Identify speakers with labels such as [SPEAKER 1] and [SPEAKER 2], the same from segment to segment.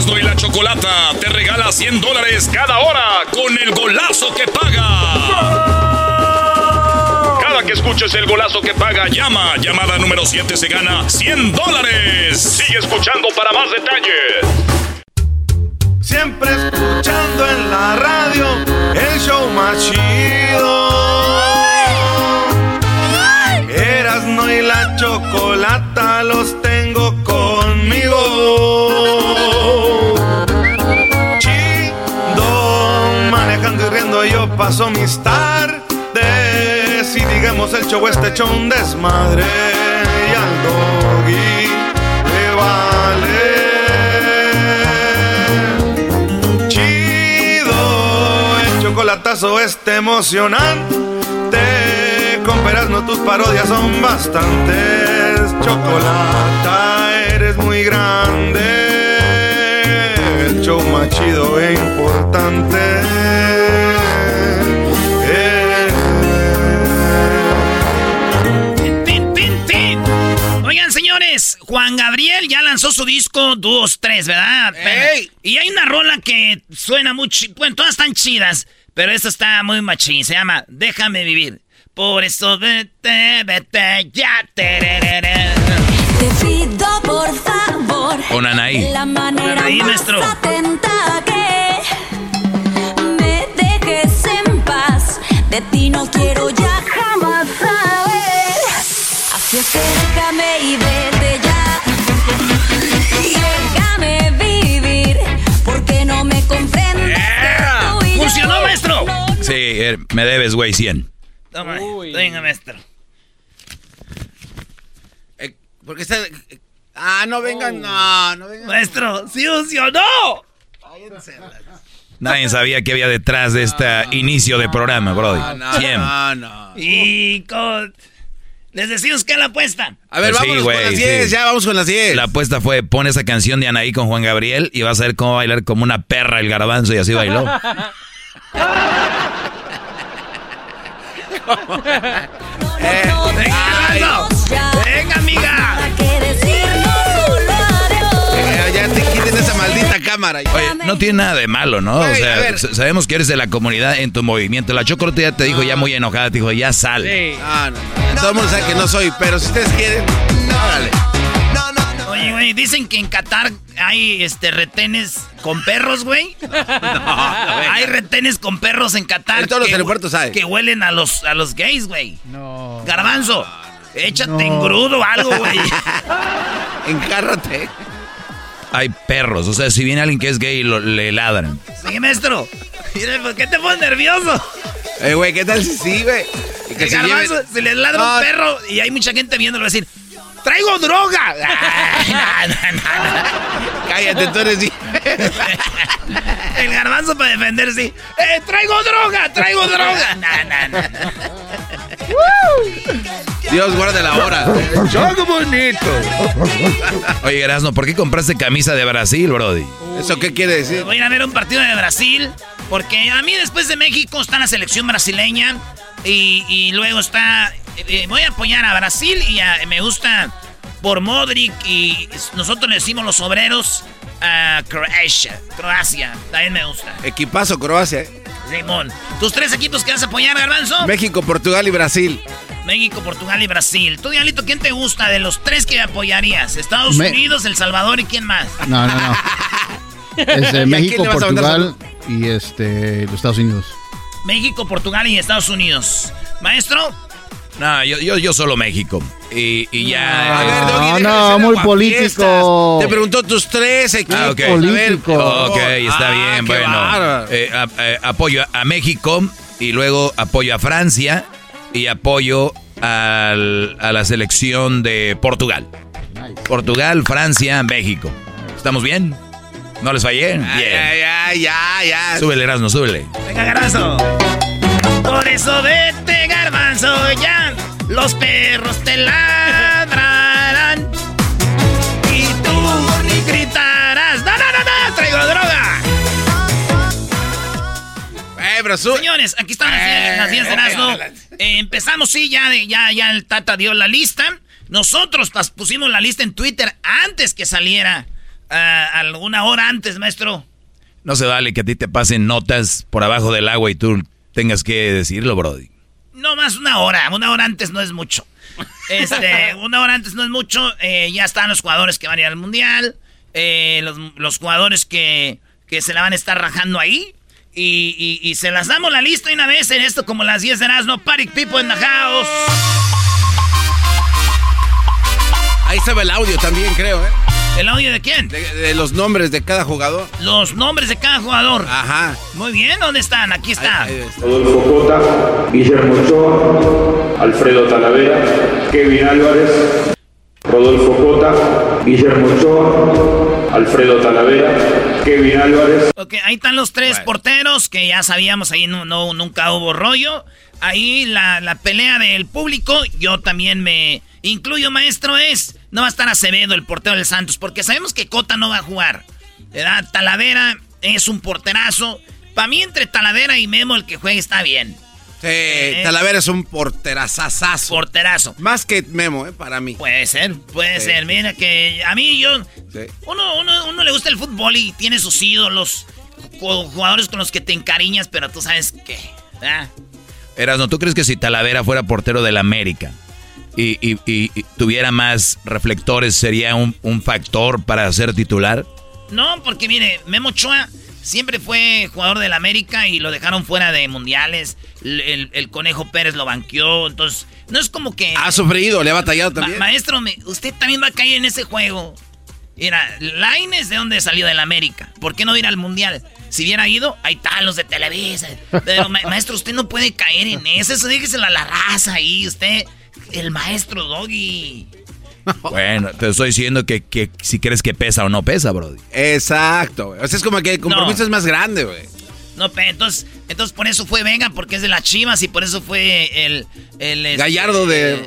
[SPEAKER 1] Erasmo y la Chocolata te regala 100 dólares cada hora con el golazo que paga. Cada que escuches el golazo que paga, llama. Llamada número 7 se gana 100 dólares. Sigue escuchando para más detalles.
[SPEAKER 2] Siempre escuchando en la radio el show más chido. Paso mis tardes. Y digamos el show este hecho desmadre. Y al doggy le vale. Chido, el chocolatazo este emocionante. Con no tus parodias son bastantes. Chocolata, eres muy grande. El show más chido e importante.
[SPEAKER 3] Oigan, señores, Juan Gabriel ya lanzó su disco 2-3, ¿verdad? Y hay una rola que suena muy Bueno, todas están chidas, pero esta está muy machín. Se llama Déjame vivir. Por eso vete, vete, ya. tererere.
[SPEAKER 4] Te pido por favor.
[SPEAKER 5] Con Anaí.
[SPEAKER 4] La manera
[SPEAKER 3] Anaí,
[SPEAKER 4] más
[SPEAKER 3] maestro.
[SPEAKER 4] atenta que me dejes en paz. De ti no quiero ya déjame y vete ya. Déjame vivir. Porque no me.
[SPEAKER 5] Sí, eh, me debes, güey, 100.
[SPEAKER 3] Toma, venga, maestro.
[SPEAKER 6] Porque está. Ah, no vengan, no, no vengan.
[SPEAKER 3] Maestro, sí funcionó.
[SPEAKER 5] Nadie sabía qué había detrás de este inicio de programa, Brody.
[SPEAKER 6] No,
[SPEAKER 5] 100.
[SPEAKER 6] no, no.
[SPEAKER 3] Y con... Les decimos que la apuesta.
[SPEAKER 6] A ver,
[SPEAKER 5] Pues sí, güey,
[SPEAKER 6] con las
[SPEAKER 5] sí.
[SPEAKER 6] 10, ya vamos con las 10.
[SPEAKER 5] La apuesta fue, pon esa canción de Anaí con Juan Gabriel y vas a ver cómo bailar como una perra el garbanzo y así bailó.
[SPEAKER 3] Venga, Garbanzo. Venga, amiga.
[SPEAKER 6] Cámara.
[SPEAKER 5] Oye, no tiene nada de malo, ¿no? O sea, sabemos que eres de la comunidad en tu movimiento. La Chocolate ya te dijo ya muy enojada, te dijo, ya sal.
[SPEAKER 6] Ah, no, no. Todo el mundo sabe que no soy, pero si ustedes quieren, órale.
[SPEAKER 3] Oye, güey, dicen que en Qatar hay este retenes con perros, güey. hay retenes con perros en Qatar.
[SPEAKER 6] En todos los
[SPEAKER 3] que-
[SPEAKER 6] aeropuertos hay.
[SPEAKER 3] Que huelen a los, a los gays, güey. No. Garbanzo, échate en grudo o algo, güey.
[SPEAKER 6] Encárrate.
[SPEAKER 5] Hay perros, o sea, si viene alguien que es gay, lo- le ladran.
[SPEAKER 3] sí, maestro. Mira, ¿por qué te pones nervioso?
[SPEAKER 6] Eh, güey, ¿qué tal si sí, güey? Que
[SPEAKER 3] El
[SPEAKER 6] se
[SPEAKER 3] garbanzo,
[SPEAKER 6] lleven-
[SPEAKER 3] si les ladra
[SPEAKER 6] No,
[SPEAKER 3] un perro y hay mucha gente viéndolo, decir, ¡traigo droga! Ay, no, no, no, no.
[SPEAKER 6] Cállate, tú eres...
[SPEAKER 3] El garbanzo para defenderse. ¡Eh, traigo droga! ¡Traigo droga!
[SPEAKER 6] Dios guarde la hora.
[SPEAKER 3] ¡Qué bonito!
[SPEAKER 5] Oye, Erasno, ¿por qué compraste camisa de Brasil, Brody?
[SPEAKER 6] ¿Eso qué quiere decir?
[SPEAKER 3] Voy a ir a ver un partido de Brasil. Porque a mí después de México está la selección brasileña. Y, y luego está... eh, voy a apoyar a Brasil y a- me gusta por Modric. Y nosotros le decimos los obreros a Croacia. Croacia, también me gusta.
[SPEAKER 6] Equipazo Croacia. ¿eh?
[SPEAKER 3] Simón. ¿Tus tres equipos que vas a apoyar, Garbanzo?
[SPEAKER 6] México, Portugal y Brasil.
[SPEAKER 3] México, Portugal y Brasil. Tú, Diablito, ¿quién te gusta de los tres que apoyarías? ¿Estados
[SPEAKER 7] Me-
[SPEAKER 3] Unidos, El Salvador y quién más?
[SPEAKER 7] No, no, no. Es de
[SPEAKER 6] ¿Y a
[SPEAKER 7] México,
[SPEAKER 6] quién le vas a mandar
[SPEAKER 7] Portugal y este, los Estados Unidos.
[SPEAKER 3] México, Portugal y Estados Unidos. Maestro,
[SPEAKER 5] No, yo, yo, yo solo México. Y, y ya.
[SPEAKER 6] A ver,
[SPEAKER 5] eh,
[SPEAKER 7] No,
[SPEAKER 6] deja de
[SPEAKER 7] no,
[SPEAKER 6] ser
[SPEAKER 7] muy político.
[SPEAKER 6] Te preguntó tus tres equipos.
[SPEAKER 5] Ah, ok.
[SPEAKER 6] A ver,
[SPEAKER 5] está
[SPEAKER 6] Ah,
[SPEAKER 5] bien, bueno. Eh, a- eh, apoyo a México y luego apoyo a Francia y apoyo al- a la selección de Portugal. Portugal, Francia, México. ¿Estamos bien? ¿No les fallé? Bien.
[SPEAKER 6] Ya, ya, ya, ya.
[SPEAKER 5] Súbele, Erasmo, súbele.
[SPEAKER 3] venga, garbanzo. Por eso vete, garbanzo, ya. Los perros te ladrarán. Y tú ni gritarás. No, no, no, no, traigo droga.
[SPEAKER 6] Eh, pero su-
[SPEAKER 3] Señores, aquí están las diez- las 10 de Erasmo. Eh, empezamos, sí, ya, ya, ya el Tata dio la lista. Nosotros pusimos la lista en Twitter antes que saliera. ah, alguna hora antes, maestro.
[SPEAKER 5] No se vale que a ti te pasen notas por abajo del agua y tú tengas que decirlo, Brody.
[SPEAKER 3] No más una hora, una hora antes no es mucho. Este, una hora antes no es mucho. eh, ya están los jugadores que van a ir al mundial. eh, los, los jugadores que, que se la van a estar rajando ahí. Y, y- y se las damos la lista una vez en esto, como las 10 de Erasmo. Party people in the house.
[SPEAKER 6] Ahí estaba el audio también, creo, ¿eh?
[SPEAKER 3] ¿El audio de quién?
[SPEAKER 6] De, de los nombres de cada jugador.
[SPEAKER 3] Los nombres de cada jugador.
[SPEAKER 6] Ajá.
[SPEAKER 3] Muy bien, ¿dónde están? Aquí está.
[SPEAKER 6] Ahí- ahí está.
[SPEAKER 8] Rodolfo Cota, Guillermo Ochoa, Alfredo Talavera, Kevin Álvarez, Rodolfo Cota, Guillermo Ochoa, Alfredo Talavera, Kevin Álvarez,
[SPEAKER 3] Ok, ahí están los tres
[SPEAKER 5] Bueno.
[SPEAKER 3] porteros que ya sabíamos, ahí no, no nunca hubo rollo. Ahí la, la pelea del público, yo también me incluyo, maestro, es, no va a estar Acevedo, el portero del Santos, porque sabemos que Cota no va a jugar. ¿verdad? Talavera es un porterazo. Para mí, entre Talavera y Memo, el que juegue está bien.
[SPEAKER 6] Sí, Talavera es un porterazazazo.
[SPEAKER 3] Porterazo.
[SPEAKER 6] Más que Memo, ¿eh? Para mí.
[SPEAKER 3] Puede ser, puede
[SPEAKER 6] Sí,
[SPEAKER 3] ser. Mira que a mí yo...
[SPEAKER 6] Sí.
[SPEAKER 3] Uno, uno, uno le gusta el fútbol y tiene sus ídolos, ju- jugadores con los que te encariñas, pero tú sabes que... ¿verdad?
[SPEAKER 5] Erasmo, ¿tú crees que si Talavera fuera portero del América y, y- y- y tuviera más reflectores sería un, un factor para ser titular?
[SPEAKER 3] No, porque mire, Memo Ochoa siempre fue jugador del América y lo dejaron fuera de mundiales. El, el- el Conejo Pérez lo banqueó, entonces no es como que...
[SPEAKER 6] Ha sufrido, le ha batallado
[SPEAKER 3] Ma-
[SPEAKER 6] también.
[SPEAKER 3] maestro, me- usted también va a caer en ese juego. Mira, Laines de dónde salió del América. ¿Por qué no ir al mundial? Si hubiera ido, ahí están los de Televisa. Pero ma- maestro, usted no puede caer en eso. Eso déjeselo a la raza ahí. Usted, el maestro Doggy.
[SPEAKER 5] Bueno, te estoy diciendo que, que si crees que pesa o no pesa, Brody.
[SPEAKER 6] Exacto, güey. O sea, es como que el compromiso
[SPEAKER 3] No.
[SPEAKER 6] es más grande, güey.
[SPEAKER 3] No, entonces, entonces por eso fue Vega, porque es de las Chivas y por eso fue el... el este,
[SPEAKER 6] Gallardo de-
[SPEAKER 3] eh,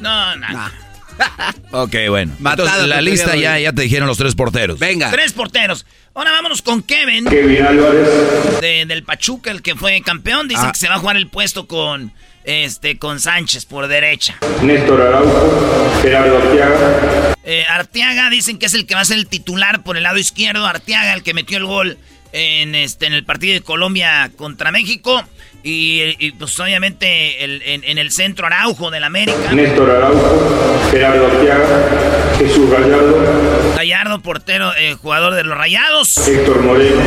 [SPEAKER 3] no, no.
[SPEAKER 6] Nah.
[SPEAKER 5] Ok, bueno.
[SPEAKER 6] Matada
[SPEAKER 5] Entonces, la lista ya, ya te dijeron los tres porteros.
[SPEAKER 6] Venga.
[SPEAKER 3] Tres porteros. Ahora vámonos con Kevin.
[SPEAKER 8] Kevin Álvarez,
[SPEAKER 3] de- del Pachuca, el que fue campeón. Dicen
[SPEAKER 6] Ah.
[SPEAKER 3] que se va a jugar el puesto con este con Sánchez por derecha.
[SPEAKER 8] Néstor Araujo, Gerardo Arteaga,
[SPEAKER 3] Eh, Arteaga dicen que es el que va a ser el titular por el lado izquierdo. Arteaga, el que metió el gol en este en el partido de Colombia contra México. Y, y, pues obviamente el- en, en el centro Araujo del América.
[SPEAKER 8] Néstor Araujo, Gerardo Arteaga, Jesús Gallardo,
[SPEAKER 3] Gallardo, portero, eh, jugador de los Rayados.
[SPEAKER 8] Héctor Moreno,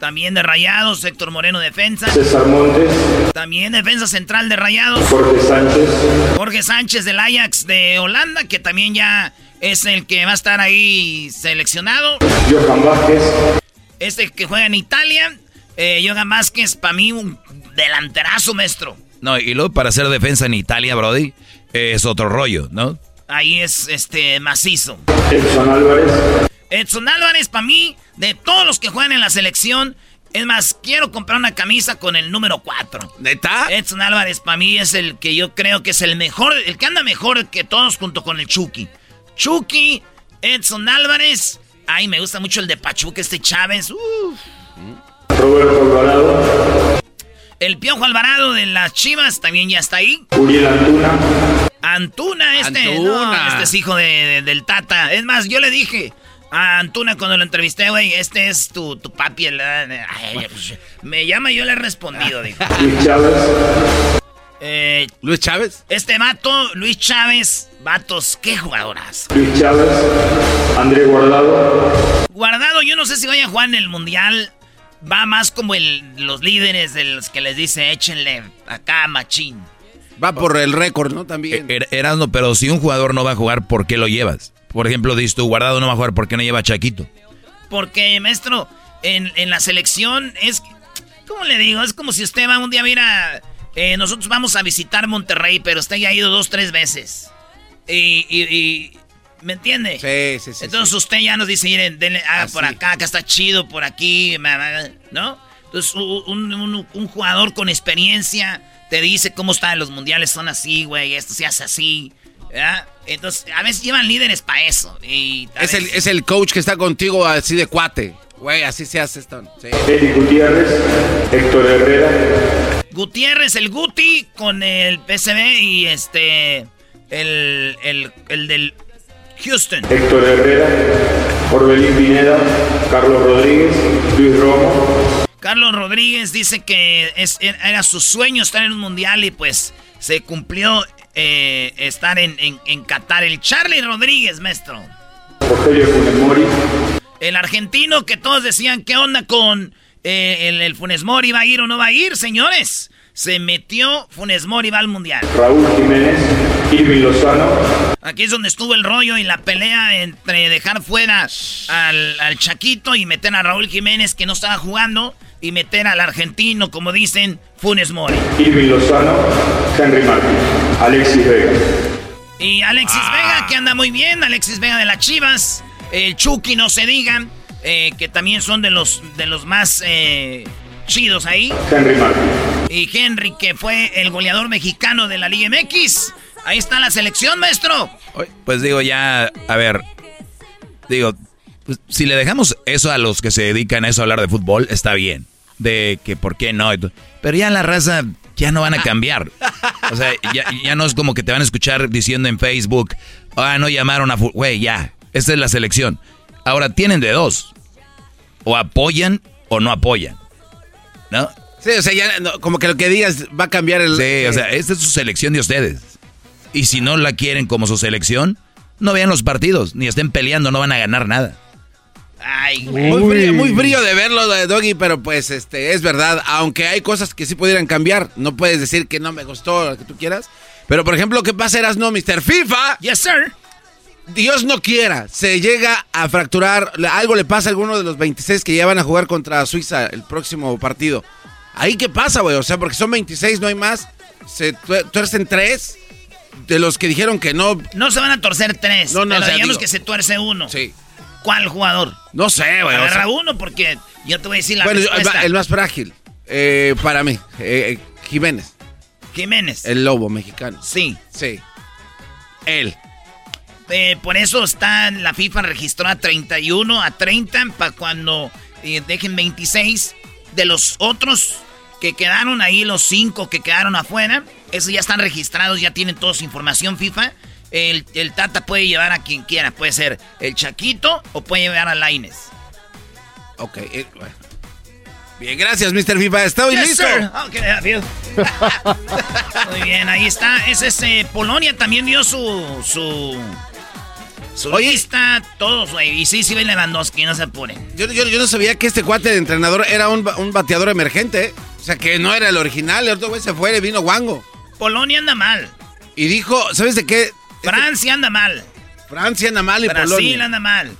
[SPEAKER 3] También de Rayados. Héctor Moreno, defensa.
[SPEAKER 8] César Montes,
[SPEAKER 3] También defensa central de Rayados.
[SPEAKER 8] Jorge Sánchez,
[SPEAKER 3] Jorge Sánchez del Ajax de Holanda, que también ya es el que va a estar ahí seleccionado.
[SPEAKER 8] Johan Vázquez,
[SPEAKER 3] Este que juega en Italia. Eh, Johan Vázquez, para mí, un delanterazo, maestro.
[SPEAKER 5] No, y luego para hacer defensa en Italia, Brody, es otro rollo, ¿no?
[SPEAKER 3] Ahí es este macizo.
[SPEAKER 8] Edson Álvarez,
[SPEAKER 3] Edson Álvarez, para mí, de todos los que juegan en la selección, es más, quiero comprar una camisa con el número 4.
[SPEAKER 6] ¿Neta?
[SPEAKER 3] Edson Álvarez para mí es el que yo creo que es el mejor, el que anda mejor que todos junto con el Chucky. Chucky, Edson Álvarez. Ay, me gusta mucho el de Pachuca, este Chávez. Uf.
[SPEAKER 8] Roberto Alvarado,
[SPEAKER 3] El Piojo Alvarado de las Chivas también ya está ahí.
[SPEAKER 8] Uriel Antuna,
[SPEAKER 3] Antuna, este,
[SPEAKER 6] Antuna.
[SPEAKER 3] no, este es hijo de, de- del Tata. Es más, yo le dije a Antuna cuando lo entrevisté, güey, este es tu, tu papi. el- ay, pues, me llama y yo le he respondido, dijo.
[SPEAKER 8] Luis Chávez,
[SPEAKER 3] Eh,
[SPEAKER 6] Luis Chávez.
[SPEAKER 3] Este vato, Luis Chávez, vatos, qué jugadoras.
[SPEAKER 8] Luis Chávez, André Guardado,
[SPEAKER 3] Guardado, yo no sé si vaya a jugar en el Mundial. Va más como el, los líderes de los que les dice, échenle acá, machín.
[SPEAKER 6] Va por el récord, ¿no? También.
[SPEAKER 5] Er- Erasmo, pero si un jugador no va a jugar, ¿por qué lo llevas? Por ejemplo, dices tú, Guardado no va a jugar, ¿por qué no lleva a Chaquito?
[SPEAKER 3] Porque, maestro, en, en la selección es... ¿Cómo le digo? Es como si usted va un día, mira, eh, nosotros vamos a visitar Monterrey, pero usted ya ha ido dos, tres veces. Y, y- y- ¿me entiende?
[SPEAKER 6] Sí, sí, sí.
[SPEAKER 3] Entonces usted ya nos dice, miren, denle, ah,
[SPEAKER 6] Así.
[SPEAKER 3] por acá, acá está chido, por aquí, ¿no? Entonces un- un jugador con experiencia te dice cómo están los mundiales, son así, güey, esto se hace así, ¿verdad? Entonces, a veces llevan líderes para eso. Y
[SPEAKER 6] Es el, es el coach que está contigo así de cuate. Güey, así se hace esto. Sí.
[SPEAKER 8] Eric Gutiérrez, Héctor Herrera,
[SPEAKER 3] Gutiérrez, el Guti, con el PSV y este, el, el, el del Houston.
[SPEAKER 8] Héctor Herrera, Orbelín Pineda, Carlos Rodríguez, Luis Romo,
[SPEAKER 3] Carlos Rodríguez dice que es, era su sueño estar en un mundial y pues se cumplió eh, estar en, en, en Qatar. El Charlie Rodríguez, maestro. El argentino que todos decían, ¿qué onda con eh, el, el Funes Mori? ¿Va a ir o no va a ir, señores? Se metió Funes Mori, va al mundial.
[SPEAKER 8] Raúl Jiménez, Irving Lozano,
[SPEAKER 3] Aquí es donde estuvo el rollo y la pelea entre dejar fuera al, al Chaquito y meter a Raúl Jiménez que no estaba jugando y meter al argentino, como dicen, Funes Mori.
[SPEAKER 8] Irving Lozano, Henry Martin, Alexis Vega.
[SPEAKER 3] Y Alexis Vega, que anda muy bien, Alexis Vega de las Chivas, el Chucky, no se digan, eh, que también son de los, de los más eh, chidos ahí.
[SPEAKER 8] Henry Martin.
[SPEAKER 3] Y Henry, que fue el goleador mexicano de la Liga MX. Ahí está la selección, maestro.
[SPEAKER 5] Pues digo, ya, a ver, digo, pues, si le dejamos eso a los que se dedican a eso, a hablar de fútbol, está bien. De que por qué no. Pero ya la raza ya no van a cambiar. O sea, ya, ya no es como que te van a escuchar diciendo en Facebook, ah, no llamaron a... fu-". Güey, ya, esta es la selección. Ahora tienen de dos. O apoyan o no apoyan. ¿No?
[SPEAKER 6] Sí, o sea, ya no, como que lo que digas va a cambiar el.
[SPEAKER 5] Sí, o sea, esta es su selección de ustedes. Y si no la quieren como su selección, no vean los partidos, ni estén peleando, no van a ganar nada.
[SPEAKER 3] Ay,
[SPEAKER 6] Muy frío, muy frío de verlo, de Doggy, pero pues este es verdad. Aunque hay cosas que sí pudieran cambiar. No puedes decir que no me gustó lo que tú quieras. Pero por ejemplo, ¿qué pasa, eras no, Mr. FIFA?
[SPEAKER 3] Yes, sir.
[SPEAKER 6] Dios no quiera, se llega a fracturar, algo le pasa a alguno de los 26 que ya van a jugar contra Suiza el próximo partido. Ahí qué pasa, güey, o sea, porque son 26, no hay más. Se tue- tuercen tres de los que dijeron que no.
[SPEAKER 3] No se van a torcer tres.
[SPEAKER 6] No, no,
[SPEAKER 3] pero
[SPEAKER 6] o sea,
[SPEAKER 3] digamos
[SPEAKER 6] digo-
[SPEAKER 3] que se tuerce uno.
[SPEAKER 6] Sí.
[SPEAKER 3] ¿Cuál jugador?
[SPEAKER 6] No sé, güey. o
[SPEAKER 3] Agarra
[SPEAKER 6] sea,
[SPEAKER 3] uno porque yo te voy a decir la
[SPEAKER 6] bueno, el,
[SPEAKER 3] respuesta.
[SPEAKER 6] el más frágil eh, para mí, eh, eh, Jiménez,
[SPEAKER 3] Jiménez.
[SPEAKER 6] el lobo mexicano.
[SPEAKER 3] Sí.
[SPEAKER 6] Sí. Él.
[SPEAKER 3] Eh, por eso está la FIFA registró a 31, a 30, para cuando eh, dejen 26 de los otros que quedaron ahí, los cinco que quedaron afuera. Esos ya están registrados, ya tienen toda su información FIFA. El, el Tata puede llevar a quien quiera, puede ser el Chaquito o puede llevar a Laines.
[SPEAKER 6] Ok. eh, bueno. Bien, gracias, Mr. FIFA. Estoy
[SPEAKER 3] Yes,
[SPEAKER 6] listo.
[SPEAKER 3] Muy bien, ahí está. Ese es eh, Polonia también dio su su su
[SPEAKER 6] Oye.
[SPEAKER 3] lista, todos, güey. Y sí, sí, ve Lewandowski, no se apuren.
[SPEAKER 6] Yo, yo- yo no sabía que este cuate de entrenador era un, un bateador emergente. ¿eh? O sea, que no era el original. El otro güey se fue y vino Wango.
[SPEAKER 3] Polonia anda mal.
[SPEAKER 6] Y dijo, ¿sabes de qué? Este-
[SPEAKER 3] Francia anda mal.
[SPEAKER 6] Francia anda mal y
[SPEAKER 3] Brasil
[SPEAKER 6] Polonia.
[SPEAKER 3] anda mal.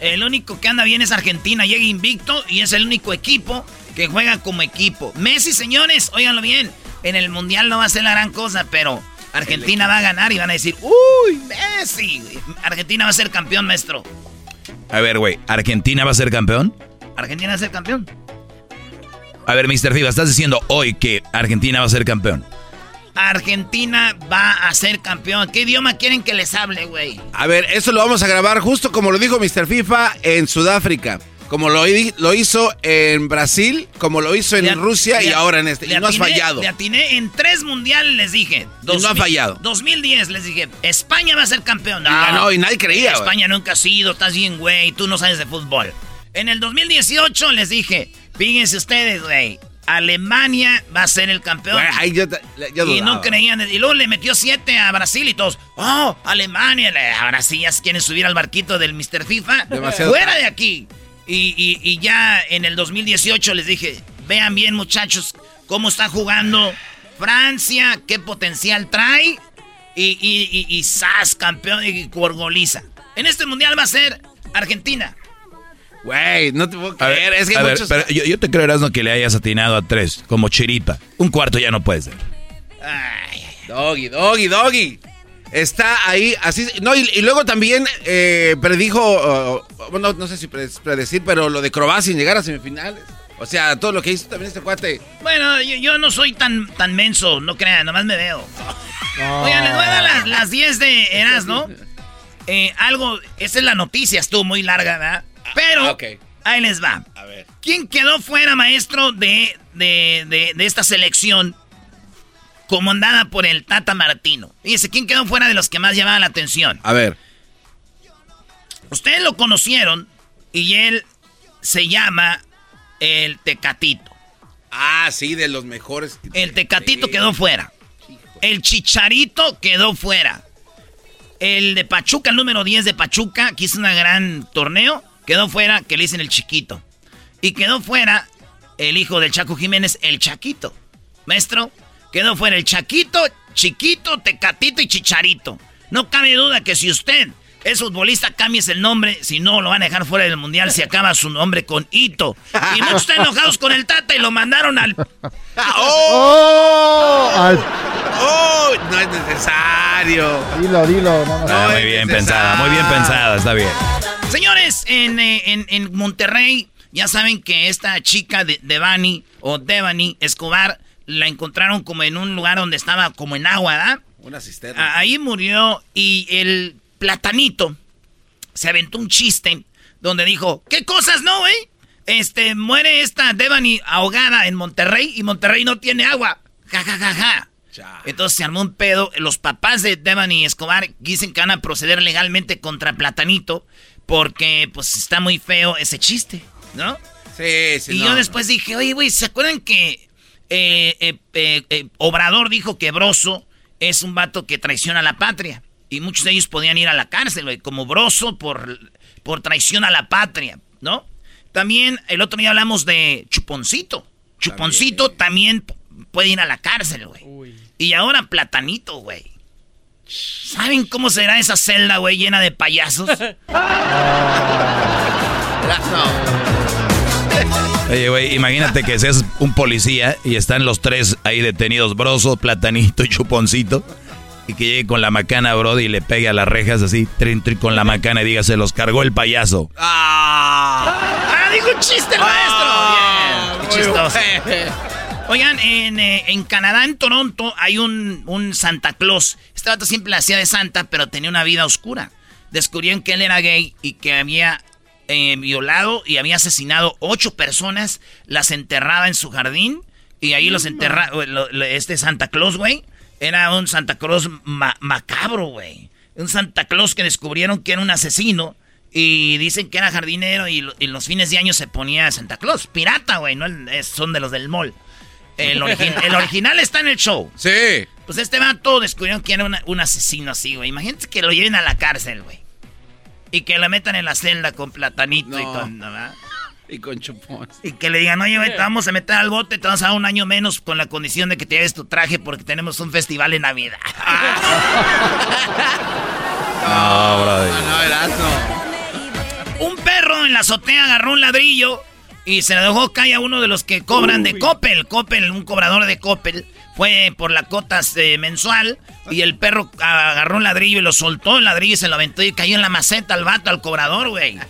[SPEAKER 3] El único que anda bien es Argentina. Llega invicto y es el único equipo que juega como equipo. Messi, señores, óiganlo bien. En el Mundial no va a ser la gran cosa, pero Argentina va a ganar y van a decir, ¡Uy, Messi! Argentina va a ser campeón, maestro.
[SPEAKER 5] A ver, güey, ¿Argentina va a ser campeón?
[SPEAKER 3] Argentina va a ser campeón.
[SPEAKER 5] A ver, Mr. FIFA, estás diciendo hoy que Argentina va a ser campeón.
[SPEAKER 3] Argentina va a ser campeón. ¿Qué idioma quieren que les hable, güey?
[SPEAKER 6] A ver, eso lo vamos a grabar justo como lo dijo Mr. FIFA en Sudáfrica. Como lo, hi- lo hizo en Brasil, como lo hizo en
[SPEAKER 3] Le-
[SPEAKER 6] Rusia y ahora en este. Y no has
[SPEAKER 3] atiné-
[SPEAKER 6] fallado.
[SPEAKER 3] Le atiné en tres mundiales, les dije.
[SPEAKER 6] Y no ha fallado.
[SPEAKER 3] 2010 les dije, España va a ser campeón. No,
[SPEAKER 6] Y ganó y nadie creía.
[SPEAKER 3] España nunca ha sido, estás bien, güey, tú no sabes de fútbol. En el 2018 les dije, fíjense ustedes, güey, Alemania va a ser el campeón.
[SPEAKER 6] Ahí yo, yo
[SPEAKER 3] y no creían. Y luego le metió siete a Brasil y todos. ¡Oh, Alemania! Le- Ahora sí ya quieren subir al barquito del Mr. FIFA.
[SPEAKER 6] Demasiado
[SPEAKER 3] ¡Fuera de aquí! Y, y- y ya en el 2018 les dije: vean bien, muchachos, cómo está jugando Francia, qué potencial trae. Y, y, y, y ¡zas! campeón y gorgoliza. En este mundial va a ser Argentina.
[SPEAKER 6] Güey, no te puedo
[SPEAKER 5] A ver,
[SPEAKER 6] creer. es que
[SPEAKER 5] a ver,
[SPEAKER 6] muchos...
[SPEAKER 5] pero yo, yo te creo, Erasmo, que le hayas atinado a tres, como chiripa. Un cuarto ya no puede ser.
[SPEAKER 6] Doggy, doggy, doggy. Está ahí, así. No, y, y luego también eh, predijo, uh, bueno, no sé si pre- predecir, pero lo de Croacia sin llegar a semifinales. O sea, todo lo que hizo también este cuate.
[SPEAKER 3] Bueno, yo, yo no soy tan, tan menso, no crean, nomás me veo. Oigan, les voy a dar las, las 10 de Erasmo. Eh, algo, esa es la noticia, estuvo muy larga, ¿verdad? Pero,
[SPEAKER 6] ah, ok.
[SPEAKER 3] ahí les va.
[SPEAKER 6] A ver.
[SPEAKER 3] ¿Quién quedó fuera, maestro, de, de, de, de esta selección comandada por el Tata Martino? Fíjese, ¿quién quedó fuera de los que más llamaban la atención?
[SPEAKER 6] A ver.
[SPEAKER 3] Ustedes lo conocieron y él se llama el Tecatito.
[SPEAKER 6] Ah, sí, de los mejores.
[SPEAKER 3] El Tecatito quedó fuera. El Chicharito quedó fuera. El de Pachuca, el número 10 de Pachuca, que hizo un gran torneo, quedó fuera, que le dicen el chiquito. Y quedó fuera el hijo del Chaco Jiménez, el Chaquito. Maestro, quedó fuera el Chaquito, Chiquito, Tecatito y Chicharito. No cabe duda que si usted es futbolista, cambies el nombre, si no lo van a dejar fuera del mundial si acaba su nombre con Hito. Y muchos están enojados con el Tata y lo mandaron al
[SPEAKER 6] ¡Oh!
[SPEAKER 7] Al-
[SPEAKER 6] ¡Oh! No es necesario.
[SPEAKER 7] dilo, dilo. no, no.
[SPEAKER 5] Ah, muy bien
[SPEAKER 6] necesario.
[SPEAKER 5] pensada, muy bien pensada, está bien.
[SPEAKER 3] Señores, en, eh, en- en Monterrey, ya saben que esta chica de Devani o Devani Escobar la encontraron como en un lugar donde estaba como en agua, ¿verdad?
[SPEAKER 6] Una cisterna.
[SPEAKER 3] Ah, Ahí murió y el platanito se aventó un chiste donde dijo, ¿qué cosas no, güey? Este, muere esta Devani ahogada en Monterrey y Monterrey no tiene agua. Ja, ja, ja, ja.
[SPEAKER 6] Cha.
[SPEAKER 3] Entonces se armó un pedo. Los papás de Devani Escobar dicen que van a proceder legalmente contra Platanito porque pues está muy feo ese chiste, ¿no?
[SPEAKER 6] Sí, sí.
[SPEAKER 3] y
[SPEAKER 6] no,
[SPEAKER 3] yo
[SPEAKER 6] no.
[SPEAKER 3] después dije, oye, güey, ¿se acuerdan que eh, eh, eh, Obrador dijo que Broso es un vato que traiciona a la patria? Y muchos de ellos podían ir a la cárcel, güey, como Broso por, por traición a la patria, ¿no? También el otro día hablamos de Chuponcito. Chuponcito también, puede ir a la cárcel, güey. Y ahora Platanito, güey. ¿Saben cómo será esa celda, güey, llena de payasos?
[SPEAKER 5] Oye, güey, imagínate que seas un policía y están los tres ahí detenidos, Broso, Platanito y Chuponcito. Y que llegue con la macana, Brody, y le pegue a las rejas así, trin, trin, con la macana y diga, se los cargó el payaso.
[SPEAKER 6] ¡Ah!
[SPEAKER 3] ¡Ah, dijo un chiste el
[SPEAKER 6] Ah,
[SPEAKER 3] maestro! Qué
[SPEAKER 6] muy
[SPEAKER 3] chistoso. Oigan, en, eh, en Canadá, en Toronto, hay un, un Santa Claus. Este vato siempre la hacía de Santa, pero tenía una vida oscura. Descubrieron que él era gay y que había eh, violado y había asesinado ocho personas, las enterraba en su jardín y ahí los enterraba. Este Santa Claus, güey, era un Santa Claus ma- macabro, güey. Un Santa Claus que descubrieron que era un asesino y dicen que era jardinero y, y los fines de año se ponía Santa Claus. Pirata, güey, no el- son de los del mall. El, origi- el original está en el show.
[SPEAKER 6] Sí.
[SPEAKER 3] Pues este vato descubrieron que era una- un asesino así, güey. Imagínate que lo lleven a la cárcel, güey. Y que lo metan en la celda con platanito y con...
[SPEAKER 6] Y con chupón.
[SPEAKER 3] Y que le digan, oye, te vamos a meter al bote, te vamos a dar un año menos con la condición de que te lleves tu traje porque tenemos un festival en Navidad.
[SPEAKER 5] No, Brody.
[SPEAKER 6] No, no, Erasmo.
[SPEAKER 3] un perro en la azotea agarró un ladrillo y se le dejó caer a uno de los que cobran de Coppel. Coppel, un cobrador de Coppel, fue por la cotas eh, mensual y el perro agarró un ladrillo y lo soltó el ladrillo y se lo aventó y cayó en la maceta al vato, al cobrador, güey.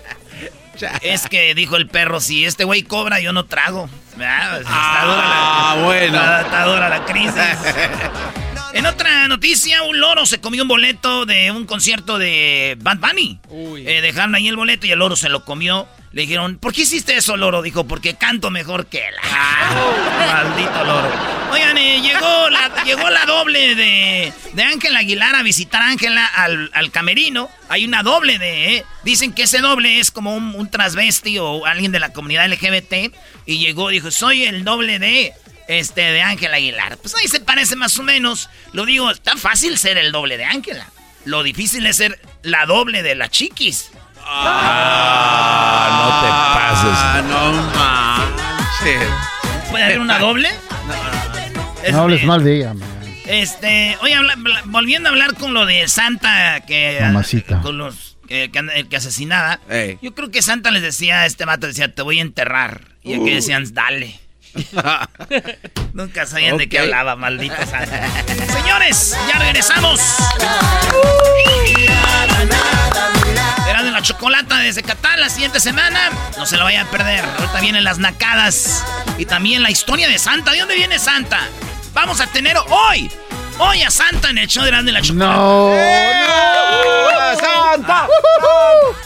[SPEAKER 3] Es que dijo el perro, si este güey cobra, yo no trago. Dura la,
[SPEAKER 6] Ah, bueno.
[SPEAKER 3] está- está dura la crisis. En otra noticia, un loro se comió un boleto de un concierto de Bad Bunny. Eh, dejaron ahí el boleto y el loro se lo comió. Le dijeron, ¿por qué hiciste eso, loro? Dijo, porque canto mejor que él. Ah, maldito loro. Oigan, eh, llegó, la, llegó la doble de, de Ángela Aguilar a visitar a Ángela al, al, camerino. Hay una doble de... Eh. Dicen que ese doble es como un, un transvesti o alguien de la comunidad LGBT. Y llegó, dijo, soy el doble de este, de Ángela Aguilar. Pues ahí se parece más o menos. Lo digo, está fácil ser el doble de Ángela. Lo difícil es ser la doble de la chiquis.
[SPEAKER 5] Ah, no te pases.
[SPEAKER 6] Ah, no manches.
[SPEAKER 3] ¿Puede haber una doble?
[SPEAKER 7] No hables mal de ella, man.
[SPEAKER 3] Este, oye, volviendo a hablar con lo de Santa, que
[SPEAKER 7] Mamacita.
[SPEAKER 3] con los que, que, asesinaba,
[SPEAKER 6] Ey.
[SPEAKER 3] yo creo que Santa les decía a este vato, decía, te voy a enterrar. Y aquí decían, dale. Nunca sabían de qué hablaba, maldito Santa. Señores, ya regresamos. Era de la chocolata desde Qatar la siguiente semana. No se lo vayan a perder. Ahorita vienen las nacadas. Y también la historia de Santa. ¿De dónde viene Santa? Vamos a tener hoy. Hoy a Santa en el show de la chocolata.
[SPEAKER 7] No,
[SPEAKER 6] ¡Santa!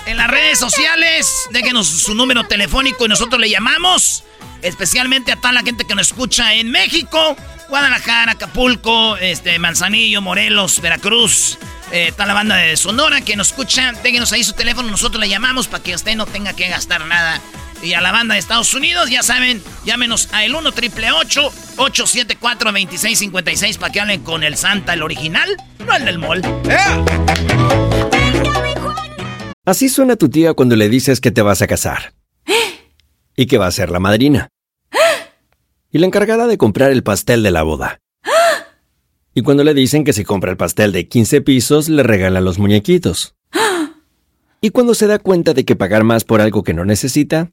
[SPEAKER 3] En las redes sociales, déjenos su número telefónico y nosotros le llamamos. Especialmente a toda la gente que nos escucha en México, Guadalajara, Acapulco, este, Manzanillo, Morelos, Veracruz. Eh, está la banda de Sonora que nos escucha. Déjenos ahí su teléfono, nosotros le llamamos para que usted no tenga que gastar nada. Y a la banda de Estados Unidos, ya saben, llámenos a el 1 triple 874 2656 para que hablen con el Santa, el original, no el del mall.
[SPEAKER 9] Así suena tu tía cuando le dices que te vas a casar. Y que va a ser la madrina. Y la encargada de comprar el pastel de la boda. Y cuando le dicen que si compra el pastel de 15 pisos, le regalan los muñequitos. Y cuando se da cuenta de que pagar más por algo que no necesita,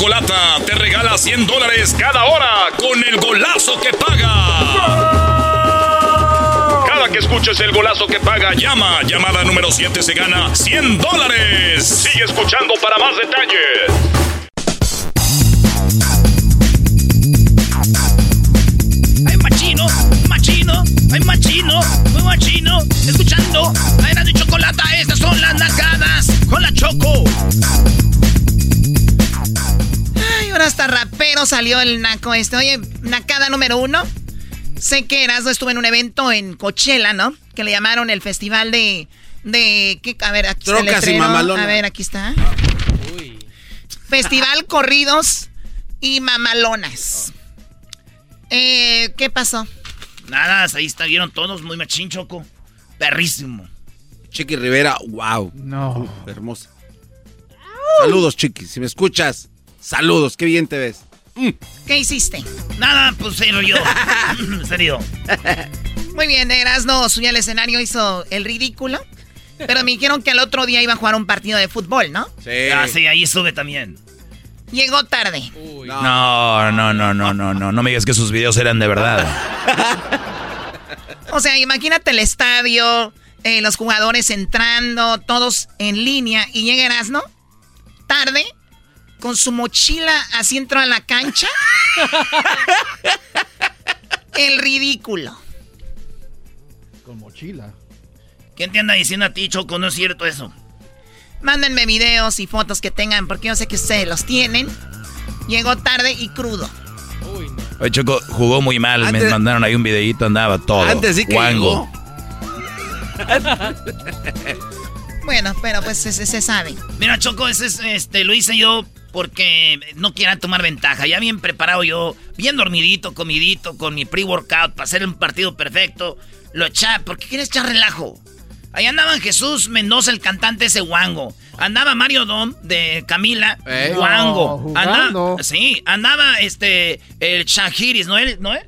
[SPEAKER 10] Chocolata te regala 100 dólares cada hora con el golazo que paga. Cada que escuches el golazo que paga, llama. Llamada número 7 se gana 100 dólares. Sigue escuchando para más detalles.
[SPEAKER 3] ¡Ay, machino! ¡Machino! ¡Ay, machino! ¡Muy machino! Escuchando Era de Chocolata, estas son las nacadas con la Choco. Hasta rapero salió el naco este. Oye, nacada número uno. Sé que Erasmo estuvo en un evento en Coachella, ¿no? Que le llamaron el festival de... de ¿qué? A ver, aquí está el
[SPEAKER 6] Trocas y
[SPEAKER 3] letrero.
[SPEAKER 6] mamalona.
[SPEAKER 3] A ver, aquí está. Festival Corridos y Mamalonas. Eh, ¿qué pasó? Nada, ahí estuvieron todos muy machín, Choco. Perrísimo.
[SPEAKER 6] Chiqui Rivera, wow.
[SPEAKER 7] No.
[SPEAKER 6] hermosa. Saludos, Chiqui. Si me escuchas, saludos. Qué bien te ves.
[SPEAKER 3] ¿Qué hiciste? Nada, pues se yo. se rió. Muy bien, Erasno subió al escenario, hizo el ridículo. Pero me dijeron que al otro día iba a jugar un partido de fútbol, ¿no?
[SPEAKER 6] Sí.
[SPEAKER 3] Ah, sí, ahí sube también. Llegó tarde.
[SPEAKER 5] No, no, no, no, no, no. No me digas que sus videos eran de verdad.
[SPEAKER 3] O sea, imagínate el estadio, eh, los jugadores entrando, todos en línea, y llega Erasno, tarde, con su mochila así entró a la cancha. el ridículo.
[SPEAKER 7] Con mochila.
[SPEAKER 3] ¿Quién te anda diciendo a ti, Choco? No es cierto eso.
[SPEAKER 11] Mándenme videos y fotos que tengan, porque yo sé que ustedes los tienen. Llegó tarde y crudo.
[SPEAKER 5] Oye, Choco, jugó muy mal. Me mandaron ahí un videito, andaba todo.
[SPEAKER 6] Antes sí que
[SPEAKER 5] Guango.
[SPEAKER 11] bueno, pero pues se, se, sabe. Mira, Choco, ese es, este, lo hice yo porque no quiera tomar ventaja. Ya bien preparado yo, bien dormidito, comidito, con mi pre-workout para hacer un partido perfecto. Lo echaba, porque quieres echar relajo. Ahí andaban Jesús Mendoza, el cantante ese guango. Andaba Mario Dom de Camila,
[SPEAKER 7] Eh.
[SPEAKER 11] guango.
[SPEAKER 7] No,
[SPEAKER 11] andaba, sí, andaba este, el Shahiris, ¿no es? ¿No es?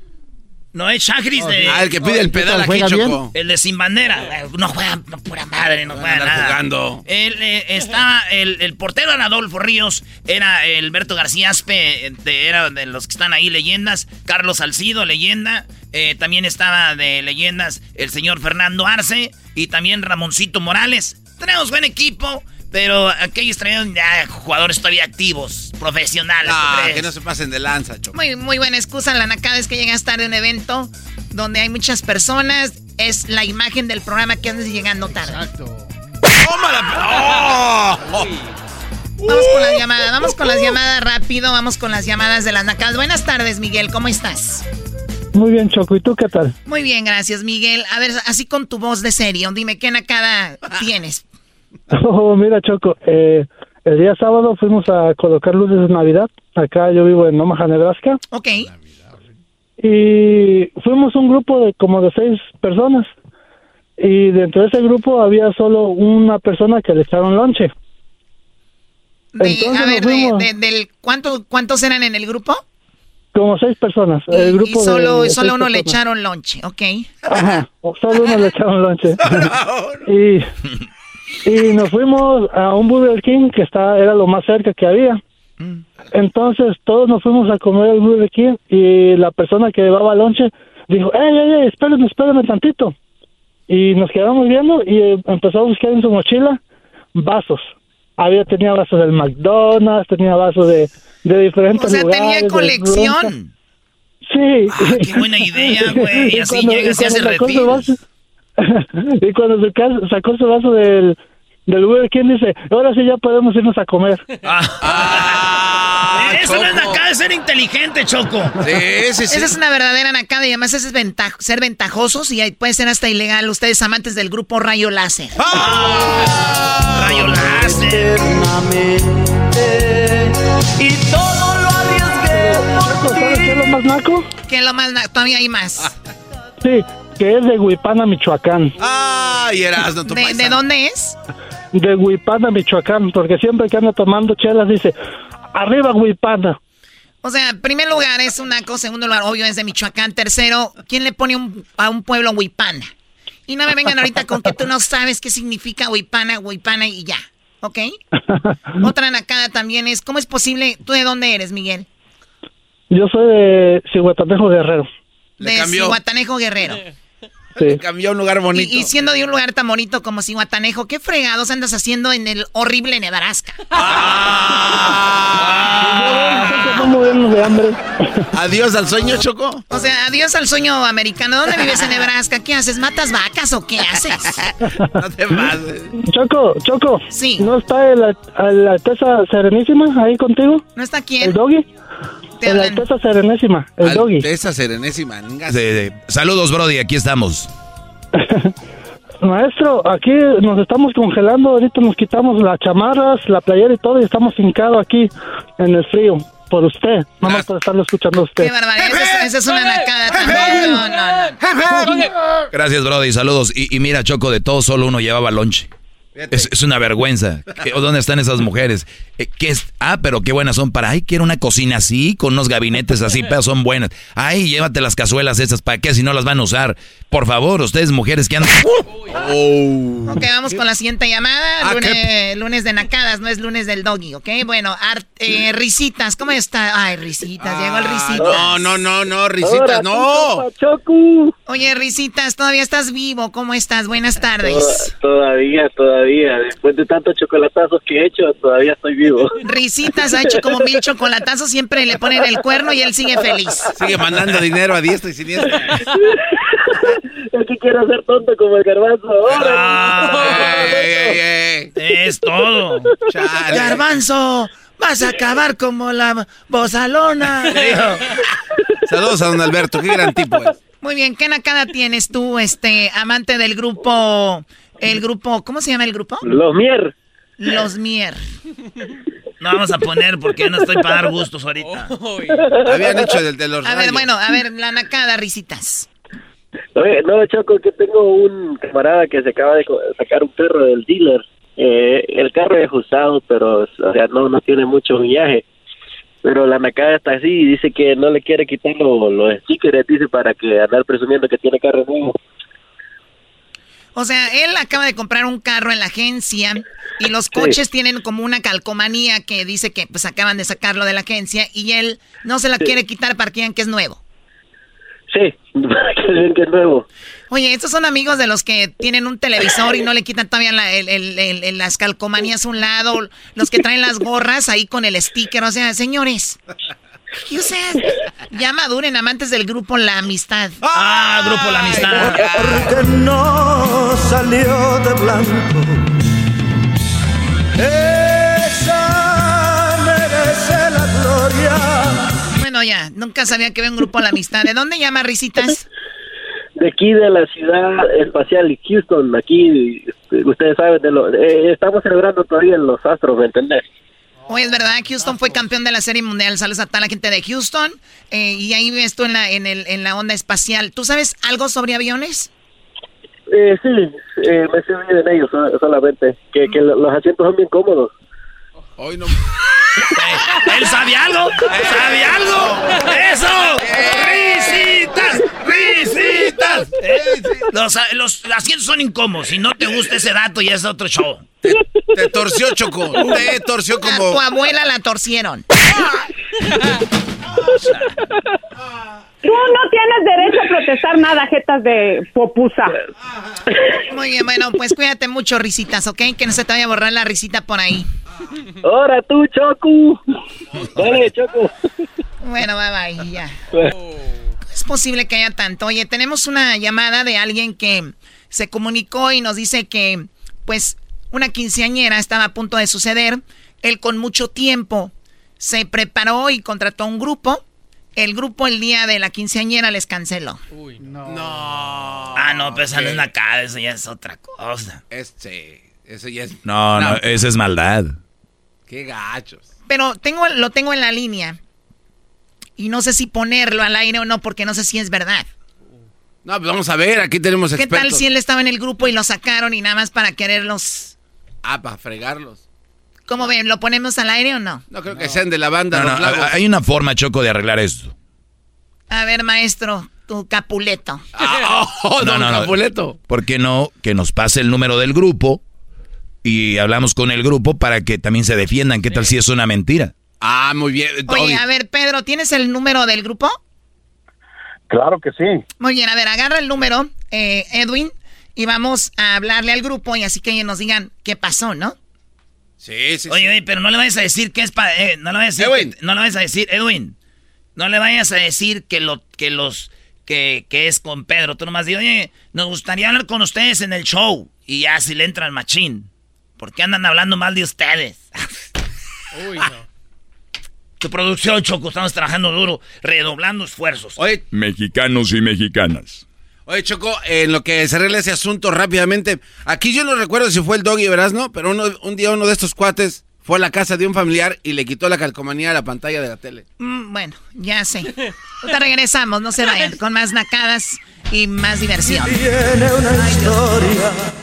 [SPEAKER 11] No es Shahiris de...
[SPEAKER 6] Ah, el que pide el pedal aquí. Choco.
[SPEAKER 11] El de sin bandera. Eh, No juega no, pura madre, no
[SPEAKER 6] a
[SPEAKER 11] juega nada.
[SPEAKER 6] jugando.
[SPEAKER 11] Él, eh, estaba, el, el portero era Adolfo Ríos, era el Berto García Aspe, eh, de- era de los que están ahí leyendas. Carlos Salcido, leyenda. Eh, también estaba de leyendas el señor Fernando Arce y también Ramoncito Morales. Tenemos buen equipo, pero aquellos traían ya jugadores todavía activos, profesionales. ¿tú
[SPEAKER 6] Ah, que no se pasen de lanza, Choco.
[SPEAKER 11] Muy, muy buena excusa, Lana. Cada vez que llegas tarde a un evento donde hay muchas personas, es la imagen del programa que andas llegando tarde.
[SPEAKER 7] Exacto.
[SPEAKER 6] ¡Oh!
[SPEAKER 11] Vamos con las llamadas, vamos con las llamadas rápido, vamos con las llamadas de las Nacas. Buenas tardes, Miguel, ¿cómo estás?
[SPEAKER 12] Muy bien, Choco. ¿Y tú qué tal?
[SPEAKER 11] Muy bien, gracias, Miguel. A ver, así con tu voz de serio, dime qué nacada tienes.
[SPEAKER 12] Oh, mira, Choco. Eh, el día sábado fuimos a colocar luces de Navidad. Acá yo vivo en Omaha, Nebraska.
[SPEAKER 11] Ok.
[SPEAKER 12] Y fuimos un grupo de como de seis personas. Y dentro de ese grupo había solo una persona que le echaron lonche.
[SPEAKER 11] De-
[SPEAKER 12] Entonces
[SPEAKER 11] a ver, de- del, ¿cuánto, ¿cuántos eran en el grupo?
[SPEAKER 12] Como seis personas.
[SPEAKER 11] Y,
[SPEAKER 12] el grupo
[SPEAKER 11] y solo,
[SPEAKER 12] de, de
[SPEAKER 11] solo
[SPEAKER 12] seis
[SPEAKER 11] uno le echaron lonche, ok.
[SPEAKER 12] Ajá, solo uno le echaron lonche. y, y nos fuimos a un Burger King que está, era lo más cerca que había. Entonces todos nos fuimos a comer al Burger King y la persona que llevaba lonche dijo, ey, ey, ey, espérenme, espérenme tantito. Y nos quedamos viendo y eh, empezó a buscar en su mochila vasos. Había, tenía vasos del McDonald's, tenía vasos de, de diferentes
[SPEAKER 11] O sea,
[SPEAKER 12] lugares.
[SPEAKER 11] tenía colección.
[SPEAKER 12] Sí.
[SPEAKER 11] Ah, qué buena idea, güey. Así llegas y haces
[SPEAKER 12] y cuando su ca- sacó su vaso del, del Burger King, dice, ahora sí ya podemos irnos a comer.
[SPEAKER 6] Ah,
[SPEAKER 11] Eso no es nacada, es ser inteligente, Choco.
[SPEAKER 6] Sí, sí, sí.
[SPEAKER 11] Esa es una verdadera nacada y además es ventaj- ser ventajosos y puede ser hasta ilegal. Ustedes amantes del grupo Rayo Láser.
[SPEAKER 6] Ah.
[SPEAKER 11] Rayo Láser.
[SPEAKER 2] Y todo lo arriesgué por
[SPEAKER 12] ¿Sabes qué es lo más naco?
[SPEAKER 11] ¿Qué es lo más? na- Todavía hay más.
[SPEAKER 12] Sí, que es de Huipana, Michoacán.
[SPEAKER 6] Ay, Erasno, tu
[SPEAKER 11] ¿De, de dónde es?
[SPEAKER 12] De Huipana, Michoacán, porque siempre que anda tomando chelas dice, arriba Huipana.
[SPEAKER 11] O sea, primer lugar es un naco, segundo lugar, obvio, es de Michoacán. Tercero, ¿quién le pone un- a un pueblo Huipana? Y no me vengan ahorita con que tú no sabes qué significa Huipana, Huipana y ya. ¿Ok? Otra nacada también es, ¿cómo es posible? ¿Tú de dónde eres, Miguel?
[SPEAKER 12] Yo soy de Cihuatanejo Guerrero.
[SPEAKER 6] Le
[SPEAKER 11] De. Cihuatanejo Guerrero.
[SPEAKER 12] Sí.
[SPEAKER 6] Cambió a un lugar bonito.
[SPEAKER 11] Y, y siendo de un lugar tan bonito como Cihuatanejo, ¿qué fregados andas haciendo en el horrible Nebraska?
[SPEAKER 12] Muriendo de hambre.
[SPEAKER 6] Adiós al sueño, Choco.
[SPEAKER 11] O sea, adiós al sueño americano. ¿Dónde vives en Nebraska? ¿Qué haces? ¿Matas vacas o qué haces?
[SPEAKER 6] No te pases.
[SPEAKER 12] Choco, Choco.
[SPEAKER 11] Sí.
[SPEAKER 12] ¿No está el, el Alteza Serenísima ahí contigo?
[SPEAKER 11] ¿No está
[SPEAKER 12] ¿El
[SPEAKER 11] quién?
[SPEAKER 12] doggy? El. Alteza Serenísima, el doggy.
[SPEAKER 6] Alteza Serenésima.
[SPEAKER 5] De- de- saludos, Brody, aquí estamos.
[SPEAKER 12] Maestro, aquí nos estamos congelando, ahorita nos quitamos las chamarras, la playera y todo y estamos hincados aquí en el frío por usted, vamos por estarlo escuchando a usted.
[SPEAKER 11] Qué barbaridad. Esa es, esa es una nacada también. No, no, no.
[SPEAKER 5] Gracias, Brody, saludos. Y, y mira, Choco, de todo solo uno llevaba lonche. Es, es una vergüenza. ¿Qué- ¿Dónde están esas mujeres? Eh, ¿qué es? Ah, pero qué buenas son para. Ay, quiero una cocina así, con unos gabinetes así, pero son buenas. Ay, llévate las cazuelas esas, ¿para qué? Si no las van a usar. Por favor, ustedes mujeres que andan... Oh.
[SPEAKER 11] Ok, vamos con la siguiente llamada.
[SPEAKER 6] Ah,
[SPEAKER 11] Lunes, lunes de nacadas, no es lunes del doggy, ¿ok? Bueno, Art- eh, Risitas, ¿cómo está? Ay, Risitas, llegó el Risitas.
[SPEAKER 6] No, no, no, no, risitas, no.
[SPEAKER 11] Oye, Risitas, todavía estás vivo, ¿cómo estás? Buenas tardes.
[SPEAKER 13] Todavía, todavía. Después de tantos chocolatazos que he hecho, todavía estoy vivo.
[SPEAKER 11] Risitas ha hecho como mil chocolatazos, siempre le ponen el cuerno y él sigue feliz.
[SPEAKER 6] Sigue mandando dinero a diestra y siniestra.
[SPEAKER 13] Aquí quiero ser tonto como el garbanzo ahora.
[SPEAKER 11] Es todo. Garbanzo, vas a acabar como la bozalona.
[SPEAKER 6] Saludos a don Alberto, qué gran tipo es.
[SPEAKER 11] Muy bien, ¿qué nacada tienes tú, este, amante del grupo, el grupo, ¿cómo se llama el grupo?
[SPEAKER 13] Los Mier.
[SPEAKER 11] Los Mier. No vamos a poner porque no estoy para dar gustos ahorita.
[SPEAKER 6] Habían hecho del de los
[SPEAKER 11] A ver, bueno, a ver, la nacada, risitas.
[SPEAKER 13] Oye, no, Choco, que tengo un camarada que se acaba de sacar un perro del dealer. Eh, el carro es usado, pero o sea, no, no tiene mucho millaje. Pero la nacada está así y dice que no le quiere quitar lo- los stickers, dice, para que andar presumiendo que tiene carro nuevo.
[SPEAKER 11] O sea, él acaba de comprar un carro en la agencia y los coches tienen como una calcomanía que dice que pues acaban de sacarlo de la agencia y él no se la
[SPEAKER 13] Sí.
[SPEAKER 11] quiere quitar para que que es nuevo.
[SPEAKER 13] Sí, para que vean que es nuevo.
[SPEAKER 11] Oye, estos son amigos de los que tienen un televisor y no le quitan todavía la- el- el- el- el- las calcomanías a un lado, los que traen las gorras ahí con el sticker. O sea, señores, y o sea, ya maduren amantes del grupo La Amistad. Ah, grupo La Amistad.
[SPEAKER 2] Porque no salió de blanco. Esa merece la gloria.
[SPEAKER 11] Bueno, ya, nunca sabía que había un grupo La Amistad. ¿De dónde llama Risitas?
[SPEAKER 13] De aquí de la ciudad espacial Houston, aquí, este, ustedes saben, de lo, eh, estamos celebrando todavía los astros, ¿me entendés?
[SPEAKER 11] Oye, es verdad, Houston fue campeón de la Serie Mundial. Saludos a toda la gente de Houston. Eh, y ahí ves tú en la, en, el, en la onda espacial. ¿Tú sabes algo sobre aviones?
[SPEAKER 13] Eh, sí, eh, me bien en ellos so- solamente, que, que lo- los asientos son bien cómodos.
[SPEAKER 6] Hoy no.
[SPEAKER 11] ¿Él sabe algo? ¿Sabe algo? ¡Eso! ¡Risitas! ¡Risitas! Los, los asientos son incómodos. Si no te gusta ese dato, ya es otro show.
[SPEAKER 6] Te torció, Choco. Te torció
[SPEAKER 11] A
[SPEAKER 6] como.
[SPEAKER 11] tu abuela la torcieron.
[SPEAKER 14] Tú no tienes derecho a protestar nada, jetas de popusa.
[SPEAKER 11] Muy bien, bueno, pues cuídate mucho, risitas, ¿ok? Que no se te vaya a borrar la risita por ahí.
[SPEAKER 13] ¡Ahora tú, Choco! Dale, Choco.
[SPEAKER 11] Bueno, bye bye, ya. Es posible que haya tanto. Oye, tenemos una llamada de alguien que se comunicó y nos dice que, pues, una quinceañera estaba a punto de suceder. Él con mucho tiempo se preparó y contrató un grupo. El grupo el día de la quinceañera les canceló.
[SPEAKER 6] Uy, no.
[SPEAKER 11] Ah, no, pues esa no es una cara, eso ya es otra cosa.
[SPEAKER 6] Este. Eso ya es.
[SPEAKER 5] No, no, esa es maldad.
[SPEAKER 6] Qué gachos.
[SPEAKER 11] Pero tengo, lo tengo en la línea. Y no sé si ponerlo al aire o no, porque no sé si es verdad.
[SPEAKER 6] No, pues vamos a ver, aquí tenemos
[SPEAKER 11] ¿Qué
[SPEAKER 6] expertos.
[SPEAKER 11] tal si él estaba en el grupo y lo sacaron y nada más para quererlos?
[SPEAKER 6] Ah, para fregarlos.
[SPEAKER 11] ¿Cómo ven? ¿Lo ponemos al aire o no?
[SPEAKER 6] No creo que sean de la banda.
[SPEAKER 5] No,
[SPEAKER 6] los
[SPEAKER 5] no,
[SPEAKER 6] lagos.
[SPEAKER 5] hay una forma, Choco, de arreglar esto.
[SPEAKER 11] A ver, maestro, tu capuleto.
[SPEAKER 6] Oh, don Capuleto.
[SPEAKER 5] ¿Por qué no que nos pase el número del grupo y hablamos con el grupo para que también se defiendan? ¿Qué tal si es una mentira?
[SPEAKER 6] Ah, muy bien.
[SPEAKER 11] Oye, a ver, Pedro, ¿tienes el número del grupo?
[SPEAKER 15] Claro que sí.
[SPEAKER 11] Muy bien, a ver, agarra el número, eh, Edwin, y vamos a hablarle al grupo y así que ellos nos digan qué pasó, ¿no?
[SPEAKER 6] Sí, sí,
[SPEAKER 11] Oye, oye, pero no le vayas a decir que es para... eh, no le vayas a decir... que- no le vayas a decir, Edwin, no le vayas a decir que, lo, que los... Que, que es con Pedro. Tú nomás di, oye, nos gustaría hablar con ustedes en el show. Y ya si le entra el machín. ¿Por qué andan hablando mal de ustedes?
[SPEAKER 6] Uy, no.
[SPEAKER 11] Tu producción, Choco, estamos trabajando duro, redoblando esfuerzos.
[SPEAKER 6] Oye,
[SPEAKER 10] Mexicanos y mexicanas.
[SPEAKER 6] Oye, Choco, en lo que se arregla ese asunto rápidamente, aquí yo no recuerdo si fue el Doggy Verasno, pero uno, un día uno de estos cuates fue a la casa de un familiar y le quitó la calcomanía a la pantalla de la tele.
[SPEAKER 11] Mm, bueno, ya sé. Ahorita regresamos, no se vayan, con más nacadas y más diversión.
[SPEAKER 2] Tiene una historia.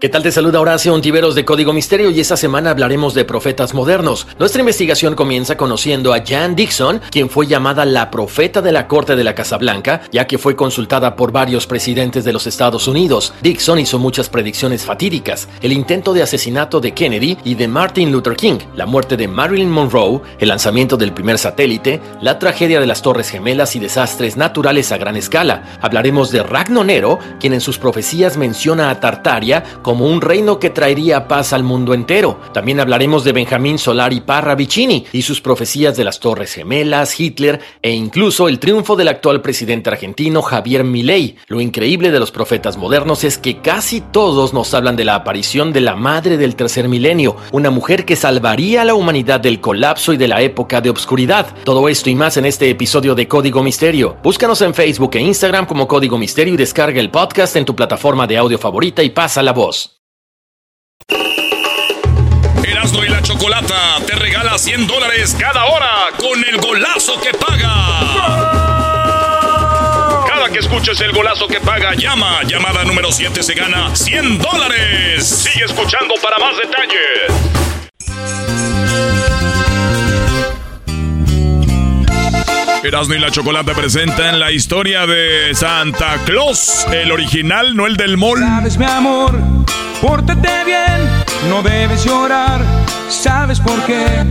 [SPEAKER 16] ¿Qué tal te saluda Horacio Ontiveros de Código Misterio y esta semana hablaremos de profetas modernos? Nuestra investigación comienza conociendo a Jan Dixon, quien fue llamada la profeta de la corte de la Casa Blanca, ya que fue consultada por varios presidentes de los Estados Unidos. Dixon hizo muchas predicciones fatídicas, el intento de asesinato de Kennedy y de Martin Luther King, la muerte de Marilyn Monroe, el lanzamiento del primer satélite, la tragedia de las Torres Gemelas y desastres naturales a gran escala. Hablaremos de Ragno Nero, quien en sus profecías menciona a Tartaria como un reino que traería paz al mundo entero. También hablaremos de Benjamín Solari Parra Vicini y sus profecías de las Torres Gemelas, Hitler e incluso el triunfo del actual presidente argentino Javier Milei. Lo increíble de los profetas modernos es que casi todos nos hablan de la aparición de la madre del tercer milenio, una mujer que salvaría a la humanidad del colapso y de la época de obscuridad. Todo esto y más en este episodio de Código Misterio. Búscanos en Facebook e Instagram como Código Misterio y descarga el podcast en tu plataforma de audio favorita y pasa la voz.
[SPEAKER 1] Chocolata te regala 100 dólares cada hora con el golazo que paga. Cada que escuches el golazo que paga, llama. Llamada número 7 se gana 100 dólares. Sigue escuchando para más detalles. Erasmo y la Chocolata presentan la historia de Santa Claus, el original, no el del mall.
[SPEAKER 17] Sabes, mi amor, pórtate bien, no debes llorar. ¿Sabes por qué?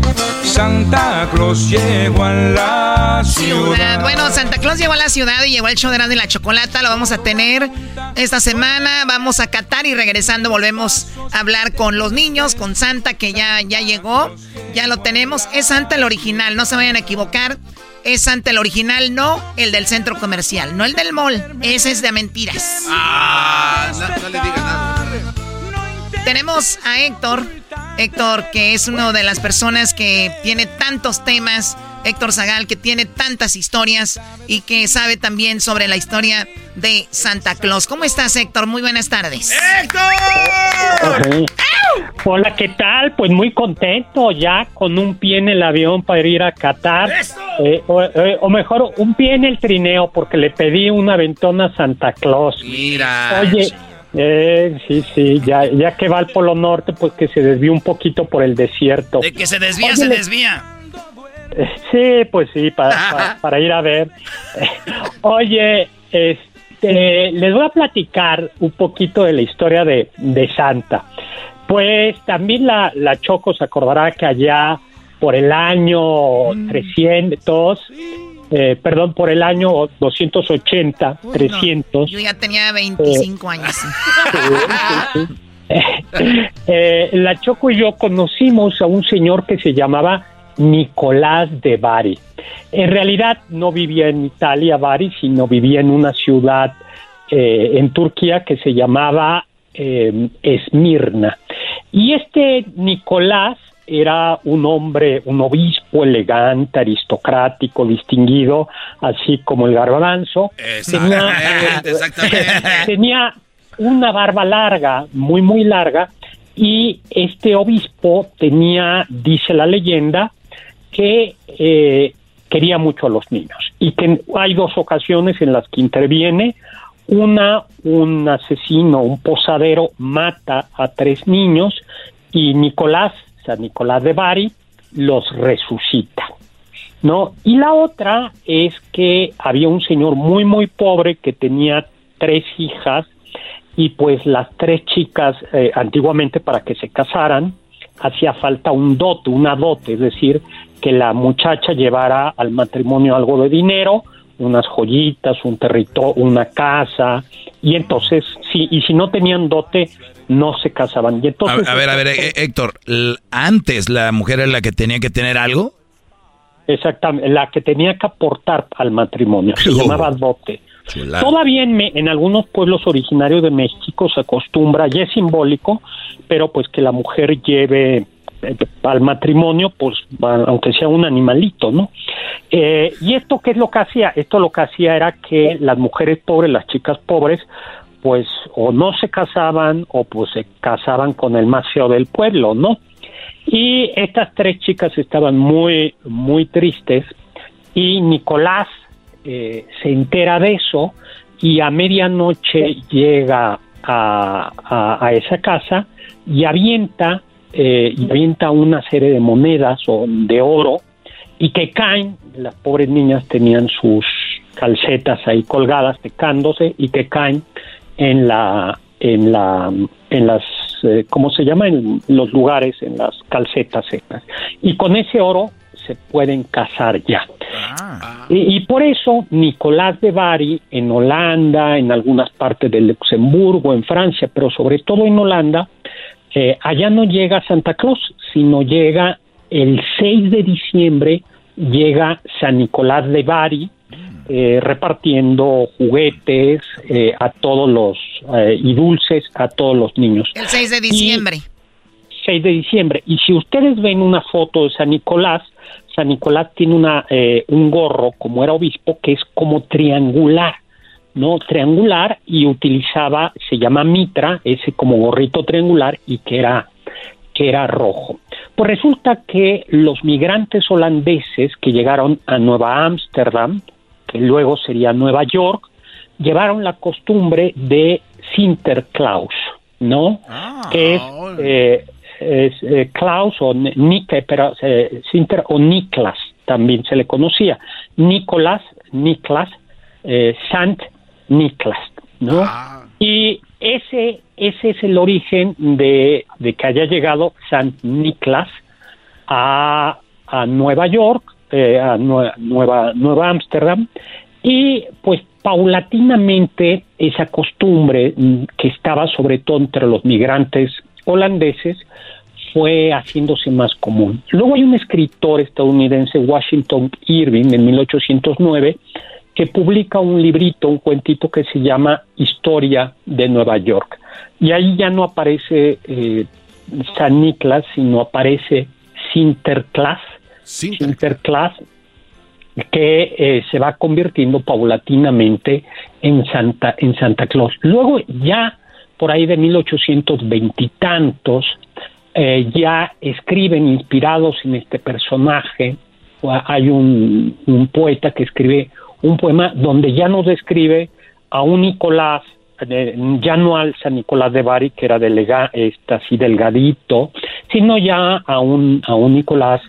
[SPEAKER 17] Santa Claus llegó a la ciudad.
[SPEAKER 11] Ciudad. Bueno, Santa Claus llegó a la ciudad y llegó el show de Erasmo y la Chocolata. Lo vamos a tener esta semana. Vamos a Qatar y regresando volvemos a hablar con los niños, con Santa que ya, ya llegó. Ya lo tenemos. Es Santa el original, no se vayan a equivocar. Es Santa el original, no el del centro comercial, no el del mall. Ese es de mentiras.
[SPEAKER 6] Ah, no, no.
[SPEAKER 11] Tenemos a Héctor. Héctor, que es una de las personas que tiene tantos temas. Héctor Zagal, que tiene tantas historias y que sabe también sobre la historia de Santa Claus. ¿Cómo estás, Héctor? Muy buenas tardes.
[SPEAKER 18] Ok. Hola, ¿qué tal? Pues muy contento ya con un pie en el avión para ir a Qatar. Eh, o, eh, o mejor, un pie en el trineo porque le pedí una ventona a Santa Claus.
[SPEAKER 6] Mira.
[SPEAKER 18] Oye, eh, sí, sí, ya, ya que va al Polo Norte, pues que se desvíe un poquito por el desierto.
[SPEAKER 11] De que se desvía,
[SPEAKER 18] Oye,
[SPEAKER 11] se
[SPEAKER 18] le-
[SPEAKER 11] desvía.
[SPEAKER 18] Eh, Sí, pues sí, para, para, para ir a ver. Oye, este, les voy a platicar un poquito de la historia de, de Santa. Pues también la, la Choco se acordará que allá por el año 300, eh, perdón, por el año 280, 300.
[SPEAKER 11] Yo ya tenía 25 años.
[SPEAKER 18] Eh, la Choco y yo conocimos a un señor que se llamaba Nicolás de Bari. En realidad no vivía en Italia, Bari, sino vivía en una ciudad eh, en Turquía que se llamaba eh, Esmirna. Y este Nicolás era un hombre, un obispo elegante, aristocrático, distinguido, así como el garbanzo. Tenía, tenía una barba larga, muy, muy larga, y este obispo tenía, dice la leyenda, que eh, quería mucho a los niños y que hay dos ocasiones en las que interviene. Una, un asesino, un posadero, mata a tres niños y Nicolás, Nicolás de Bari, los resucita. ¿no? Y la otra es que había un señor muy, muy pobre que tenía tres hijas y pues las tres chicas eh, antiguamente para que se casaran hacía falta un dote, una dote, es decir, que la muchacha llevara al matrimonio algo de dinero, unas joyitas, un territorio, una casa, y entonces, sí, y si no tenían dote, no se casaban. Y
[SPEAKER 5] A,
[SPEAKER 18] entonces,
[SPEAKER 5] a ver, a ver, eh, Héctor, antes la mujer era la que tenía que tener algo.
[SPEAKER 18] Exactamente, la que tenía que aportar al matrimonio, se
[SPEAKER 5] Oh.
[SPEAKER 18] llamaba dote.
[SPEAKER 5] Chulada.
[SPEAKER 18] Todavía en, Me- en algunos pueblos originarios de México se acostumbra, ya es simbólico, pero pues que la mujer lleve eh, al matrimonio, pues aunque sea un animalito, ¿no? Eh, y esto qué es lo que hacía? Esto lo que hacía era que las mujeres pobres, las chicas pobres, pues o no se casaban o pues se casaban con el más feo del pueblo, ¿no? Y estas tres chicas estaban muy, muy tristes y Nicolás eh, se entera de eso y a medianoche llega a, a- esa casa y avienta, eh, y avienta una serie de monedas o de oro y que caen, las pobres niñas tenían sus calcetas ahí colgadas secándose y que caen en la en la en las eh, cómo se llama en los lugares en las calcetas secas. Y con ese oro se pueden casar ya. Y, y por eso Nicolás de Bari en Holanda en algunas partes de Luxemburgo en Francia pero sobre todo en Holanda eh, allá no llega Santa Claus sino llega el 6 de diciembre llega San Nicolás de Bari eh, repartiendo juguetes eh, a todos los eh, y dulces a todos los niños.
[SPEAKER 3] El 6 de diciembre.
[SPEAKER 18] 6 de diciembre. Y si ustedes ven una foto de San Nicolás, San Nicolás tiene una eh, un gorro, como era obispo, que es como triangular, ¿no? Triangular y utilizaba, se llama mitra, ese como gorrito triangular y que era que era rojo. Pues resulta que los migrantes holandeses que llegaron a Nueva Ámsterdam, que luego sería Nueva York, llevaron la costumbre de Sinterklaas, ¿no? que es, eh, es, eh, Klaus o Ni- Nike, pero eh, Sinter o Niklas también se le conocía. Nicolás, Niklas, Sant Niklas, ¿no? Y ese, ese es el origen de, de que haya llegado Sant Niklas a, a Nueva York, eh, a Nue- Nueva Nueva Ámsterdam, y pues paulatinamente esa costumbre mm, que estaba sobre todo entre los migrantes holandeses fue haciéndose más común. Luego hay un escritor estadounidense, Washington Irving, en 1809, que publica un librito, un cuentito que se llama Historia de Nueva York. Y ahí ya no aparece eh, San Nicolás, sino aparece Sinterklaas. Sinterklaas, que eh, se va convirtiendo paulatinamente en Santa, en Santa Claus. Luego ya por ahí de 1820 y tantos, ya escriben inspirados en este personaje. Hay un, poeta que escribe un poema donde ya nos describe a un Nicolás, ya no al San Nicolás de Bari, que era delega, este, así delgadito, sino ya a un, a un Nicolás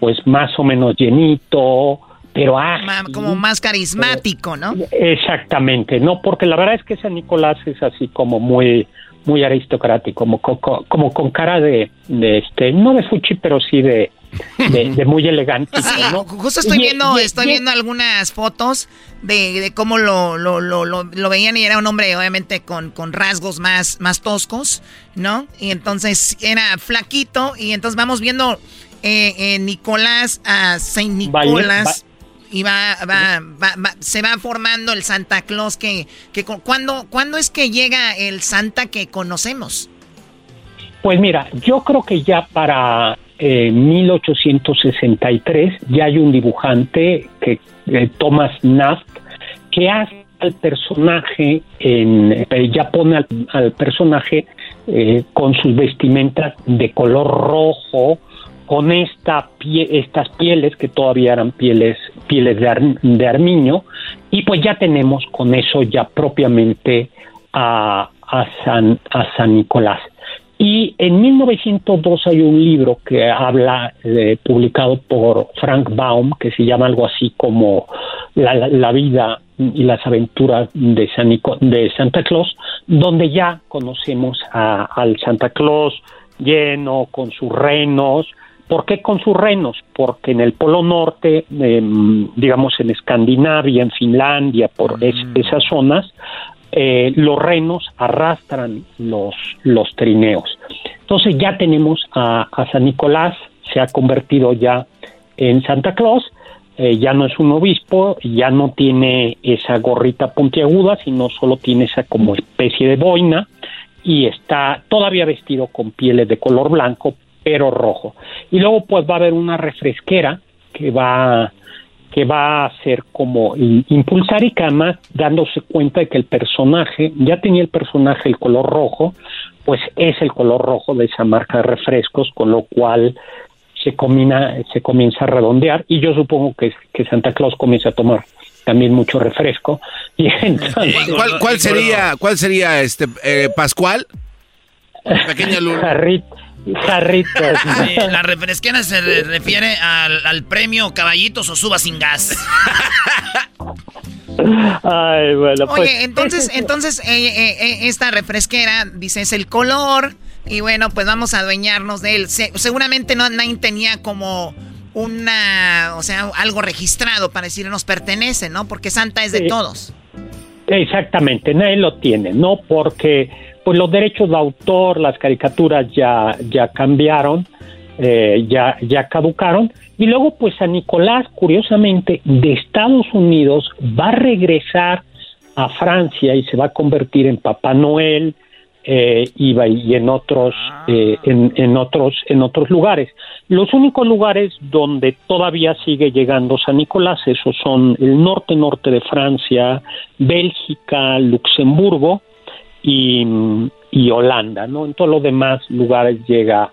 [SPEAKER 18] pues más o menos llenito, pero ágil.
[SPEAKER 3] Como más carismático, ¿no?
[SPEAKER 18] Exactamente, no, porque la verdad es que San Nicolás es así como muy muy aristocrático, como co- co- como con cara de, de este, no de fuchi, pero sí de, de, de muy elegante.
[SPEAKER 3] Sí,
[SPEAKER 18] ¿no?
[SPEAKER 3] justo estoy viendo,
[SPEAKER 18] y-
[SPEAKER 3] estoy
[SPEAKER 18] y-
[SPEAKER 3] viendo algunas fotos de, de cómo lo, lo, lo, lo, lo veían y era un hombre obviamente con, con rasgos más, más toscos, ¿no? Y entonces era flaquito y entonces vamos viendo eh, eh, Nicolás a Saint Nicolás. Y va, va, va- va- se va formando el Santa Claus que, que cu- ¿cuándo, ¿cuándo es que llega el Santa que conocemos?
[SPEAKER 18] Pues mira, yo creo que ya para eh, 1863 ya hay un dibujante que eh, Thomas Naft que hace al personaje en eh, ya pone al, al personaje eh, con sus vestimentas de color rojo con esta pie- estas pieles que todavía eran pieles pieles de, ar- de armiño y pues ya tenemos con eso ya propiamente a, a San a San Nicolás y en 1902 hay un libro que habla, eh, publicado por Frank Baum, que se llama algo así como La, la- vida y las aventuras de, San de Santa Claus, donde ya conocemos a- al Santa Claus lleno, con sus renos. ¿Por qué con sus renos? Porque en el Polo Norte, em, digamos en Escandinavia, en Finlandia, por es- esas zonas, eh, los renos arrastran los, los trineos. Entonces ya tenemos a, a San Nicolás, se ha convertido ya en Santa Claus, eh, ya no es un obispo, ya no tiene esa gorrita puntiaguda, sino solo tiene esa como especie de boina y está todavía vestido con pieles de color blanco, pero rojo. Y luego pues va a haber una refresquera que va que va a ser como impulsar y que además dándose cuenta de que el personaje, ya tenía el personaje el color rojo, pues es el color rojo de esa marca de refrescos, con lo cual se combina, se comienza a redondear y yo supongo que, que Santa Claus comienza a tomar también mucho refresco. Y entonces,
[SPEAKER 6] ¿Cuál, cuál sería, cuál sería este eh, Pascual? Pequeña luna.
[SPEAKER 18] Jarritas.
[SPEAKER 3] Sí, la refresquera se re- refiere al, al premio Caballitos o Suba sin gas.
[SPEAKER 18] Ay, bueno, pues,
[SPEAKER 3] Oye, entonces, entonces eh, eh, eh, esta refresquera, dice, es el color. Y bueno, pues vamos a adueñarnos de él. Se- seguramente no, nadie tenía como una, o sea, algo registrado para decir nos pertenece, ¿no? Porque Santa es de
[SPEAKER 18] Sí.
[SPEAKER 3] todos.
[SPEAKER 18] Exactamente, nadie lo tiene, ¿no? Porque pues los derechos de autor, las caricaturas ya, ya cambiaron, eh, ya, ya caducaron. Y luego, pues San Nicolás, curiosamente, de Estados Unidos va a regresar a Francia y se va a convertir en Papá Noel eh, y, y en otros eh, en, en otros en otros lugares. Los únicos lugares donde todavía sigue llegando San Nicolás, esos son el norte norte de Francia, Bélgica, Luxemburgo y, y Holanda, ¿no? En todos los demás lugares llega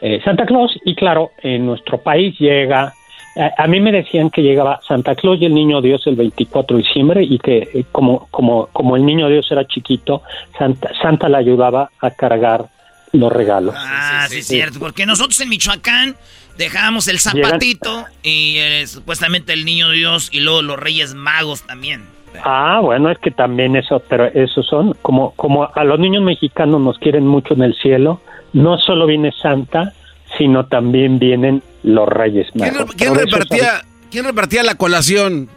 [SPEAKER 18] eh, Santa Claus y claro, en nuestro país llega a, a mí me decían que llegaba Santa Claus y el Niño Dios el 24 de diciembre y que eh, como, como, como el Niño Dios era chiquito, Santa, Santa le ayudaba a cargar los regalos.
[SPEAKER 3] Ah, sí, es cierto. Porque nosotros en Michoacán dejábamos el zapatito y eh, supuestamente el niño Dios y luego los Reyes Magos también.
[SPEAKER 18] Ah, bueno, es que también eso, pero esos son, como, como a los niños mexicanos nos quieren mucho en el cielo, no solo viene Santa, sino también vienen los Reyes
[SPEAKER 6] ¿Quién,
[SPEAKER 18] Magos.
[SPEAKER 6] quién
[SPEAKER 18] eso
[SPEAKER 6] repartía, ¿Quién repartía la colación?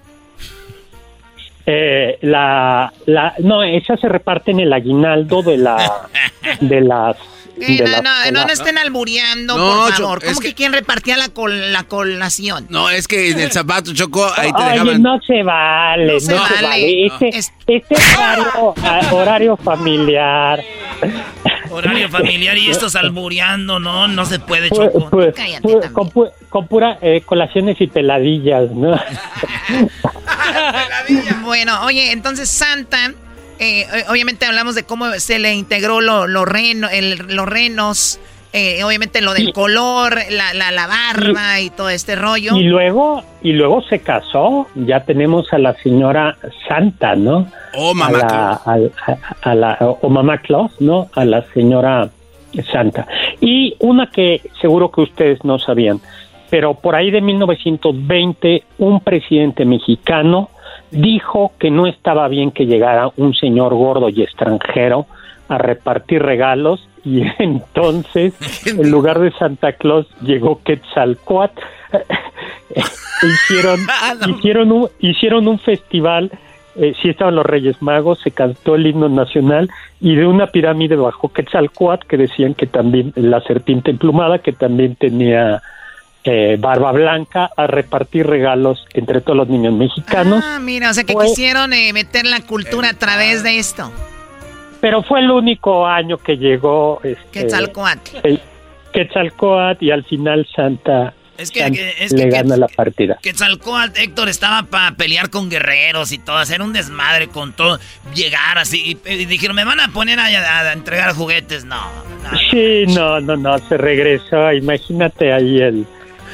[SPEAKER 18] Eh, la, la, no, esa se reparte en el aguinaldo de la, de las,
[SPEAKER 3] Eh, no, no, no, no estén albureando,
[SPEAKER 6] No,
[SPEAKER 3] por
[SPEAKER 6] Cho-
[SPEAKER 3] favor.
[SPEAKER 6] es
[SPEAKER 3] ¿Cómo
[SPEAKER 6] que-
[SPEAKER 3] que, quién repartía la, col- la colación?
[SPEAKER 6] No, es que en el zapato chocó, ahí te
[SPEAKER 18] Oye,
[SPEAKER 6] dejaban.
[SPEAKER 18] no se vale, no
[SPEAKER 3] No
[SPEAKER 18] se,
[SPEAKER 3] se
[SPEAKER 18] vale.
[SPEAKER 3] vale.
[SPEAKER 18] Este,
[SPEAKER 3] Es-
[SPEAKER 18] este horario, ah, horario familiar.
[SPEAKER 3] Horario familiar y estos albureando, no, no se puede,
[SPEAKER 18] Pu-
[SPEAKER 3] Choco.
[SPEAKER 18] pu-
[SPEAKER 3] Cállate
[SPEAKER 18] pu-
[SPEAKER 3] también.
[SPEAKER 18] con, pu- con pura eh, colaciones y peladillas, ¿no?
[SPEAKER 3] Bueno, oye, entonces Santa, eh, obviamente hablamos de cómo se le integró lo, lo reno, el- los renos, eh, obviamente lo del color, la, la, la barba y todo este rollo.
[SPEAKER 18] Y luego, y luego se casó. Ya tenemos a la señora Santa, ¿no?
[SPEAKER 6] Oh,
[SPEAKER 18] a
[SPEAKER 6] mamá
[SPEAKER 18] la, al- a, a la, o mamá Claus, ¿no? A la señora Santa. Y una que seguro que ustedes no sabían, pero por ahí de 1920 un presidente mexicano dijo que no estaba bien que llegara un señor gordo y extranjero a repartir regalos y entonces en lugar de Santa Claus llegó Quetzalcoatl. Hicieron hicieron un hicieron un festival eh, sí estaban los Reyes Magos, se cantó el himno nacional y de una pirámide bajó Quetzalcoatl que decían que también la serpiente emplumada que también tenía eh, barba blanca a repartir regalos entre todos los niños mexicanos.
[SPEAKER 3] Ah, mira, o sea que
[SPEAKER 18] Fue-
[SPEAKER 3] quisieron eh, meter la cultura a través de esto.
[SPEAKER 18] Pero fue el único año que llegó este,
[SPEAKER 3] Quetzalcoatl.
[SPEAKER 18] el Quetzalcoatl y al final Santa,
[SPEAKER 3] Es que-
[SPEAKER 18] Santa
[SPEAKER 3] que- es
[SPEAKER 18] le
[SPEAKER 3] que-
[SPEAKER 18] gana la partida.
[SPEAKER 3] Quetzalcoatl, Héctor, estaba para pelear con guerreros y todo, hacer un desmadre con todo, llegar así. Y, y dijeron, me van a poner a, a- a entregar juguetes. No, no.
[SPEAKER 18] Sí, no, no, no, se regresó. Imagínate ahí el,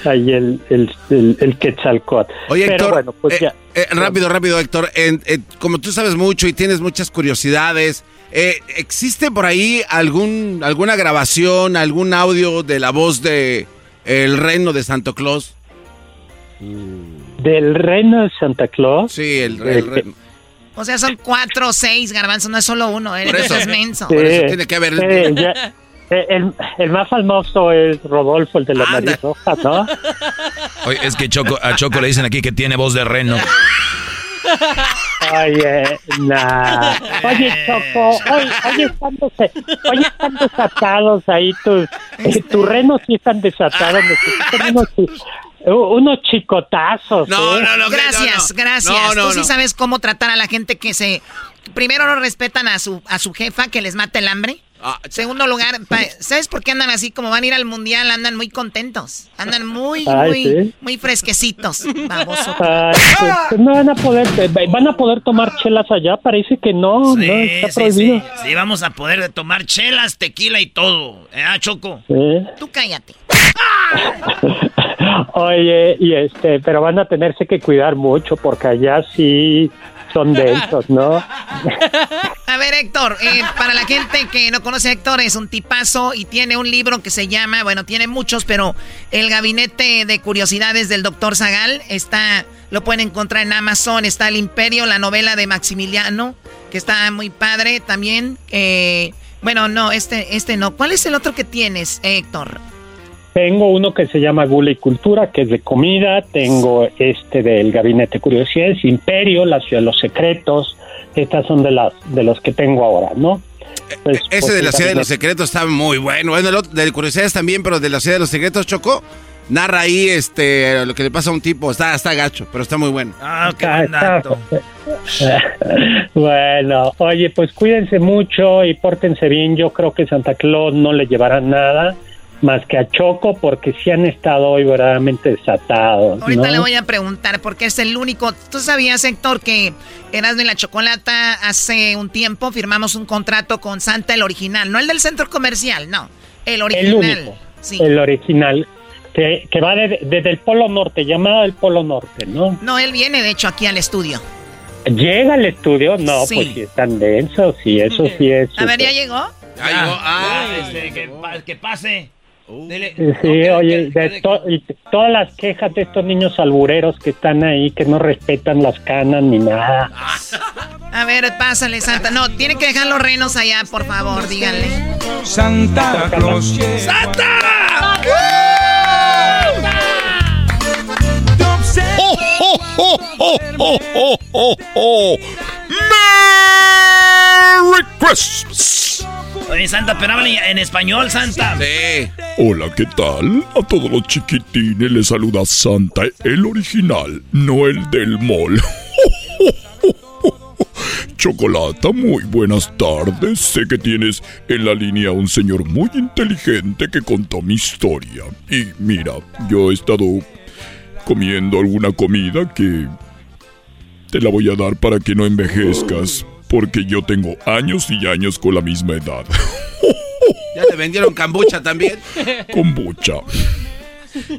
[SPEAKER 18] ahí el, el, el, el Quetzalcoatl.
[SPEAKER 6] Oye,
[SPEAKER 18] Pero
[SPEAKER 6] Héctor,
[SPEAKER 18] bueno, pues
[SPEAKER 6] eh,
[SPEAKER 18] ya.
[SPEAKER 6] eh, rápido, rápido, Héctor. En- eh, como tú sabes mucho y tienes muchas curiosidades, eh, ¿existe por ahí algún alguna grabación, algún audio de la voz de el reno de Santo Claus?
[SPEAKER 18] Del reino de Santa Claus.
[SPEAKER 6] Sí, el,
[SPEAKER 18] Eh,
[SPEAKER 6] el reno.
[SPEAKER 3] O sea, son cuatro o seis garbanzos, no es solo uno, eres
[SPEAKER 6] Por eso.
[SPEAKER 3] es menso.
[SPEAKER 18] Sí,
[SPEAKER 6] tiene que haber-
[SPEAKER 18] sí, ya- eh, el, el más famoso es Rodolfo, el de la nariz roja, ¿no?
[SPEAKER 5] Oye, es que Choco, a Choco le dicen aquí que tiene voz de reno.
[SPEAKER 18] Oye, nah. Oye, Choco, hoy, hoy, están hoy están desatados ahí tus, eh, tus renos sí están desatados, necesitan unos, chi- unos chicotazos.
[SPEAKER 6] No,
[SPEAKER 18] ¿eh?
[SPEAKER 6] no, no,
[SPEAKER 3] Gracias,
[SPEAKER 6] no, no.
[SPEAKER 3] gracias.
[SPEAKER 6] No, no,
[SPEAKER 3] Tú sí sabes cómo tratar a la gente que se... Primero no respetan a su, a su jefa, que les mata el hambre.
[SPEAKER 6] Ah,
[SPEAKER 3] Segundo lugar, pa- ¿sabes por qué andan así? Como van a ir al mundial, andan muy contentos. Andan muy,
[SPEAKER 18] Ay,
[SPEAKER 3] muy,
[SPEAKER 18] ¿sí?
[SPEAKER 3] muy fresquecitos.
[SPEAKER 18] Ay, pues, no van a poder, eh, van a poder tomar chelas allá, parece que no,
[SPEAKER 3] Sí,
[SPEAKER 18] no, está
[SPEAKER 3] sí,
[SPEAKER 18] prohibido.
[SPEAKER 3] sí. Sí, vamos a poder tomar chelas, tequila y todo. ¿Eh, Choco?
[SPEAKER 18] Sí.
[SPEAKER 3] Tú cállate.
[SPEAKER 18] Oye, y este, pero van a tenerse que cuidar mucho porque allá sí son densos, ¿no?
[SPEAKER 11] A ver, Héctor, eh, para la gente que no conoce a Héctor, es un tipazo y tiene un libro que se llama, bueno, tiene muchos, pero El Gabinete de Curiosidades del Doctor Zagal está, lo pueden encontrar en Amazon, está El Imperio, la novela de Maximiliano, que está muy padre también. Eh, bueno, no, este, este no. ¿Cuál es el otro que tienes, Héctor?
[SPEAKER 18] Tengo uno que se llama Gula y Cultura, que es de comida. Tengo este del Gabinete de Curiosidades, Imperio, La Ciudad de los Secretos. Estas son de las de los que tengo ahora, ¿no? Pues,
[SPEAKER 6] Ese
[SPEAKER 18] pues,
[SPEAKER 6] de la Ciudad de los Secretos está muy bueno. Bueno, el otro de curiosidades también, pero de la Ciudad de los Secretos, Choco, narra ahí este lo que le pasa a un tipo. Está, está gacho, pero está muy bueno.
[SPEAKER 11] Ah, qué
[SPEAKER 18] Está-
[SPEAKER 11] buen dato.
[SPEAKER 18] bueno, oye, pues cuídense mucho y pórtense bien. Yo creo que Santa Claus no le llevará nada más que a Choco porque sí han estado hoy verdaderamente desatados.
[SPEAKER 11] Ahorita
[SPEAKER 18] ¿no?
[SPEAKER 11] le voy a preguntar porque es el único. ¿Tú sabías, Héctor, que Erasmo y la Chocolata hace un tiempo firmamos un contrato con Santa, el original? No el del centro comercial, no. El
[SPEAKER 18] El
[SPEAKER 11] original.
[SPEAKER 18] único,
[SPEAKER 11] Sí.
[SPEAKER 18] el original, que, que va de- desde el Polo Norte, llamado el Polo Norte, ¿no?
[SPEAKER 11] No, él viene de hecho aquí al estudio.
[SPEAKER 18] Llega al estudio, no,
[SPEAKER 11] Sí.
[SPEAKER 18] pues si están densos, y eso sí es.
[SPEAKER 11] A ver, ¿ya llegó?
[SPEAKER 3] Ya llegó. Ah, este, que, pa- que pase. Dele.
[SPEAKER 18] Sí, oye, de to- y todas las quejas de estos niños albureros que están ahí, que no respetan las canas ni nada.
[SPEAKER 11] A ver, pásale, Santa. No, tiene que dejar los renos allá, por favor, díganle.
[SPEAKER 17] Santa Claus.
[SPEAKER 11] ¡Santa!
[SPEAKER 10] ¡Oh, oh, oh, oh, oh, oh, oh, oh! ¡Merry Christmas!
[SPEAKER 11] Oye, Santa, pero habla en español, Santa.
[SPEAKER 6] Sí.
[SPEAKER 10] Hola, ¿qué tal? A todos los chiquitines les saluda Santa, el original, no el del mall. Chocolata, muy buenas tardes. Sé que tienes en la línea a un señor muy inteligente que contó mi historia. Y mira, yo he estado comiendo alguna comida que te la voy a dar para que no envejezcas, porque yo tengo años y años con la misma edad.
[SPEAKER 6] Ya le vendieron cambucha también.
[SPEAKER 10] Kombucha.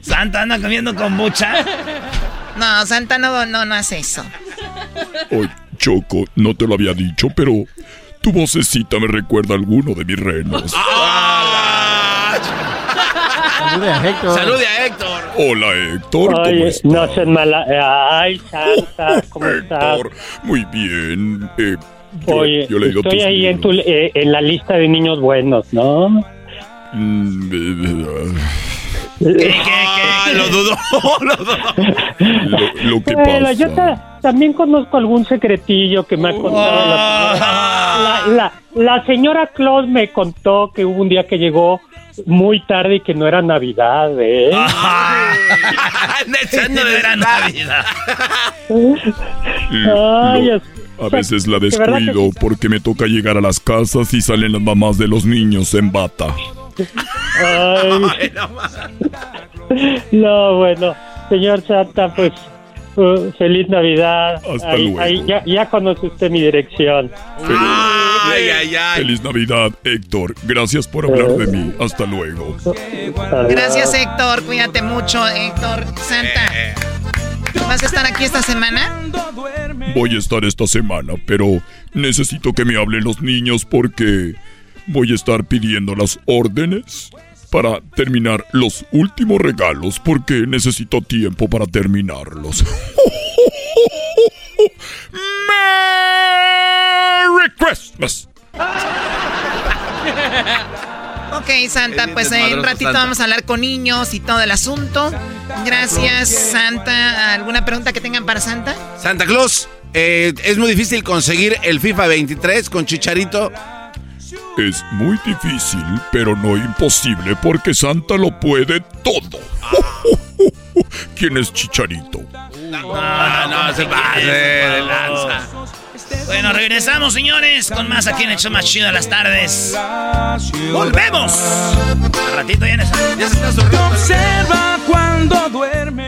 [SPEAKER 11] Santa anda comiendo kombucha. No, Santa no, no, no hace eso.
[SPEAKER 10] Oye, Choco, no te lo había dicho, pero tu vocecita me recuerda a alguno de mis renos.
[SPEAKER 7] Salude a Héctor.
[SPEAKER 6] Salude a Héctor.
[SPEAKER 10] Hola, Héctor, ¿cómo
[SPEAKER 18] Oye,
[SPEAKER 10] estás?
[SPEAKER 18] no seas mala. Ay, Santa, ¿cómo estás?
[SPEAKER 10] Héctor, muy bien. Eh, yo,
[SPEAKER 18] Oye,
[SPEAKER 10] yo he leído
[SPEAKER 18] estoy ahí en, tu, eh, en la lista de niños buenos, ¿no?
[SPEAKER 10] Mm, eh,
[SPEAKER 6] Ah, lo dudó, lo dudó.
[SPEAKER 10] lo, lo que
[SPEAKER 18] Bueno, yo
[SPEAKER 10] pasa.
[SPEAKER 18] ta- también conozco algún secretillo que me ha contado la, la, la- la señora Claus me contó que hubo un día que llegó muy tarde y que no era Navidad, ¿eh?
[SPEAKER 6] De
[SPEAKER 11] Era Navidad.
[SPEAKER 18] Ay,
[SPEAKER 10] Lo-
[SPEAKER 18] es-
[SPEAKER 10] a veces la descuido porque me toca llegar a las casas y salen las mamás de los niños en bata.
[SPEAKER 18] Ay. No, bueno, señor Santa, pues feliz Navidad.
[SPEAKER 10] Hasta
[SPEAKER 18] Ahí-
[SPEAKER 10] luego.
[SPEAKER 18] ahí ya, ya conoce usted mi dirección.
[SPEAKER 6] Ay, ay, ay.
[SPEAKER 10] Feliz Navidad, Héctor. Gracias por hablar de mí. Hasta luego.
[SPEAKER 11] Gracias, Héctor. Cuídate mucho, Héctor. Santa. ¿Vas a estar aquí esta semana?
[SPEAKER 10] Voy a estar esta semana, pero necesito que me hablen los niños porque voy a estar pidiendo las órdenes para terminar los últimos regalos porque necesito tiempo para terminarlos. ¡Merry Christmas!
[SPEAKER 11] Ok, Santa,
[SPEAKER 6] Es
[SPEAKER 11] pues en un ratito
[SPEAKER 6] Santa.
[SPEAKER 11] vamos a hablar con niños y todo el asunto. Gracias, Santa. ¿Alguna pregunta que tengan para Santa?
[SPEAKER 6] Santa Claus, eh, es muy difícil conseguir el FIFA 23 con Chicharito.
[SPEAKER 10] Es muy difícil, pero no imposible porque Santa lo puede todo. ¿Quién es Chicharito?
[SPEAKER 6] No, no, se pase de lanza.
[SPEAKER 11] Bueno, regresamos, señores, con más aquí en el show más chido de las tardes. ¡Volvemos! Al ratito ya en esa-
[SPEAKER 6] Ya se está sonriendo.
[SPEAKER 17] Observa cuando duerme.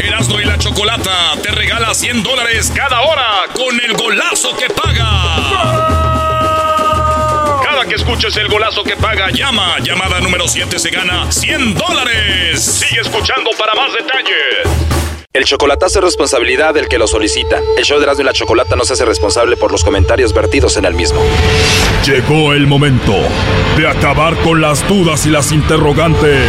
[SPEAKER 1] Erasmo y la Chocolata te regala 100 dólares cada hora con el golazo que paga. Cada que escuches el golazo que paga, llama. Llamada número 7 se gana 100 dólares. Sigue escuchando para más detalles.
[SPEAKER 19] El chocolatazo es responsabilidad del que lo solicita. El show de Erasmo y la Chocolata no se hace responsable por los comentarios vertidos en el mismo.
[SPEAKER 10] Llegó el momento de acabar con las dudas y las interrogantes.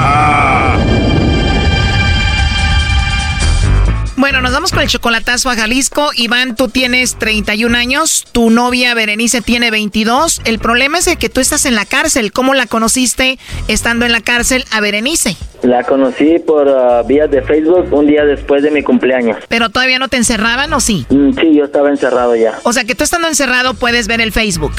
[SPEAKER 11] Bueno, nos vamos con el chocolatazo a Jalisco. Iván, tú tienes 31 años, tu novia Berenice tiene 22. El problema es que tú estás en la cárcel. ¿Cómo la conociste estando en la cárcel a Berenice?
[SPEAKER 13] La conocí por uh, vías de Facebook un día después de mi cumpleaños.
[SPEAKER 11] ¿Pero todavía no te encerraban o sí?
[SPEAKER 13] Mm, sí, yo estaba encerrado ya.
[SPEAKER 11] O sea que tú estando encerrado puedes ver el Facebook.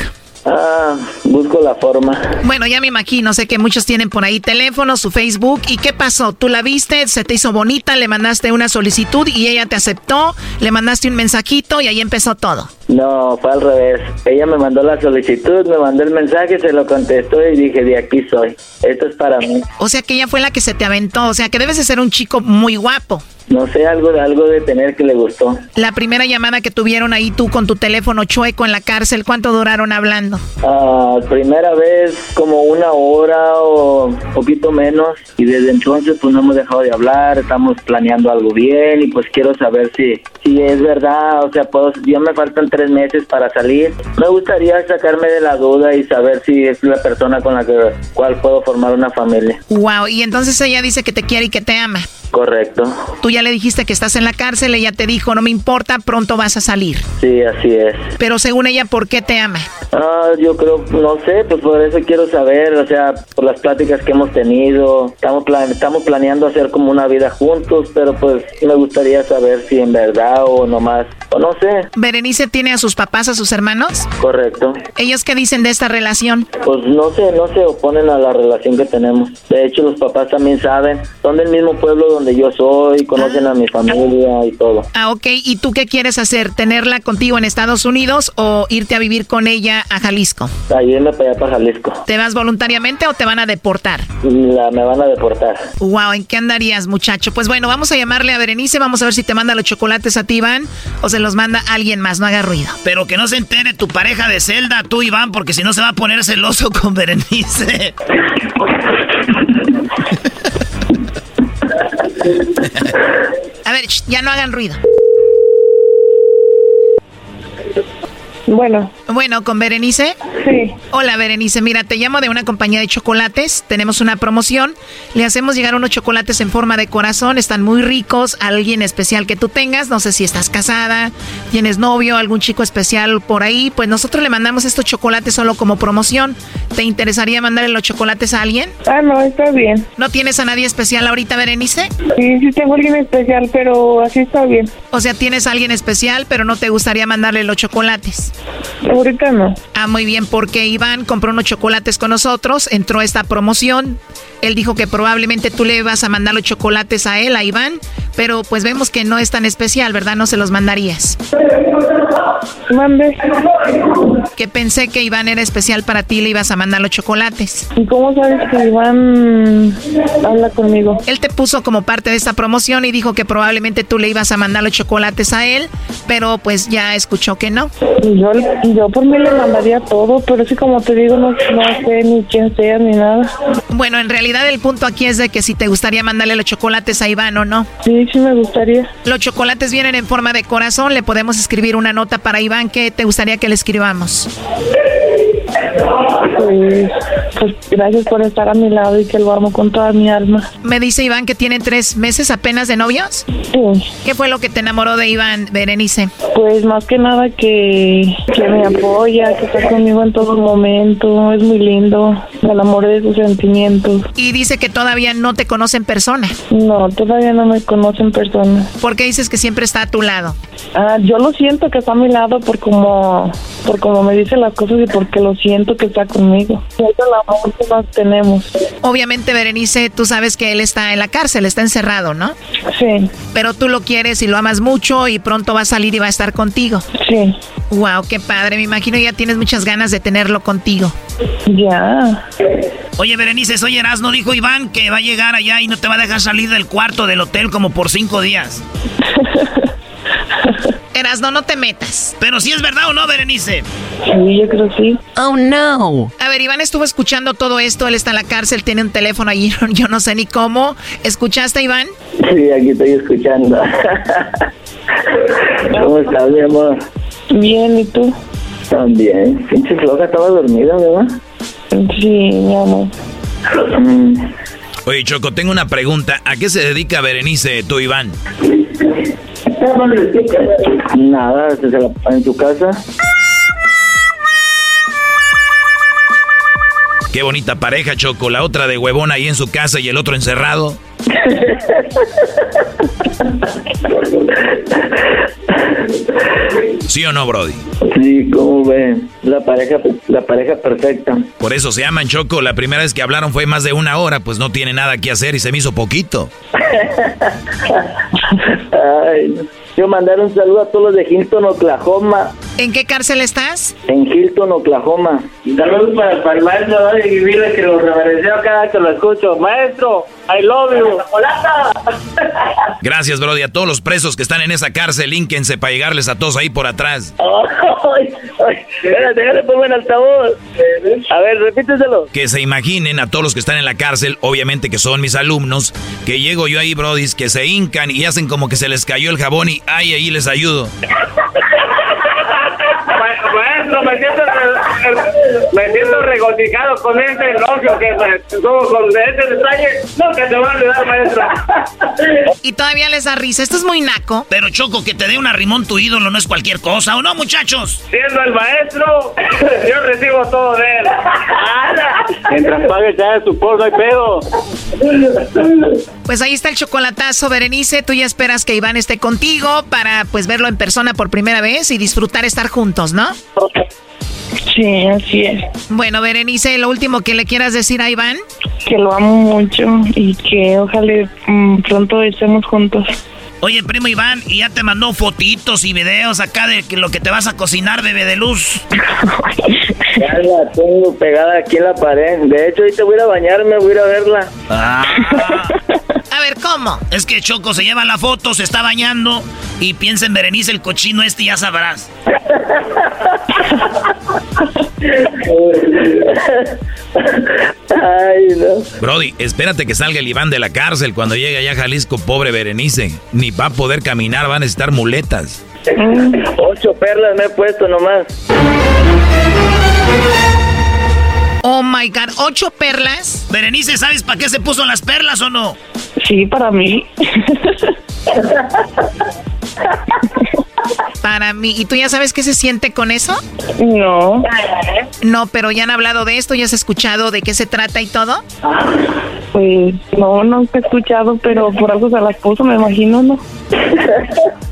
[SPEAKER 13] Ah, busco la forma.
[SPEAKER 11] Bueno, ya me imagino, sé que muchos tienen por ahí teléfono, su Facebook. ¿Y qué pasó? ¿Tú la viste? ¿Se te hizo bonita? ¿Le mandaste una solicitud y ella te aceptó? ¿Le mandaste un mensajito y ahí empezó todo?
[SPEAKER 13] No, fue al revés. Ella me mandó la solicitud, me mandó el mensaje, se lo contestó y dije, de aquí soy. Esto es para mí.
[SPEAKER 11] O sea que ella fue la que se te aventó. O sea que debes de ser un chico muy guapo.
[SPEAKER 13] No sé, algo de algo de tener que le gustó.
[SPEAKER 11] La primera llamada que tuvieron ahí tú con tu teléfono chueco en la cárcel, ¿cuánto duraron hablando?
[SPEAKER 13] Ah, primera vez como una hora o poquito menos y desde entonces pues no hemos dejado de hablar, estamos planeando algo bien y pues quiero saber si si es verdad, o sea, puedo, ya me faltan tres meses para salir. Me gustaría sacarme de la duda y saber si es la persona con la que cual puedo formar una familia.
[SPEAKER 11] Wow, y entonces ella dice que te quiere y que te ama.
[SPEAKER 13] Correcto.
[SPEAKER 11] Tú ya le dijiste que estás en la cárcel, ella te dijo, no me importa, pronto vas a salir.
[SPEAKER 13] Sí, así es.
[SPEAKER 11] Pero según ella, ¿por qué te ama?
[SPEAKER 13] Ah, yo creo, no sé, pues por eso quiero saber, o sea, por las pláticas que hemos tenido, estamos, plan estamos planeando hacer como una vida juntos, pero pues me gustaría saber si en verdad o nomás, o no sé.
[SPEAKER 11] ¿Berenice tiene a sus papás, a sus hermanos?
[SPEAKER 13] Correcto.
[SPEAKER 11] ¿Ellos qué dicen de esta relación?
[SPEAKER 13] Pues no sé, no se oponen a la relación que tenemos. De hecho, los papás también saben, son del mismo pueblo donde yo soy, conocen a mi familia y todo.
[SPEAKER 11] Ah, ok. ¿Y tú qué quieres hacer? ¿Tenerla contigo en Estados Unidos o irte a vivir con ella a Jalisco?
[SPEAKER 13] A irme para allá, para Jalisco.
[SPEAKER 11] ¿Te vas voluntariamente o te van a deportar?
[SPEAKER 13] La, me van a deportar.
[SPEAKER 11] Wow, ¿en qué andarías, muchacho? Pues bueno, vamos a llamarle a Berenice, vamos a ver si te manda los chocolates a ti, Iván, o se los manda alguien más, no haga ruido.
[SPEAKER 3] Pero que no se entere tu pareja de Zelda, tú, Iván, porque si no se va a poner celoso con Berenice.
[SPEAKER 11] A ver, ya no hagan ruido.
[SPEAKER 20] Bueno.
[SPEAKER 11] Bueno, ¿con Berenice?
[SPEAKER 20] Sí.
[SPEAKER 11] Hola, Berenice. Mira, te llamo de una compañía de chocolates. Tenemos una promoción. Le hacemos llegar unos chocolates en forma de corazón. Están muy ricos. Alguien especial que tú tengas. No sé si estás casada, tienes novio, algún chico especial por ahí. Pues nosotros le mandamos estos chocolates solo como promoción. ¿Te interesaría mandarle los chocolates a alguien?
[SPEAKER 20] Ah, no, está bien.
[SPEAKER 11] ¿No tienes a nadie especial ahorita, Berenice?
[SPEAKER 20] Sí, sí tengo alguien especial, pero así está bien.
[SPEAKER 11] O sea, tienes a alguien especial, pero no te gustaría mandarle los chocolates.
[SPEAKER 20] Ahorita no.
[SPEAKER 11] Ah, muy bien, porque Iván compró unos chocolates con nosotros, entró esta promoción. Él dijo que probablemente tú le vas a mandar los chocolates a él, a Iván, pero pues vemos que no es tan especial, ¿verdad? No se los mandarías.
[SPEAKER 20] Mande.
[SPEAKER 11] Que pensé que Iván era especial para ti, le ibas a mandar los chocolates.
[SPEAKER 20] ¿Y cómo sabes que Iván habla conmigo?
[SPEAKER 11] Él te puso como parte de esta promoción y dijo que probablemente tú le ibas a mandar los chocolates a él, pero pues ya escuchó que no.
[SPEAKER 20] Yo, yo por mí le mandaría todo, pero sí como te digo, no, no sé ni quién sea ni nada.
[SPEAKER 11] Bueno, en realidad el punto aquí es de que si te gustaría mandarle los chocolates a Iván o no.
[SPEAKER 20] Sí, sí me gustaría.
[SPEAKER 11] Los chocolates vienen en forma de corazón, le podemos escribir una nota para Iván que te gustaría que le escribamos.
[SPEAKER 20] Pues, pues gracias por estar a mi lado y que lo amo con toda mi alma.
[SPEAKER 11] Me dice Iván que tienen tres meses apenas de novios.
[SPEAKER 20] Sí.
[SPEAKER 11] ¿Qué fue lo que te enamoró de Iván, Berenice?
[SPEAKER 20] Pues más que nada que, que me apoya, que está conmigo en todo momento, es muy lindo, me enamoré de sus sentimientos.
[SPEAKER 11] Y dice que todavía no te conoce en persona.
[SPEAKER 20] No, todavía no me conoce en persona.
[SPEAKER 11] ¿Por qué dices que siempre está a tu lado?
[SPEAKER 20] Ah, yo lo siento que está a mi lado por como, por como me dice las cosas y porque lo siento que está conmigo. Es el amor que más tenemos.
[SPEAKER 11] Obviamente, Berenice, tú sabes que él está en la cárcel, está encerrado, ¿no?
[SPEAKER 20] Sí.
[SPEAKER 11] Pero tú lo quieres y lo amas mucho y pronto va a salir y va a estar contigo.
[SPEAKER 20] Sí.
[SPEAKER 11] Wow, qué padre. Me imagino ya tienes muchas ganas de tenerlo contigo.
[SPEAKER 20] Ya.
[SPEAKER 3] Oye, Berenice, soy Erasno, dijo Iván que va a llegar allá y no te va a dejar salir del cuarto del hotel como por cinco días.
[SPEAKER 11] Erasno, no te metas.
[SPEAKER 3] Pero si es verdad o no, Berenice.
[SPEAKER 20] Sí, yo creo sí.
[SPEAKER 11] Oh, no. A ver, Iván estuvo escuchando todo esto. Él está en la cárcel, tiene un teléfono allí. Yo no sé ni cómo. ¿Escuchaste, Iván?
[SPEAKER 13] Sí, aquí estoy escuchando. ¿Cómo estás, mi amor?
[SPEAKER 20] Bien, ¿y tú?
[SPEAKER 13] También. Pinche floja, estaba dormida, ¿verdad?
[SPEAKER 20] Sí, mi amor.
[SPEAKER 13] Mm,
[SPEAKER 5] Oye, Choco, tengo una pregunta. ¿A qué se dedica Berenice, tú, Iván?
[SPEAKER 13] Nada, en su casa.
[SPEAKER 5] Qué bonita pareja, Choco. La otra de huevón ahí en su casa y el otro encerrado. ¿Sí o no, Brody?
[SPEAKER 13] Sí, ¿cómo ven? La pareja, la pareja perfecta.
[SPEAKER 5] Por eso se llaman Choco. La primera vez que hablaron fue más de una hora, pues no tiene nada que hacer y se me hizo poquito.
[SPEAKER 13] Ay, yo mandar un saludo a todos los de Hilton, Oklahoma.
[SPEAKER 11] ¿En qué cárcel estás?
[SPEAKER 13] En Hilton, Oklahoma. Saludos para, para el maestro y dile que lo reverencio cada que lo escucho. Maestro, I love you.
[SPEAKER 5] Gracias, Brody. A todos los presos que están en esa cárcel, línquense para llegarles a todos ahí por atrás.
[SPEAKER 13] Ay, ay, espérate, déjale pongo en altavoz. A ver, repíteselo.
[SPEAKER 5] Que se imaginen a todos los que están en la cárcel, obviamente que son mis alumnos, que llego yo ahí, Brody, que se hincan y hacen como que se les cayó el jabón y ay, ahí les ayudo.
[SPEAKER 13] Maestro, me siento, me siento regocijado con este elogio que como con este detalle. Nunca te va a olvidar, maestra.
[SPEAKER 11] Y todavía les da risa. Esto es muy naco.
[SPEAKER 3] Pero Choco, que te dé un arrimón tu ídolo no es cualquier cosa, ¿o no, muchachos?
[SPEAKER 13] Siendo el maestro, yo recibo todo de él. Mientras pague ya de su porno hay pedo.
[SPEAKER 11] Pues ahí está el chocolatazo, Berenice. Tú ya esperas que Iván esté contigo para pues verlo en persona por primera vez y disfrutar estar juntos, ¿no?
[SPEAKER 20] Sí, así es.
[SPEAKER 11] Bueno, Berenice, lo último que le quieras decir a Iván.
[SPEAKER 20] Que lo amo mucho y que ojalá mm, pronto estemos juntos.
[SPEAKER 3] Oye, primo Iván, ¿y ya te mandó fotitos y videos acá de que lo que te vas a cocinar, bebé de luz?
[SPEAKER 13] Ya la tengo pegada aquí en la pared. De hecho, ahorita voy a ir a bañarme, voy a ir a verla.
[SPEAKER 11] A ver, ¿cómo?
[SPEAKER 3] Es que Choco se lleva la foto, se está bañando y piensa en Berenice el cochino este y ya sabrás.
[SPEAKER 13] Ay, no.
[SPEAKER 5] Brody, espérate que salga el Iván de la cárcel cuando llegue allá a Jalisco, pobre Berenice. Ni va a poder caminar, va a necesitar muletas.
[SPEAKER 13] Ocho perlas me he puesto nomás.
[SPEAKER 11] Oh my God, ¿ocho perlas?
[SPEAKER 3] Berenice, ¿sabes para qué se puso las perlas o no?
[SPEAKER 20] Sí, para mí.
[SPEAKER 11] Para mí. ¿Y tú ya sabes qué se siente con eso?
[SPEAKER 20] No.
[SPEAKER 11] No, pero ya han hablado de esto, ya has escuchado de qué se trata y todo.
[SPEAKER 20] Pues no, no he escuchado, pero por algo se las puso, me imagino, ¿no?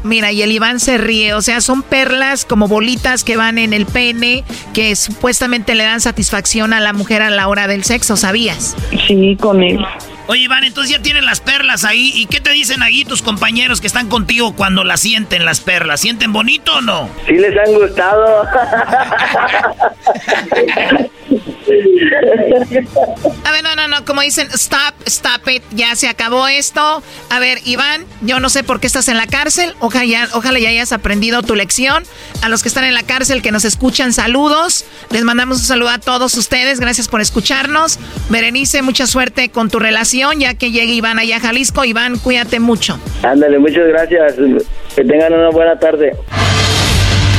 [SPEAKER 11] Mira, y el Iván se ríe, o sea, son perlas como bolitas que van en el pene, que supuestamente le dan satisfacción a la mujer a la hora del sexo, ¿sabías?
[SPEAKER 20] Sí, con él.
[SPEAKER 3] Oye, Iván, entonces ya tienen las perlas ahí. ¿Y qué te dicen ahí tus compañeros que están contigo cuando las sienten las perlas? ¿Sienten bonito o no?
[SPEAKER 13] Sí les han gustado.
[SPEAKER 11] A ver, no, no, no, como dicen, stop, stop it, ya se acabó esto. A ver, Iván, yo no sé por qué estás en la cárcel, ojalá ya, ojalá ya hayas aprendido tu lección. A los que están en la cárcel, que nos escuchan, saludos. Les mandamos un saludo a todos ustedes, gracias por escucharnos. Berenice, mucha suerte con tu relación, ya que llegue Iván allá a Jalisco. Iván, cuídate mucho.
[SPEAKER 13] Ándale, muchas gracias. Que tengan una buena tarde.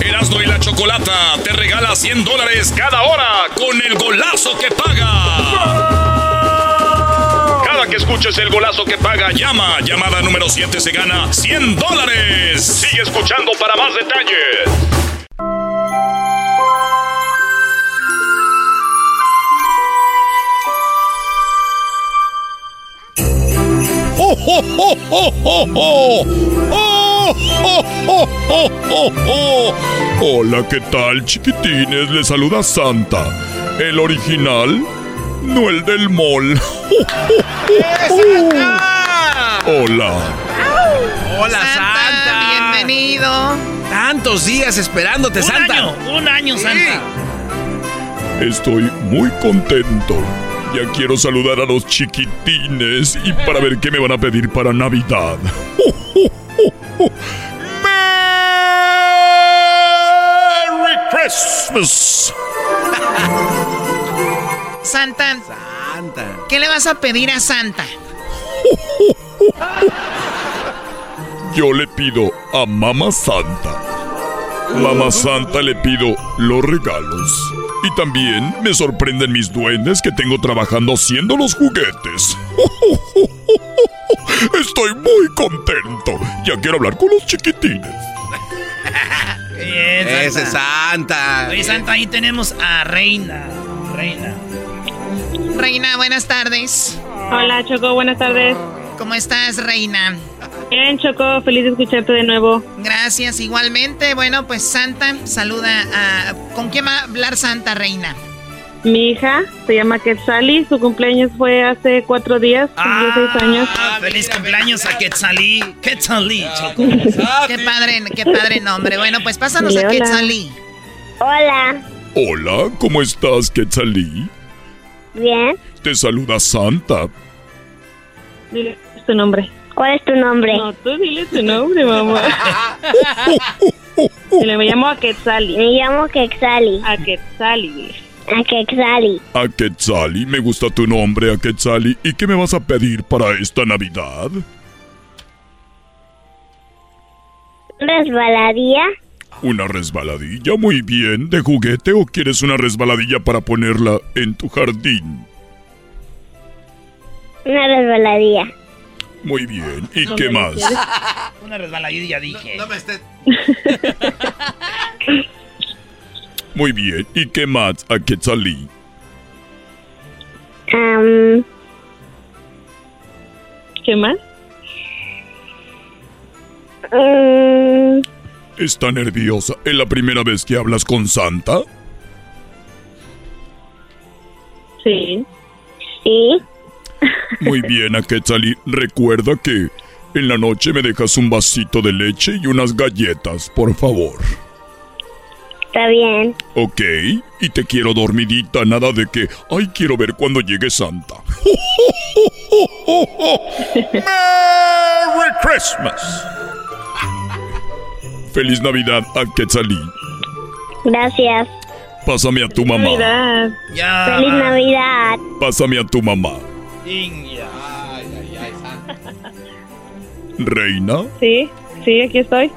[SPEAKER 1] Erasmo y la Chocolata te regala 100 dólares cada hora con el golazo que paga. Cada que escuches el golazo que paga, llama. Llamada número 7 se gana 100 dólares. Sigue escuchando para más detalles.
[SPEAKER 10] ¡Oh, oh, oh, oh, oh, oh! ¡Oh, oh, oh! Hola, ¿qué tal, chiquitines? Les saluda Santa. El original, no el del mall. Hola.
[SPEAKER 6] Hola, Santa.
[SPEAKER 11] Bienvenido.
[SPEAKER 6] Tantos días esperándote,
[SPEAKER 3] Un
[SPEAKER 6] Santa.
[SPEAKER 3] año, un año, Santa.
[SPEAKER 10] Estoy muy contento. Ya quiero saludar a los chiquitines y para ver qué me van a pedir para Navidad. ¡Merry Christmas!
[SPEAKER 11] Santa. ¿Qué le vas a pedir a Santa?
[SPEAKER 10] Yo le pido a Mamá Santa. Mamá Santa le pido los regalos. Y también me sorprenden mis duendes que tengo trabajando haciendo los juguetes. Estoy muy contento. Ya quiero hablar con los chiquitines.
[SPEAKER 3] Bien, Santa.
[SPEAKER 6] Ese es Santa.
[SPEAKER 3] Oye, Santa, ahí tenemos a Reina. Reina.
[SPEAKER 11] Reina, buenas tardes.
[SPEAKER 21] Hola, Choco, buenas tardes.
[SPEAKER 11] ¿Cómo estás, Reina?
[SPEAKER 21] Bien, Choco, feliz de escucharte de nuevo.
[SPEAKER 11] Gracias, igualmente. Bueno, pues Santa, saluda a... ¿Con quién va a hablar Santa, Reina?
[SPEAKER 21] Mi hija se llama Quetzali, su cumpleaños fue hace cuatro días, cumplió seis años.
[SPEAKER 3] Ah, feliz cumpleaños a Quetzalí. Quetzalí, Choco.
[SPEAKER 11] Qué padre, qué padre nombre. Bueno, pues pásanos a. Quetzalí.
[SPEAKER 22] Hola.
[SPEAKER 10] Hola, ¿cómo estás, Quetzalí?
[SPEAKER 22] Bien.
[SPEAKER 10] Te saluda Santa.
[SPEAKER 21] Dile tu nombre.
[SPEAKER 22] ¿Cuál es tu nombre?
[SPEAKER 21] No, tú dile tu nombre, mamá. Dile, me llamo a Quetzali.
[SPEAKER 22] Me llamo Quetzali.
[SPEAKER 21] A Quetzali, dile.
[SPEAKER 22] A Quetzali.
[SPEAKER 10] A Quetzali, me gusta tu nombre, a Quetzali. ¿Y qué me vas a pedir para esta Navidad?
[SPEAKER 22] ¿Resbaladía?
[SPEAKER 10] ¿Una resbaladilla? Muy bien. ¿De juguete o quieres una resbaladilla para ponerla en tu jardín?
[SPEAKER 22] Una resbaladía.
[SPEAKER 10] Muy bien. ¿Y qué más?
[SPEAKER 3] Una resbaladilla, dije.
[SPEAKER 6] No me estés.
[SPEAKER 10] Muy bien. ¿Y qué más a Quetzalí?
[SPEAKER 22] Am,
[SPEAKER 21] ¿Qué más?
[SPEAKER 22] mm,
[SPEAKER 10] ¿Está nerviosa? ¿Es la primera vez que hablas con Santa?
[SPEAKER 21] Sí.
[SPEAKER 22] Sí.
[SPEAKER 10] Muy bien, a Quetzalí. Recuerda que en la noche me dejas un vasito de leche y unas galletas, por favor.
[SPEAKER 22] Está bien.
[SPEAKER 10] ¿Ok? Y te quiero dormidita, nada de que, ay, quiero ver cuando llegue Santa. ¡Merry Christmas! Feliz Navidad a Quetzalí.
[SPEAKER 22] Gracias.
[SPEAKER 10] Pásame a tu mamá.
[SPEAKER 21] Navidad.
[SPEAKER 3] Ya.
[SPEAKER 22] Feliz Navidad.
[SPEAKER 10] Pásame a tu mamá.
[SPEAKER 3] Inga.
[SPEAKER 10] Reina,
[SPEAKER 21] Sí, sí, aquí estoy.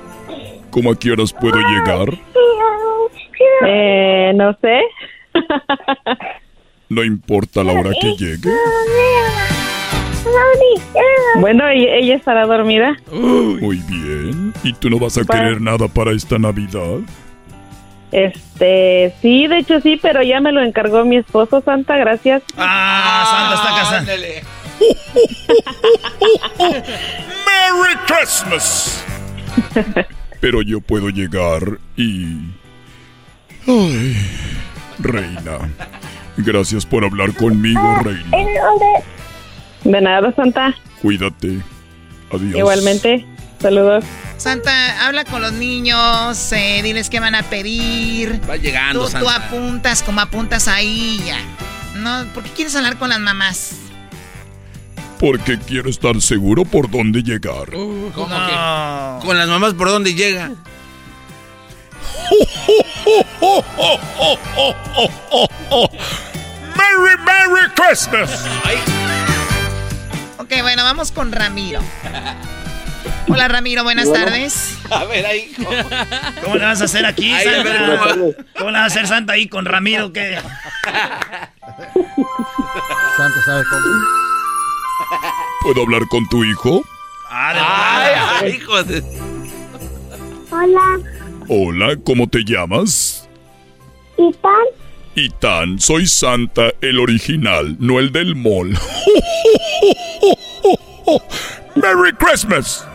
[SPEAKER 10] ¿cómo a qué horas puedo llegar?
[SPEAKER 21] Eh, no sé.
[SPEAKER 10] No importa la hora que llegue.
[SPEAKER 21] Bueno, ¿y ella estará dormida.
[SPEAKER 10] Muy bien. ¿Y tú no vas a querer nada para esta Navidad?
[SPEAKER 21] Este, sí, de hecho sí, pero ya me lo encargó mi esposo, Santa, gracias.
[SPEAKER 3] Ah, Santa está casada.
[SPEAKER 10] ¡Merry Christmas! Pero yo puedo llegar y... Ay, reina. Gracias por hablar conmigo, reina.
[SPEAKER 21] De nada, Santa.
[SPEAKER 10] Cuídate. Adiós.
[SPEAKER 21] Igualmente, saludos.
[SPEAKER 11] Santa, habla con los niños, eh, diles qué van a pedir.
[SPEAKER 6] Va llegando,
[SPEAKER 11] tú, tú
[SPEAKER 6] Santa.
[SPEAKER 11] apuntas como apuntas ahí ya. No, ¿por qué quieres hablar con las mamás?
[SPEAKER 10] Porque quiero estar seguro por dónde llegar.
[SPEAKER 6] ¿Cómo que? Con las mamás por dónde llega.
[SPEAKER 10] ¡Merry, Merry Christmas!
[SPEAKER 11] Ok, bueno, vamos con Ramiro. Hola Ramiro, buenas
[SPEAKER 23] Bueno.
[SPEAKER 11] tardes.
[SPEAKER 6] A ver ahí.
[SPEAKER 3] ¿Cómo le vas a hacer aquí,
[SPEAKER 6] Ay,
[SPEAKER 3] Santa?
[SPEAKER 6] ¿cómo
[SPEAKER 3] ¿Cómo le vas a hacer Santa ahí con Ramiro? ¿Qué?
[SPEAKER 7] Santa sabe cómo.
[SPEAKER 10] ¿Puedo hablar con tu hijo?
[SPEAKER 3] Ah,
[SPEAKER 6] Ay, hijo de...
[SPEAKER 22] Hola,
[SPEAKER 10] Hola, ¿cómo te llamas?
[SPEAKER 22] Itan.
[SPEAKER 10] Itán, soy Santa, el original, no el del mall. ¡Merry Christmas!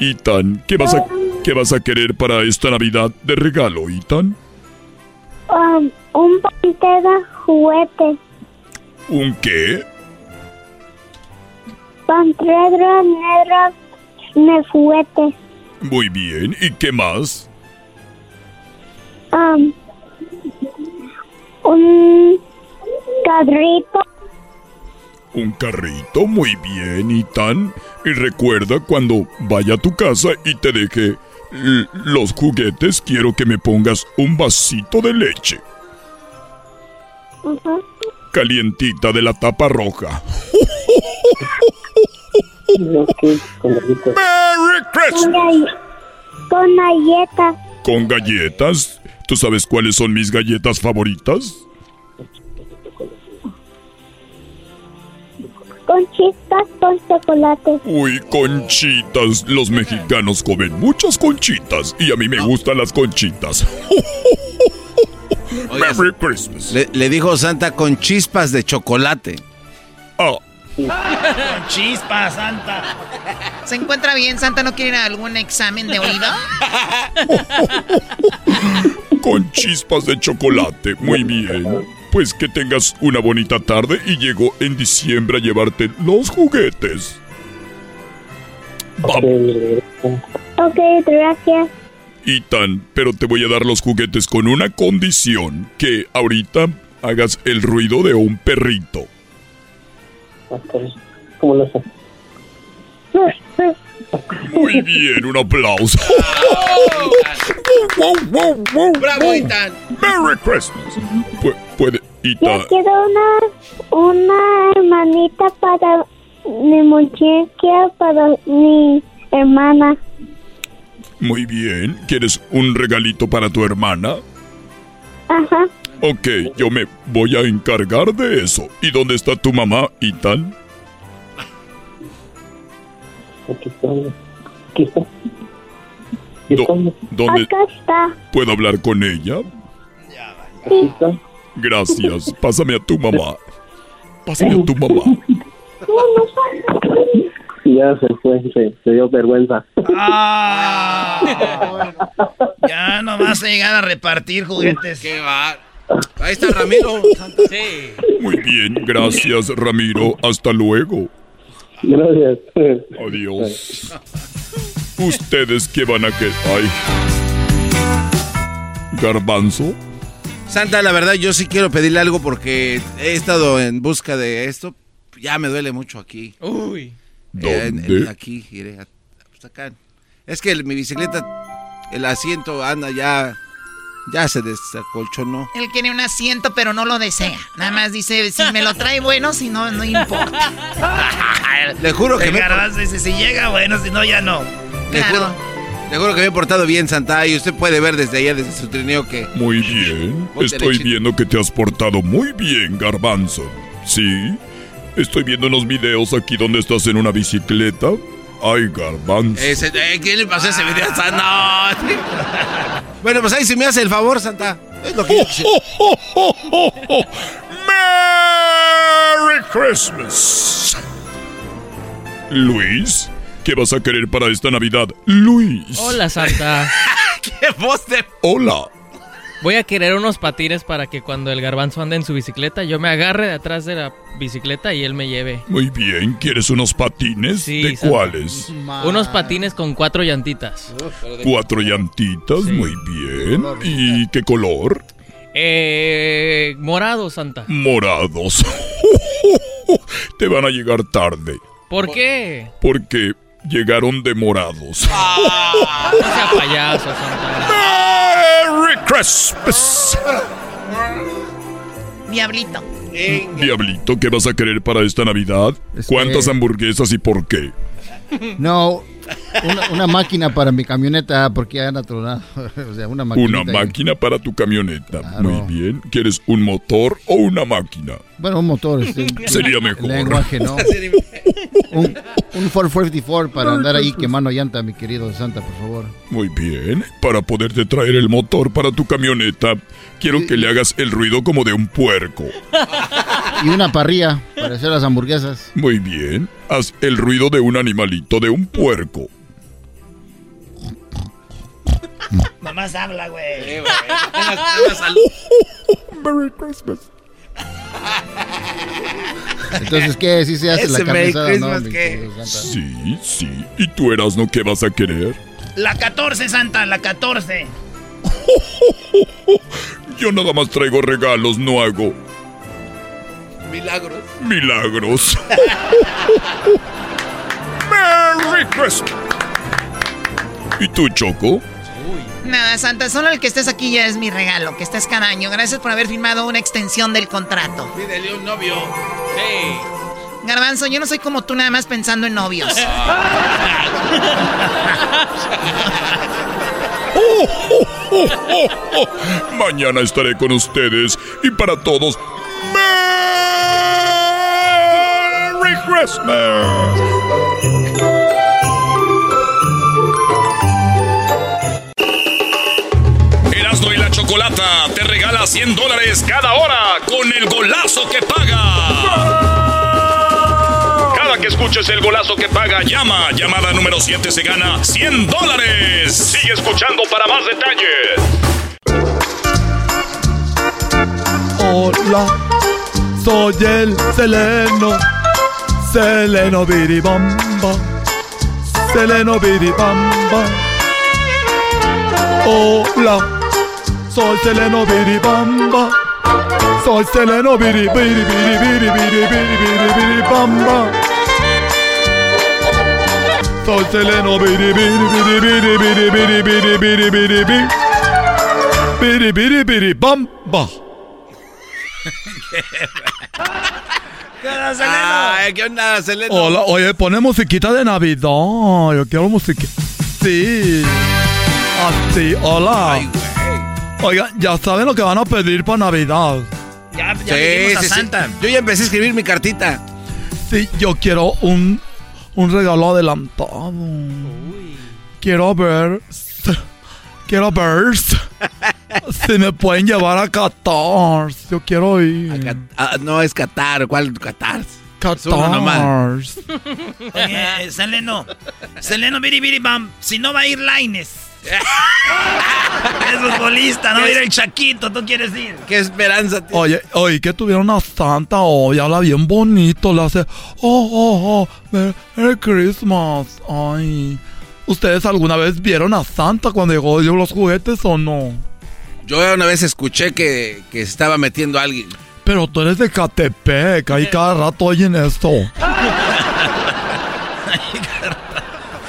[SPEAKER 10] Ethan, ¿qué vas, a, ¿qué vas a querer para esta Navidad de regalo, Ethan?
[SPEAKER 22] Um, un pantera juguete.
[SPEAKER 10] ¿Un qué?
[SPEAKER 22] Pantera negra de juguete.
[SPEAKER 10] Muy bien, ¿y qué más?
[SPEAKER 22] Um, un carrito.
[SPEAKER 10] Un carrito, muy bien, Ethan. Y recuerda cuando vaya a tu casa y te deje los juguetes, quiero que me pongas un vasito de leche. Calientita de la tapa roja. ¡Merry
[SPEAKER 22] gall- con galletas.
[SPEAKER 10] ¿Con galletas? ¿Tú sabes cuáles son mis galletas favoritas?
[SPEAKER 22] Con chispas con chocolate.
[SPEAKER 10] Uy, conchitas. Los mexicanos comen muchas conchitas y a mí me gustan las conchitas. Merry Christmas.
[SPEAKER 6] Le, le dijo Santa con chispas de chocolate.
[SPEAKER 10] Oh.
[SPEAKER 3] Con chispa, Santa.
[SPEAKER 11] ¿Se encuentra bien? ¿Santa no quiere ir a algún examen de oído?
[SPEAKER 10] Con chispas de chocolate. Muy bien. Pues que tengas una bonita tarde y llego en diciembre a llevarte los juguetes. Vamos.
[SPEAKER 22] Ok, gracias.
[SPEAKER 10] Ethan, pero te voy a dar los juguetes con una condición, que ahorita hagas el ruido de un perrito.
[SPEAKER 23] ¿Cómo lo sé?
[SPEAKER 10] Muy bien, un aplauso.
[SPEAKER 6] ¡Bravo, Ethan!
[SPEAKER 10] Merry Christmas. Pu- puede,
[SPEAKER 22] Yo quiero una, una hermanita para mi muñeca, para mi hermana.
[SPEAKER 10] muy bien. ¿Quieres un regalito para tu hermana?
[SPEAKER 22] Ajá.
[SPEAKER 10] Ok, yo me voy a encargar de eso. ¿Y dónde está tu mamá, Ethan?
[SPEAKER 23] Aquí está. Aquí está.
[SPEAKER 10] Do- ¿Dónde
[SPEAKER 22] Acá está.
[SPEAKER 10] puedo hablar con ella?
[SPEAKER 23] Aquí está.
[SPEAKER 10] Gracias. Pásame a tu mamá. Pásame a tu mamá.
[SPEAKER 23] Ya se fue, se, se dio vergüenza.
[SPEAKER 3] Ah. Ya no vas a llegar a repartir juguetes.
[SPEAKER 6] ¡Qué va! Ahí está Ramiro.
[SPEAKER 3] Sí.
[SPEAKER 10] Muy bien, gracias Ramiro. Hasta luego.
[SPEAKER 23] Gracias.
[SPEAKER 10] Adiós. ¿Ustedes qué van a querer? Ay. ¿Garbanzo?
[SPEAKER 6] Santa, la verdad, yo sí quiero pedirle algo porque he estado en busca de esto. Ya me duele mucho aquí.
[SPEAKER 3] Uy.
[SPEAKER 6] Eh, en-
[SPEAKER 10] ¿Dónde?
[SPEAKER 6] en- aquí, iré a- pues acá. Es que el- mi bicicleta, el asiento anda ya, ya se desacolchonó.
[SPEAKER 11] Él quiere un asiento, pero no lo desea. Nada más dice, si me lo trae bueno, si no, no importa.
[SPEAKER 6] Le juro que
[SPEAKER 3] El
[SPEAKER 6] me,
[SPEAKER 3] garbanzo dice, si llega, bueno, si no, ya no.
[SPEAKER 6] le juro, le juro que me he portado bien, Santa, y usted puede ver desde allá, desde su trineo que...
[SPEAKER 10] Muy bien. Estoy viendo que te has portado muy bien, Garbanzo. ¿Sí? Estoy viendo unos videos aquí donde estás en una bicicleta. Ay, Garbanzo.
[SPEAKER 6] Ese, eh, ¿Quién le pasó ese video a Santa? No. Bueno, pues ahí si me hace el favor, Santa. Es lo que yo quisiera.
[SPEAKER 10] ¡Merry Christmas! Luis, ¿qué vas a querer para esta Navidad? Luis.
[SPEAKER 24] Hola, Santa.
[SPEAKER 6] ¡Qué voz de...
[SPEAKER 10] Hola.
[SPEAKER 24] Voy a querer unos patines para que cuando el garbanzo ande en su bicicleta, yo me agarre de atrás de la bicicleta y él me lleve.
[SPEAKER 10] Muy bien, ¿quieres unos patines?
[SPEAKER 24] Sí,
[SPEAKER 10] ¿De
[SPEAKER 24] Santa.
[SPEAKER 10] cuáles?
[SPEAKER 24] Unos patines con cuatro llantitas.
[SPEAKER 10] Cuatro llantitas, muy bien. ¿Y qué color?
[SPEAKER 24] Eh, morado, Santa.
[SPEAKER 10] Morados. Te van a llegar tarde,
[SPEAKER 24] ¿Por qué?
[SPEAKER 10] porque llegaron demorados.
[SPEAKER 24] No sea payaso, Santa.
[SPEAKER 10] ¡Merry Christmas!
[SPEAKER 11] Diablito.
[SPEAKER 10] Diablito, ¿qué vas a querer para esta Navidad? ¿Cuántas hamburguesas y por qué?
[SPEAKER 7] No, una, una máquina para mi camioneta porque ya tronado. O sea, una máquina.
[SPEAKER 10] Una máquina para tu camioneta. Muy bien. ¿Quieres un motor o una máquina?
[SPEAKER 7] Bueno, un motor. este,
[SPEAKER 10] Sería mejor.
[SPEAKER 7] Lenguaje, ¿no? un, un 454 para andar ahí quemando llanta, mi querido Santa, por favor.
[SPEAKER 10] Muy bien. Para poderte traer el motor para tu camioneta, quiero que le hagas el ruido como de un puerco.
[SPEAKER 7] Y una parrilla para hacer las hamburguesas.
[SPEAKER 10] Muy bien. Haz el ruido de un animalito, de un puerco.
[SPEAKER 25] Mamás habla, güey.
[SPEAKER 10] Merry Christmas.
[SPEAKER 7] Entonces, ¿qué? ¿Sí se hace la
[SPEAKER 25] Ese
[SPEAKER 7] carne
[SPEAKER 25] Merry
[SPEAKER 7] asada,
[SPEAKER 25] Christmas,
[SPEAKER 7] mi
[SPEAKER 25] ¿qué?
[SPEAKER 10] Sí, sí. ¿Y tú, Erasno, qué vas a querer?
[SPEAKER 25] La 14, Santa, la 14.
[SPEAKER 10] Yo nada más traigo regalos, no hago
[SPEAKER 6] Milagros.
[SPEAKER 10] milagros. Merry Christmas. ¿Y tú, Choco?
[SPEAKER 11] Nada, Santa, solo el que estés aquí ya es mi regalo, que estés cada año. Gracias por haber firmado una extensión del contrato.
[SPEAKER 6] Pídele un novio.
[SPEAKER 11] Garbanzo, yo no soy como tú nada más pensando en novios.
[SPEAKER 10] Oh, oh, oh, oh, oh. Mañana estaré con ustedes y para todos. ¡Merry Christmas! Regala 100 dólares cada hora con el golazo que paga. Cada que escuches el golazo que paga, llama. Llamada número 7 se gana 100 dólares. Sigue escuchando para más detalles.
[SPEAKER 26] Hola, soy el Seleno, Seleno Biribamba, Seleno Biribamba. Hola, soy Seleno Biribamba, soy Seleno Biri Biri Biri Biri Biri Biri Biri Biri Bamba. Soy Seleno Biri Biri Biri Biri Biri Biri Biri Biri Biri Biri Biri Biri Biri Bamba.
[SPEAKER 6] Ay, ¿qué onda, Seleno?
[SPEAKER 26] Hola, oye, pone musiquita de Navidad. Yo quiero musiquita. Sí. Así, hola. Oiga, ya saben lo que van a pedir para Navidad.
[SPEAKER 25] Ya, ya dimos a Santa.
[SPEAKER 6] Yo ya empecé a escribir mi cartita.
[SPEAKER 26] Sí, yo quiero un, un regalo adelantado. Quiero ver. Quiero ver. si me pueden llevar a Qatar. Yo quiero ir.
[SPEAKER 6] Ah, no, es Qatar. ¿Cuál Qatar?
[SPEAKER 26] Qatar.
[SPEAKER 25] Oye, Seleno. Seleno, biri, biri, bam. Si no va a ir Laines. es futbolista, no a ir el Chaquito. ¿Tú quieres ir?
[SPEAKER 6] ¿Qué esperanza tienes?
[SPEAKER 26] Oye, oye, que tuvieron a Santa hoy, habla bien bonito, le hace, oh, oh, oh, Mer- Merry Christmas. Ay, ¿ustedes alguna vez vieron a Santa cuando llegó dio los juguetes o no?
[SPEAKER 6] Yo una vez escuché que, que se estaba metiendo alguien.
[SPEAKER 26] Pero tú eres de Catepec, ahí cada rato oyen esto.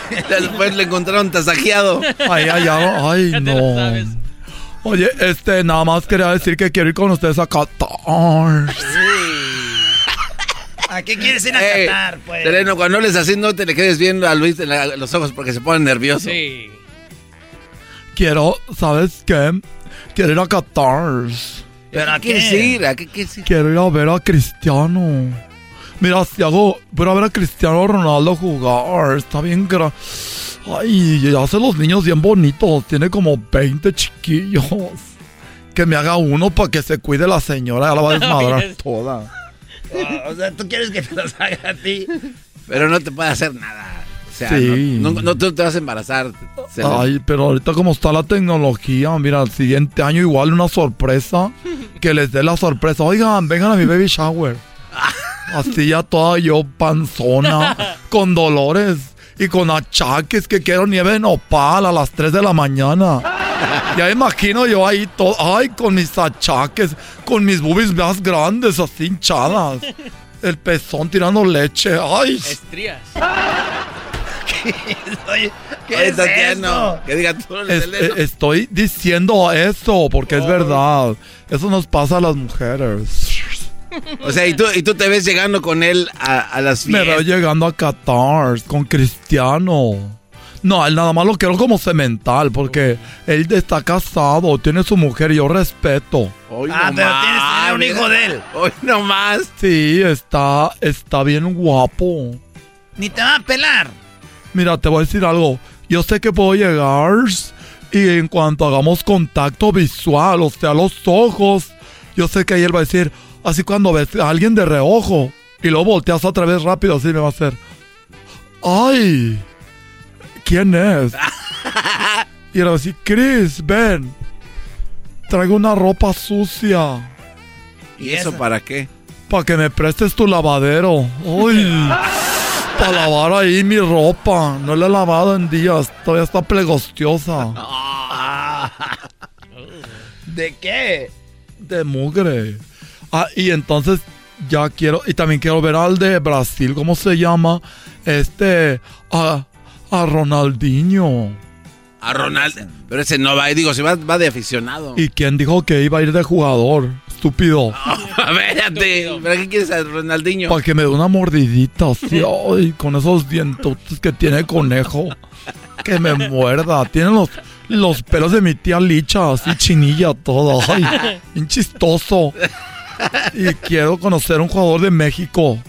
[SPEAKER 6] Después le encontraron tasajeado.
[SPEAKER 26] Ay, ay, ay, ay, no. Oye, este, nada más quería decir que quiero ir con ustedes a Qatar.
[SPEAKER 25] ¿A qué quieres ir a
[SPEAKER 6] Ey,
[SPEAKER 25] Qatar, pues?
[SPEAKER 6] Sereno, cuando les así no te le quedes viendo a Luis en la- los ojos porque se pone nervioso.
[SPEAKER 24] Sí.
[SPEAKER 26] Quiero, ¿sabes qué? Quiero ir a Qatar.
[SPEAKER 25] ¿Pero a
[SPEAKER 6] quieres
[SPEAKER 25] qué?
[SPEAKER 6] ir? ¿A qué quieres ir?
[SPEAKER 26] Quiero ir a ver a Cristiano. Mira, si hago, voy a ver a Cristiano Ronaldo jugar. Está bien gra... Ay, hace los niños bien bonitos. Tiene como 20 chiquillos. Que me haga uno para que se cuide la señora. Ya la va a desmadrar toda.
[SPEAKER 3] o sea, tú quieres que te los haga a ti.
[SPEAKER 6] Pero no te puede hacer nada. O sea,
[SPEAKER 26] Sí.
[SPEAKER 6] no, no- no te, te vas a embarazar. Se
[SPEAKER 26] Ay, pero ahorita como está la tecnología, mira, el siguiente año igual una sorpresa. Que les dé la sorpresa. Oigan, vengan a mi baby shower. Así ya toda yo panzona, con dolores y con achaques que quiero nieve de nopal a las 3 de la mañana. Ya imagino yo ahí todo, ay, con mis achaques, con mis boobies más grandes, así hinchadas. El pezón tirando leche, ay.
[SPEAKER 24] Estrías.
[SPEAKER 3] Oye, ¿qué
[SPEAKER 6] Oye,
[SPEAKER 3] es
[SPEAKER 6] Tatiano,
[SPEAKER 3] esto?
[SPEAKER 6] que diga tú,
[SPEAKER 26] Es-
[SPEAKER 6] Seleno.
[SPEAKER 26] eh, estoy diciendo eso porque es verdad. Eso nos pasa a las mujeres.
[SPEAKER 6] O sea, y tú, y tú te ves llegando con él a, a las
[SPEAKER 26] Me veo llegando a Qatar con Cristiano. No, él nada más lo quiero como cemental porque él está casado, tiene su mujer y yo respeto.
[SPEAKER 6] Hoy
[SPEAKER 3] Ah, pero tienes que tener un hijo de él.
[SPEAKER 6] Hoy nomás.
[SPEAKER 26] Sí, está, está bien guapo.
[SPEAKER 3] Ni te va a pelar.
[SPEAKER 26] Mira, te voy a decir algo. Yo sé que puedo llegar y en cuanto hagamos contacto visual, o sea, los ojos, yo sé que ahí él va a decir, así cuando ves a alguien de reojo y luego volteas otra vez rápido, así me va a hacer, ¡ay! ¿Quién es? Y él va a decir, Chris, ven, traigo una ropa sucia
[SPEAKER 6] ¿Y eso para qué?
[SPEAKER 26] para que me prestes tu lavadero. ¡Uy! Para lavar ahí mi ropa. No la he lavado en días. Todavía está plegostiosa.
[SPEAKER 3] ¿De qué?
[SPEAKER 26] De mugre. Ah, y entonces ya quiero. Y también quiero ver al de Brasil. ¿Cómo se llama? Este. A, a Ronaldinho.
[SPEAKER 6] A Ronaldo. Pero ese no va, digo, se va, va de aficionado.
[SPEAKER 26] ¿Y quién dijo que iba a ir de jugador? Estúpido.
[SPEAKER 6] Espérate, ¿para qué quieres a Ronaldinho?
[SPEAKER 26] Para que me dé una mordidita así, ay, con esos dientotes que tiene conejo. Que me muerda. Tiene los, los pelos de mi tía Licha, así chinilla todo. Ay, bien chistoso. Y quiero conocer a un jugador de México.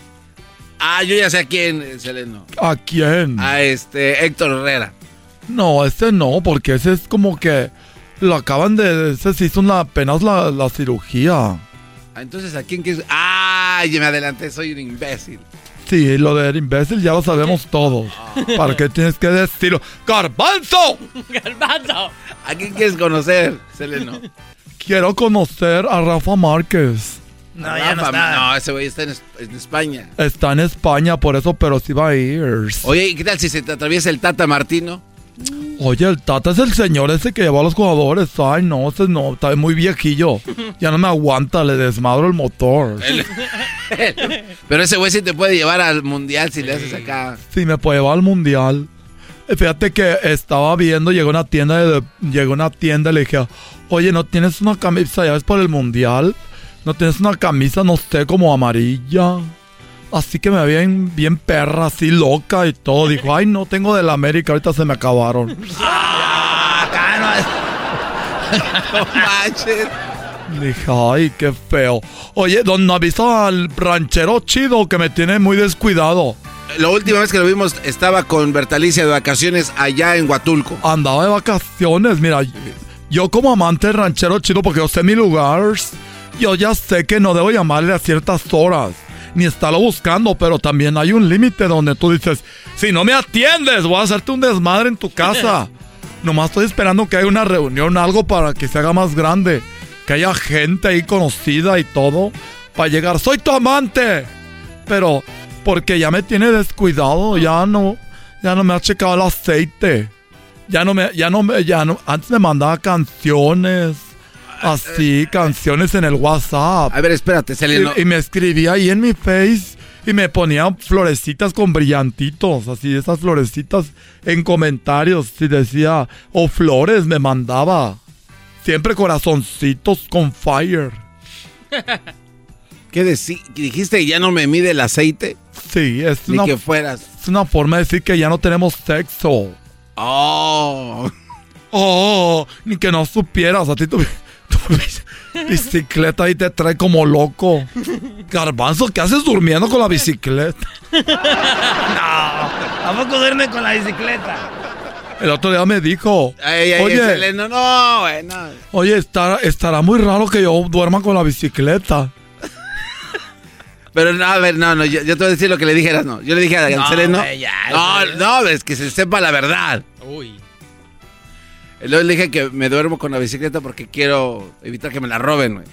[SPEAKER 6] Ah, yo ya sé a quién, Seleno.
[SPEAKER 26] ¿A quién?
[SPEAKER 6] A este Héctor Herrera.
[SPEAKER 26] No, ese no, porque ese es como que lo acaban de. Ese se hizo una- apenas la, la cirugía.
[SPEAKER 6] Ah, entonces, ¿a quién quieres? Ah, ya me adelanté, soy un imbécil.
[SPEAKER 26] Sí, lo del imbécil ya lo sabemos todos. ¿Para qué tienes que decirlo? ¡Garbanzo!
[SPEAKER 24] ¡Garbanzo!
[SPEAKER 6] ¿A quién quieres conocer, Seleno?
[SPEAKER 26] Quiero conocer a Rafa Márquez.
[SPEAKER 3] No, ya no
[SPEAKER 6] Rafa,
[SPEAKER 3] está.
[SPEAKER 6] no, ese güey está en, en España.
[SPEAKER 26] Está en España, por eso, pero sí va a ir.
[SPEAKER 6] Oye, ¿y qué tal si se te atraviesa el Tata Martino?
[SPEAKER 26] Oye, el Tata es el señor ese que lleva a los jugadores. Ay, no, ese no, está muy viejillo. Ya no me aguanta, le desmadro el motor.
[SPEAKER 6] Pero ese güey sí te puede llevar al mundial si le haces acá.
[SPEAKER 26] Sí, me puede llevar al mundial. Eh, Fíjate que estaba viendo, llegó una tienda, de, llegó una tienda y le dije, oye, ¿no tienes una camisa? ¿Ya ves por el mundial? ¿No tienes una camisa, no sé, como amarilla? Así que me veía bien, bien perra, así loca y todo. Dijo, ay, no tengo de la América, ahorita se me acabaron.
[SPEAKER 6] No manches.
[SPEAKER 26] Dije, ay, qué feo. Oye, don avisa al ranchero chido que me tiene muy descuidado.
[SPEAKER 6] La última vez que lo vimos estaba con Bertalicia de vacaciones allá en Huatulco.
[SPEAKER 26] Andaba de vacaciones, mira, yo como amante del ranchero chido, porque yo sé mi lugar, yo ya sé que no debo llamarle a ciertas horas, ni estarlo buscando, pero también hay un límite donde tú dices, si no me atiendes, voy a hacerte un desmadre en tu casa. Nomás estoy esperando que haya una reunión, algo para que se haga más grande, que haya gente ahí conocida y todo, para llegar, soy tu amante. Pero porque ya me tiene descuidado, ya no, ya no me ha checado el aceite. Ya no me, ya no me, ya no, antes me mandaba canciones, así, canciones en el WhatsApp.
[SPEAKER 6] A ver, espérate, Seleno.
[SPEAKER 26] Y, y me escribía ahí en mi face y me ponía florecitas con brillantitos, así, esas florecitas en comentarios. Y decía, o flores me mandaba. Siempre corazoncitos con fire.
[SPEAKER 6] ¿Qué dijiste? ¿Ya no me mide el aceite?
[SPEAKER 26] Sí, es
[SPEAKER 6] Ni
[SPEAKER 26] una,
[SPEAKER 6] que fueras.
[SPEAKER 26] es una forma de decir que ya no tenemos sexo.
[SPEAKER 6] Oh.
[SPEAKER 26] Oh, ni que no supieras, a ti tu bicicleta ahí te trae como loco. Garbanzo, ¿qué haces durmiendo con la bicicleta?
[SPEAKER 3] ¿A poco duerme con la bicicleta?
[SPEAKER 26] El otro día me dijo,
[SPEAKER 6] Ay, ay,
[SPEAKER 26] oye,
[SPEAKER 6] no, no.
[SPEAKER 26] oye, estará, estará muy raro que yo duerma con la bicicleta.
[SPEAKER 6] Pero no, a ver, no, no, yo, yo te voy a decir lo que le dijeras, no. Yo le dije a
[SPEAKER 3] No,
[SPEAKER 6] Seleno.
[SPEAKER 3] güey, ya,
[SPEAKER 6] no,
[SPEAKER 3] güey.
[SPEAKER 6] no, es que se sepa la verdad.
[SPEAKER 24] Uy.
[SPEAKER 6] Luego le dije que me duermo con la bicicleta porque quiero evitar que me la roben, güey.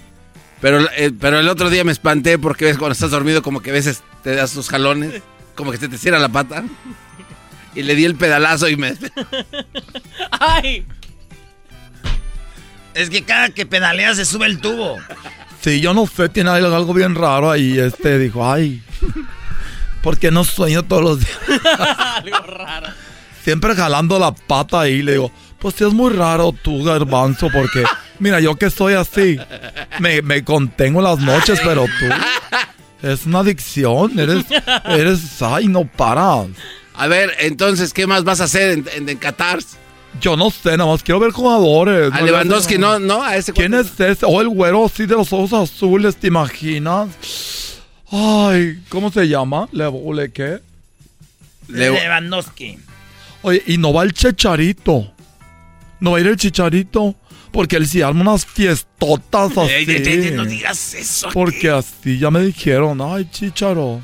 [SPEAKER 6] Pero, eh, pero el otro día me espanté porque ves cuando estás dormido como que a veces te das tus jalones, como que se te cierra la pata. Y le di el pedalazo y me...
[SPEAKER 24] ¡Ay!
[SPEAKER 3] Es que cada que pedalea se sube el tubo.
[SPEAKER 26] Sí, yo no sé, tiene algo bien raro ahí. Este dijo, ay, ¿por qué no sueño todos los días?
[SPEAKER 24] Algo raro.
[SPEAKER 26] Siempre jalando la pata ahí. Le digo, pues sí es muy raro tú, garbanzo, porque mira, yo que soy así, me, me contengo en las noches, pero tú es una adicción. Eres, eres, ay, no paras.
[SPEAKER 6] A ver, entonces, ¿qué más vas a hacer en, en, en Qatar?
[SPEAKER 26] Yo no sé, nada más quiero ver jugadores.
[SPEAKER 6] A Lewandowski, no, no, a ese
[SPEAKER 26] ¿Quién es ese? O el güero así de los ojos azules, ¿te imaginas? Ay, ¿cómo se llama? ¿Le, le qué?
[SPEAKER 3] Lewandowski.
[SPEAKER 26] Oye, y no va el chicharito. No va a ir el chicharito. Porque él sí arma unas fiestotas así.
[SPEAKER 3] Ey, ey, ey, no digas eso.
[SPEAKER 26] Porque así ya me dijeron, ay, chicharo.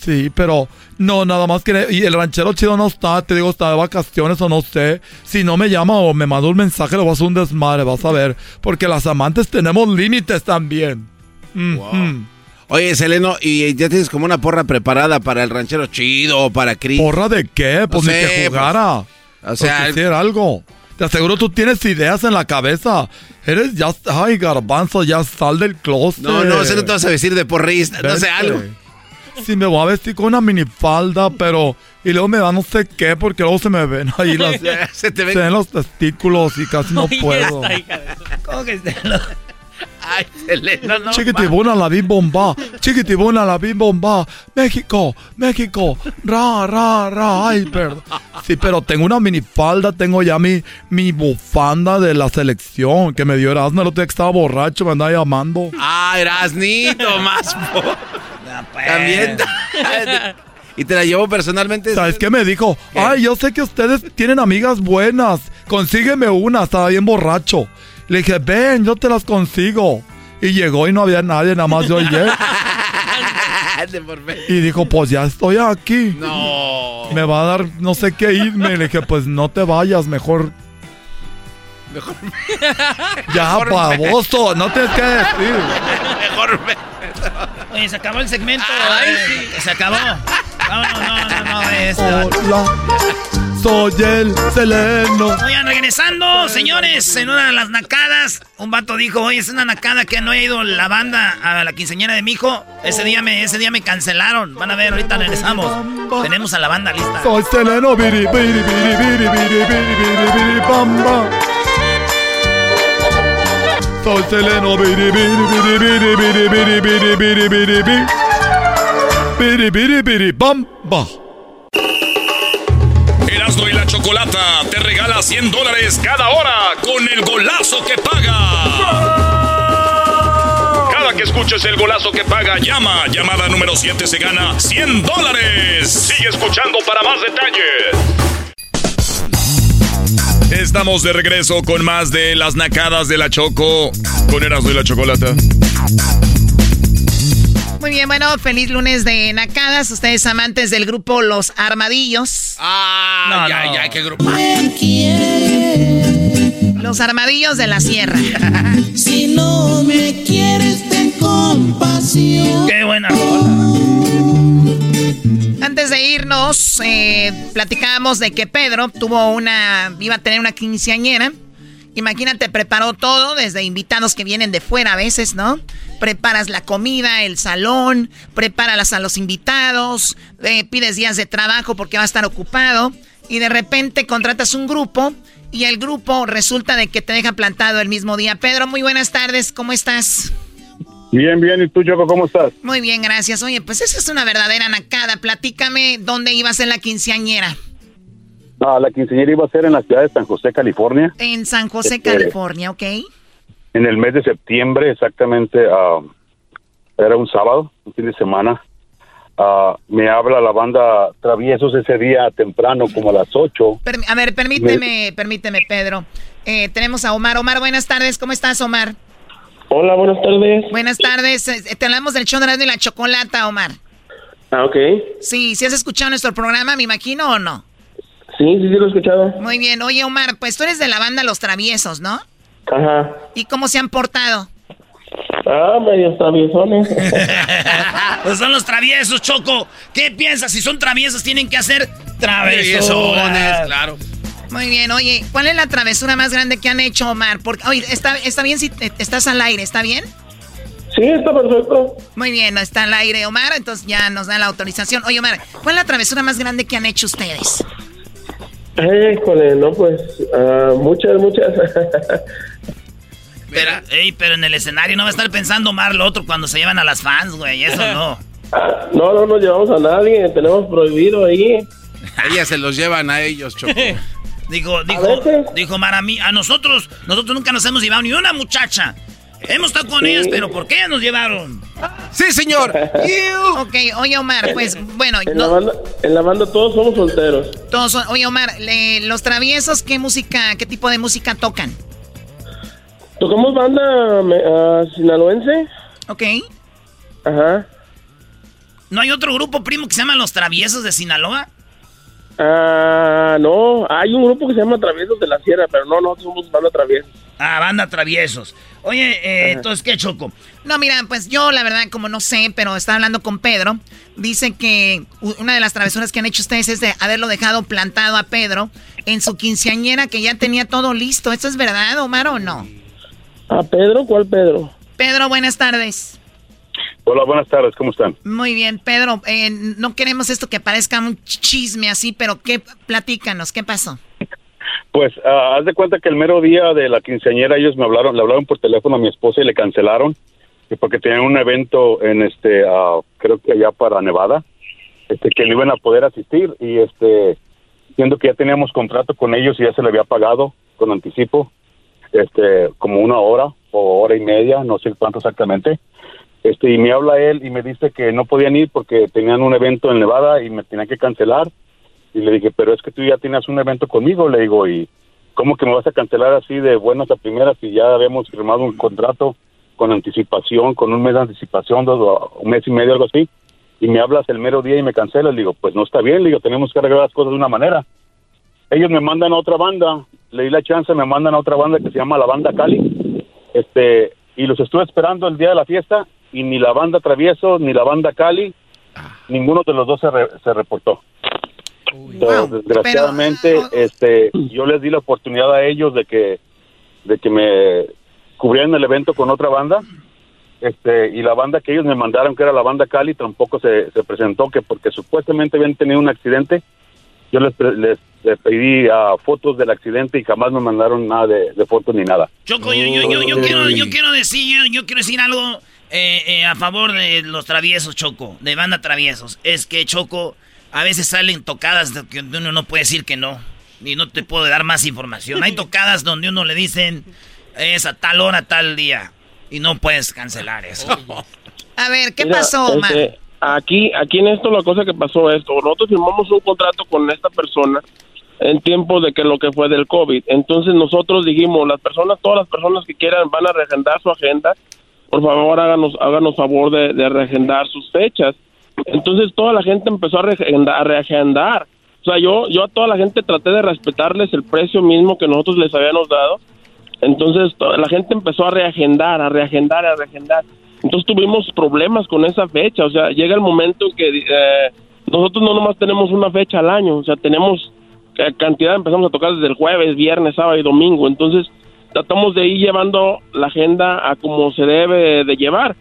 [SPEAKER 26] Sí, pero no, nada más que... Y el ranchero chido no está, te digo, está de vacaciones o no sé. Si no me llama o me manda un mensaje, le voy a hacer un desmadre, vas a ver. Porque las amantes tenemos límites también.
[SPEAKER 6] Oye, Seleno, ¿y ya tienes como una porra preparada para el ranchero chido o para Chris?
[SPEAKER 26] ¿Porra de qué? Pues
[SPEAKER 6] No
[SPEAKER 26] ni
[SPEAKER 6] sé,
[SPEAKER 26] que jugara.
[SPEAKER 6] O sea,
[SPEAKER 26] Porque hiciera algo. Te aseguro tú tienes ideas en la cabeza. Eres ya... Ay, garbanzo, ya sal del closet.
[SPEAKER 6] No, no, eso no te vas a vestir de porrista, no sé, algo.
[SPEAKER 26] Sí, me voy a vestir con una minifalda, pero... Y luego me da no sé qué, porque luego se me ven ahí las...
[SPEAKER 6] Se te ven-
[SPEAKER 26] ven los testículos y casi no
[SPEAKER 24] Oye,
[SPEAKER 26] puedo.
[SPEAKER 24] esta hija de
[SPEAKER 3] ¿Cómo que se lo-
[SPEAKER 6] Ay, Seleno, no.
[SPEAKER 26] Chiquitibuna la bim bomba, chiquitibuna la bim bomba, México, México, ra, ra, ra, ay, perdón. Sí, pero tengo una minifalda, tengo ya mi, mi bufanda de la selección que me dio Erasmo, el otro día que estaba borracho, me andaba llamando.
[SPEAKER 6] Ah, Erasnito, más.
[SPEAKER 3] pues.
[SPEAKER 6] También. y te la llevo personalmente.
[SPEAKER 26] ¿Sabes qué me dijo? Ay, yo sé que ustedes tienen amigas buenas, consígueme una, estaba bien borracho. Le dije, ven, yo te las consigo. Y llegó y no había nadie, nada más yo y él.
[SPEAKER 6] De por medio.
[SPEAKER 26] Y dijo, pues ya estoy aquí.
[SPEAKER 6] No.
[SPEAKER 26] Me va a dar no sé qué irme. Le dije, pues no te vayas, mejor.
[SPEAKER 6] Mejor,
[SPEAKER 26] Ya,
[SPEAKER 6] Mejor me-
[SPEAKER 26] pavoso, no tienes que decir.
[SPEAKER 6] mejor me-
[SPEAKER 3] Oye, se acabó el segmento. eh, Se acabó. No, no, no, no, no. este-
[SPEAKER 26] Hola, soy el Seleno.
[SPEAKER 3] Oigan, regresando, señores, en una de las nacadas, un vato dijo, oye, es una nacada que no ha ido la banda a la quinceañera de mi hijo. Ese día me, ese día me cancelaron. Van a ver, ahorita regresamos. Tenemos a la banda lista.
[SPEAKER 26] Soy Seleno, biri, biri, biri, biri, biri, biri, biri, biri, bamba. Soy Seleno, biri, biri, biri, biri, biri, biri, biri, biri, biri, biri. Biri, biri, biri, bamba.
[SPEAKER 1] Erasmo y la Chocolata te regala 100 dólares cada hora con el golazo que paga. Cada que escuches el golazo que paga, llama. Llamada número 7 se gana 100 dólares. Sigue escuchando para más detalles. Estamos de regreso con más de las nacadas de la Choco. Con Erasmo y la Chocolata.
[SPEAKER 11] Muy bien, bueno, feliz lunes de Nacadas. Ustedes amantes del grupo Los Armadillos.
[SPEAKER 6] Ah,
[SPEAKER 3] No,
[SPEAKER 6] ya,
[SPEAKER 3] no.
[SPEAKER 6] ya, qué grupo.
[SPEAKER 11] Los Armadillos de la Sierra.
[SPEAKER 27] Si no me quieres, ten compasión.
[SPEAKER 3] Qué buena rola.
[SPEAKER 11] Antes de irnos, eh, platicábamos de que Pedro tuvo una, iba a tener una quinceañera. Imagínate, preparó todo, desde invitados que vienen de fuera a veces, ¿no? Preparas la comida, el salón, prepáralas a los invitados, eh, pides días de trabajo porque va a estar ocupado y de repente contratas un grupo y el grupo resulta de que te deja plantado el mismo día. Pedro, muy buenas tardes, ¿cómo estás?
[SPEAKER 2] Bien, bien. ¿Y tú, Choco, cómo estás?
[SPEAKER 11] Muy bien, gracias. Oye, pues esa es una verdadera nacada. Platícame dónde ibas en la quinceañera.
[SPEAKER 2] No, la quinceañera iba a ser en la ciudad de San José, California,
[SPEAKER 11] En San José,
[SPEAKER 2] Este-
[SPEAKER 11] California, ¿ok?
[SPEAKER 2] en el mes de septiembre, exactamente. ah, era un sábado, un fin de semana. ah, me habla la banda Traviesos ese día temprano, como a las 8.
[SPEAKER 11] Perm- a ver, permíteme, permíteme, Pedro. Eh, tenemos a Omar. Omar, buenas tardes. ¿Cómo estás, Omar?
[SPEAKER 28] Hola, buenas tardes.
[SPEAKER 11] Buenas tardes. Eh, Te hablamos del show de y la Chocolata, Omar.
[SPEAKER 28] Ah, ok.
[SPEAKER 11] Sí, ¿sí has escuchado nuestro programa, me imagino, o no?
[SPEAKER 28] Sí, sí, sí, lo he escuchado.
[SPEAKER 11] Muy bien. Oye, Omar, pues tú eres de la banda Los Traviesos, ¿no?
[SPEAKER 28] Ajá.
[SPEAKER 11] ¿Y cómo se han portado?
[SPEAKER 28] Ah, medio traviesones.
[SPEAKER 3] Pues son los traviesos, Choco. ¿Qué piensas? Si son traviesos, tienen que hacer travesones.
[SPEAKER 6] claro.
[SPEAKER 11] Muy bien, oye, ¿cuál es la travesura más grande que han hecho, Omar? Porque, oye, está, está bien si te- estás al aire, ¿está bien?
[SPEAKER 28] Sí, está perfecto.
[SPEAKER 11] Muy bien, está al aire, Omar, entonces ya nos da la autorización. Oye, Omar, ¿cuál es la travesura más grande que han hecho ustedes?
[SPEAKER 28] Híjole, no, pues, ah, muchas, muchas.
[SPEAKER 3] Pero, ey, pero en el escenario no va a estar pensando Omar lo otro cuando se llevan a las fans, güey. Eso no.
[SPEAKER 28] Ah, no, no nos llevamos a nadie, tenemos prohibido ahí.
[SPEAKER 6] Ellas se los llevan a ellos, Choco.
[SPEAKER 3] Dijo, dijo, dijo mí, a nosotros, nosotros nunca nos hemos llevado ni una muchacha. Hemos estado con
[SPEAKER 28] Sí.
[SPEAKER 3] ellas, pero ¿por qué nos llevaron?
[SPEAKER 6] Sí, señor.
[SPEAKER 11] ok, oye, Omar, pues, bueno,
[SPEAKER 28] En, la
[SPEAKER 11] no,
[SPEAKER 28] banda, en la banda todos somos solteros.
[SPEAKER 11] todos son- oye, Omar, le- los traviesos, ¿qué música, qué tipo de música tocan?
[SPEAKER 28] Tocamos banda ah, sinaloense.
[SPEAKER 11] Ok.
[SPEAKER 28] Ajá.
[SPEAKER 3] ¿No hay otro grupo primo que se llama Los Traviesos de Sinaloa?
[SPEAKER 28] Ah, no, hay un grupo que se llama Traviesos de la Sierra, pero no, nosotros somos banda Traviesos.
[SPEAKER 3] Ah, banda Traviesos. Oye, eh, entonces, ¿qué, Choco?
[SPEAKER 11] No, mira, pues yo la verdad como no sé, pero estaba hablando con Pedro. Dice que una de las travesuras que han hecho ustedes es de haberlo dejado plantado a Pedro en su quinceañera que ya tenía todo listo. ¿Esto es verdad, Omar, o no?
[SPEAKER 28] ¿A Pedro? ¿Cuál Pedro?
[SPEAKER 11] Pedro, buenas tardes.
[SPEAKER 2] Hola, buenas tardes, ¿cómo están?
[SPEAKER 11] Muy bien, Pedro, eh, no queremos esto que parezca un ch- chisme así, pero ¿qué? Platícanos, ¿qué pasó?
[SPEAKER 2] Pues, ah, haz de cuenta que el mero día de la quinceañera ellos me hablaron, le hablaron por teléfono a mi esposa y le cancelaron, que porque tenían un evento en este, ah, creo que allá para Nevada, este, que no iban a poder asistir y este, siendo que ya teníamos contrato con ellos y ya se le había pagado con anticipo, este, como una hora o hora y media, no sé cuánto exactamente, este, y me habla él y me dice que no podían ir porque tenían un evento en Nevada y me tenían que cancelar. Y le dije, pero es que tú ya tienes un evento conmigo, le digo, y ¿cómo que me vas a cancelar así de buenas a primeras si ya habíamos firmado un contrato con anticipación, con un mes de anticipación, dos, un mes y medio, algo así? Y me hablas el mero día y me cancelas, le digo, pues no está bien, le digo, tenemos que arreglar las cosas de una manera. Ellos me mandan a otra banda, le di la chance, me mandan a otra banda que se llama la Banda Cali, este, y los estuve esperando el día de la fiesta y ni la banda Travieso ni la banda Cali, ninguno de los dos se, re- se reportó. Entonces, desgraciadamente, este, yo les di la oportunidad a ellos de que, de que me cubrieran el evento con otra banda, este, y la banda que ellos me mandaron, que era la banda Cali, tampoco se, se presentó, que porque supuestamente habían tenido un accidente, yo les, les, les pedí ah, fotos del accidente y jamás me mandaron nada de, de fotos ni nada.
[SPEAKER 3] Choco, yo, yo, yo, yo quiero, yo quiero decir, yo, yo quiero decir algo eh, eh, a favor de los traviesos, Choco, de banda traviesos. Es que, Choco, a veces salen tocadas de que uno no puede decir que no. Y no te puedo dar más información. Hay tocadas donde uno le dicen es a tal hora, tal día. Y no puedes cancelar eso.
[SPEAKER 11] A ver, ¿qué
[SPEAKER 28] Mira,
[SPEAKER 11] pasó, Omar?
[SPEAKER 28] este, aquí, aquí en esto la cosa que pasó es, esto, nosotros firmamos un contrato con esta persona en tiempo de que lo que fue del COVID. Entonces nosotros dijimos, las personas, todas las personas que quieran van a reagendar su agenda, por favor háganos, háganos favor de, de reagendar sus fechas. Entonces toda la gente empezó a reagendar. O sea, yo, yo a toda la gente traté de respetarles el precio mismo que nosotros les habíamos dado. Entonces to- la gente empezó a reagendar, a reagendar, a reagendar. Entonces tuvimos problemas con esa fecha. O sea, llega el momento en que eh, nosotros no nomás tenemos una fecha al año. O sea, tenemos eh, cantidad, empezamos a tocar desde el jueves, viernes, sábado y domingo. Entonces tratamos de ir llevando la agenda a como se debe de llevar.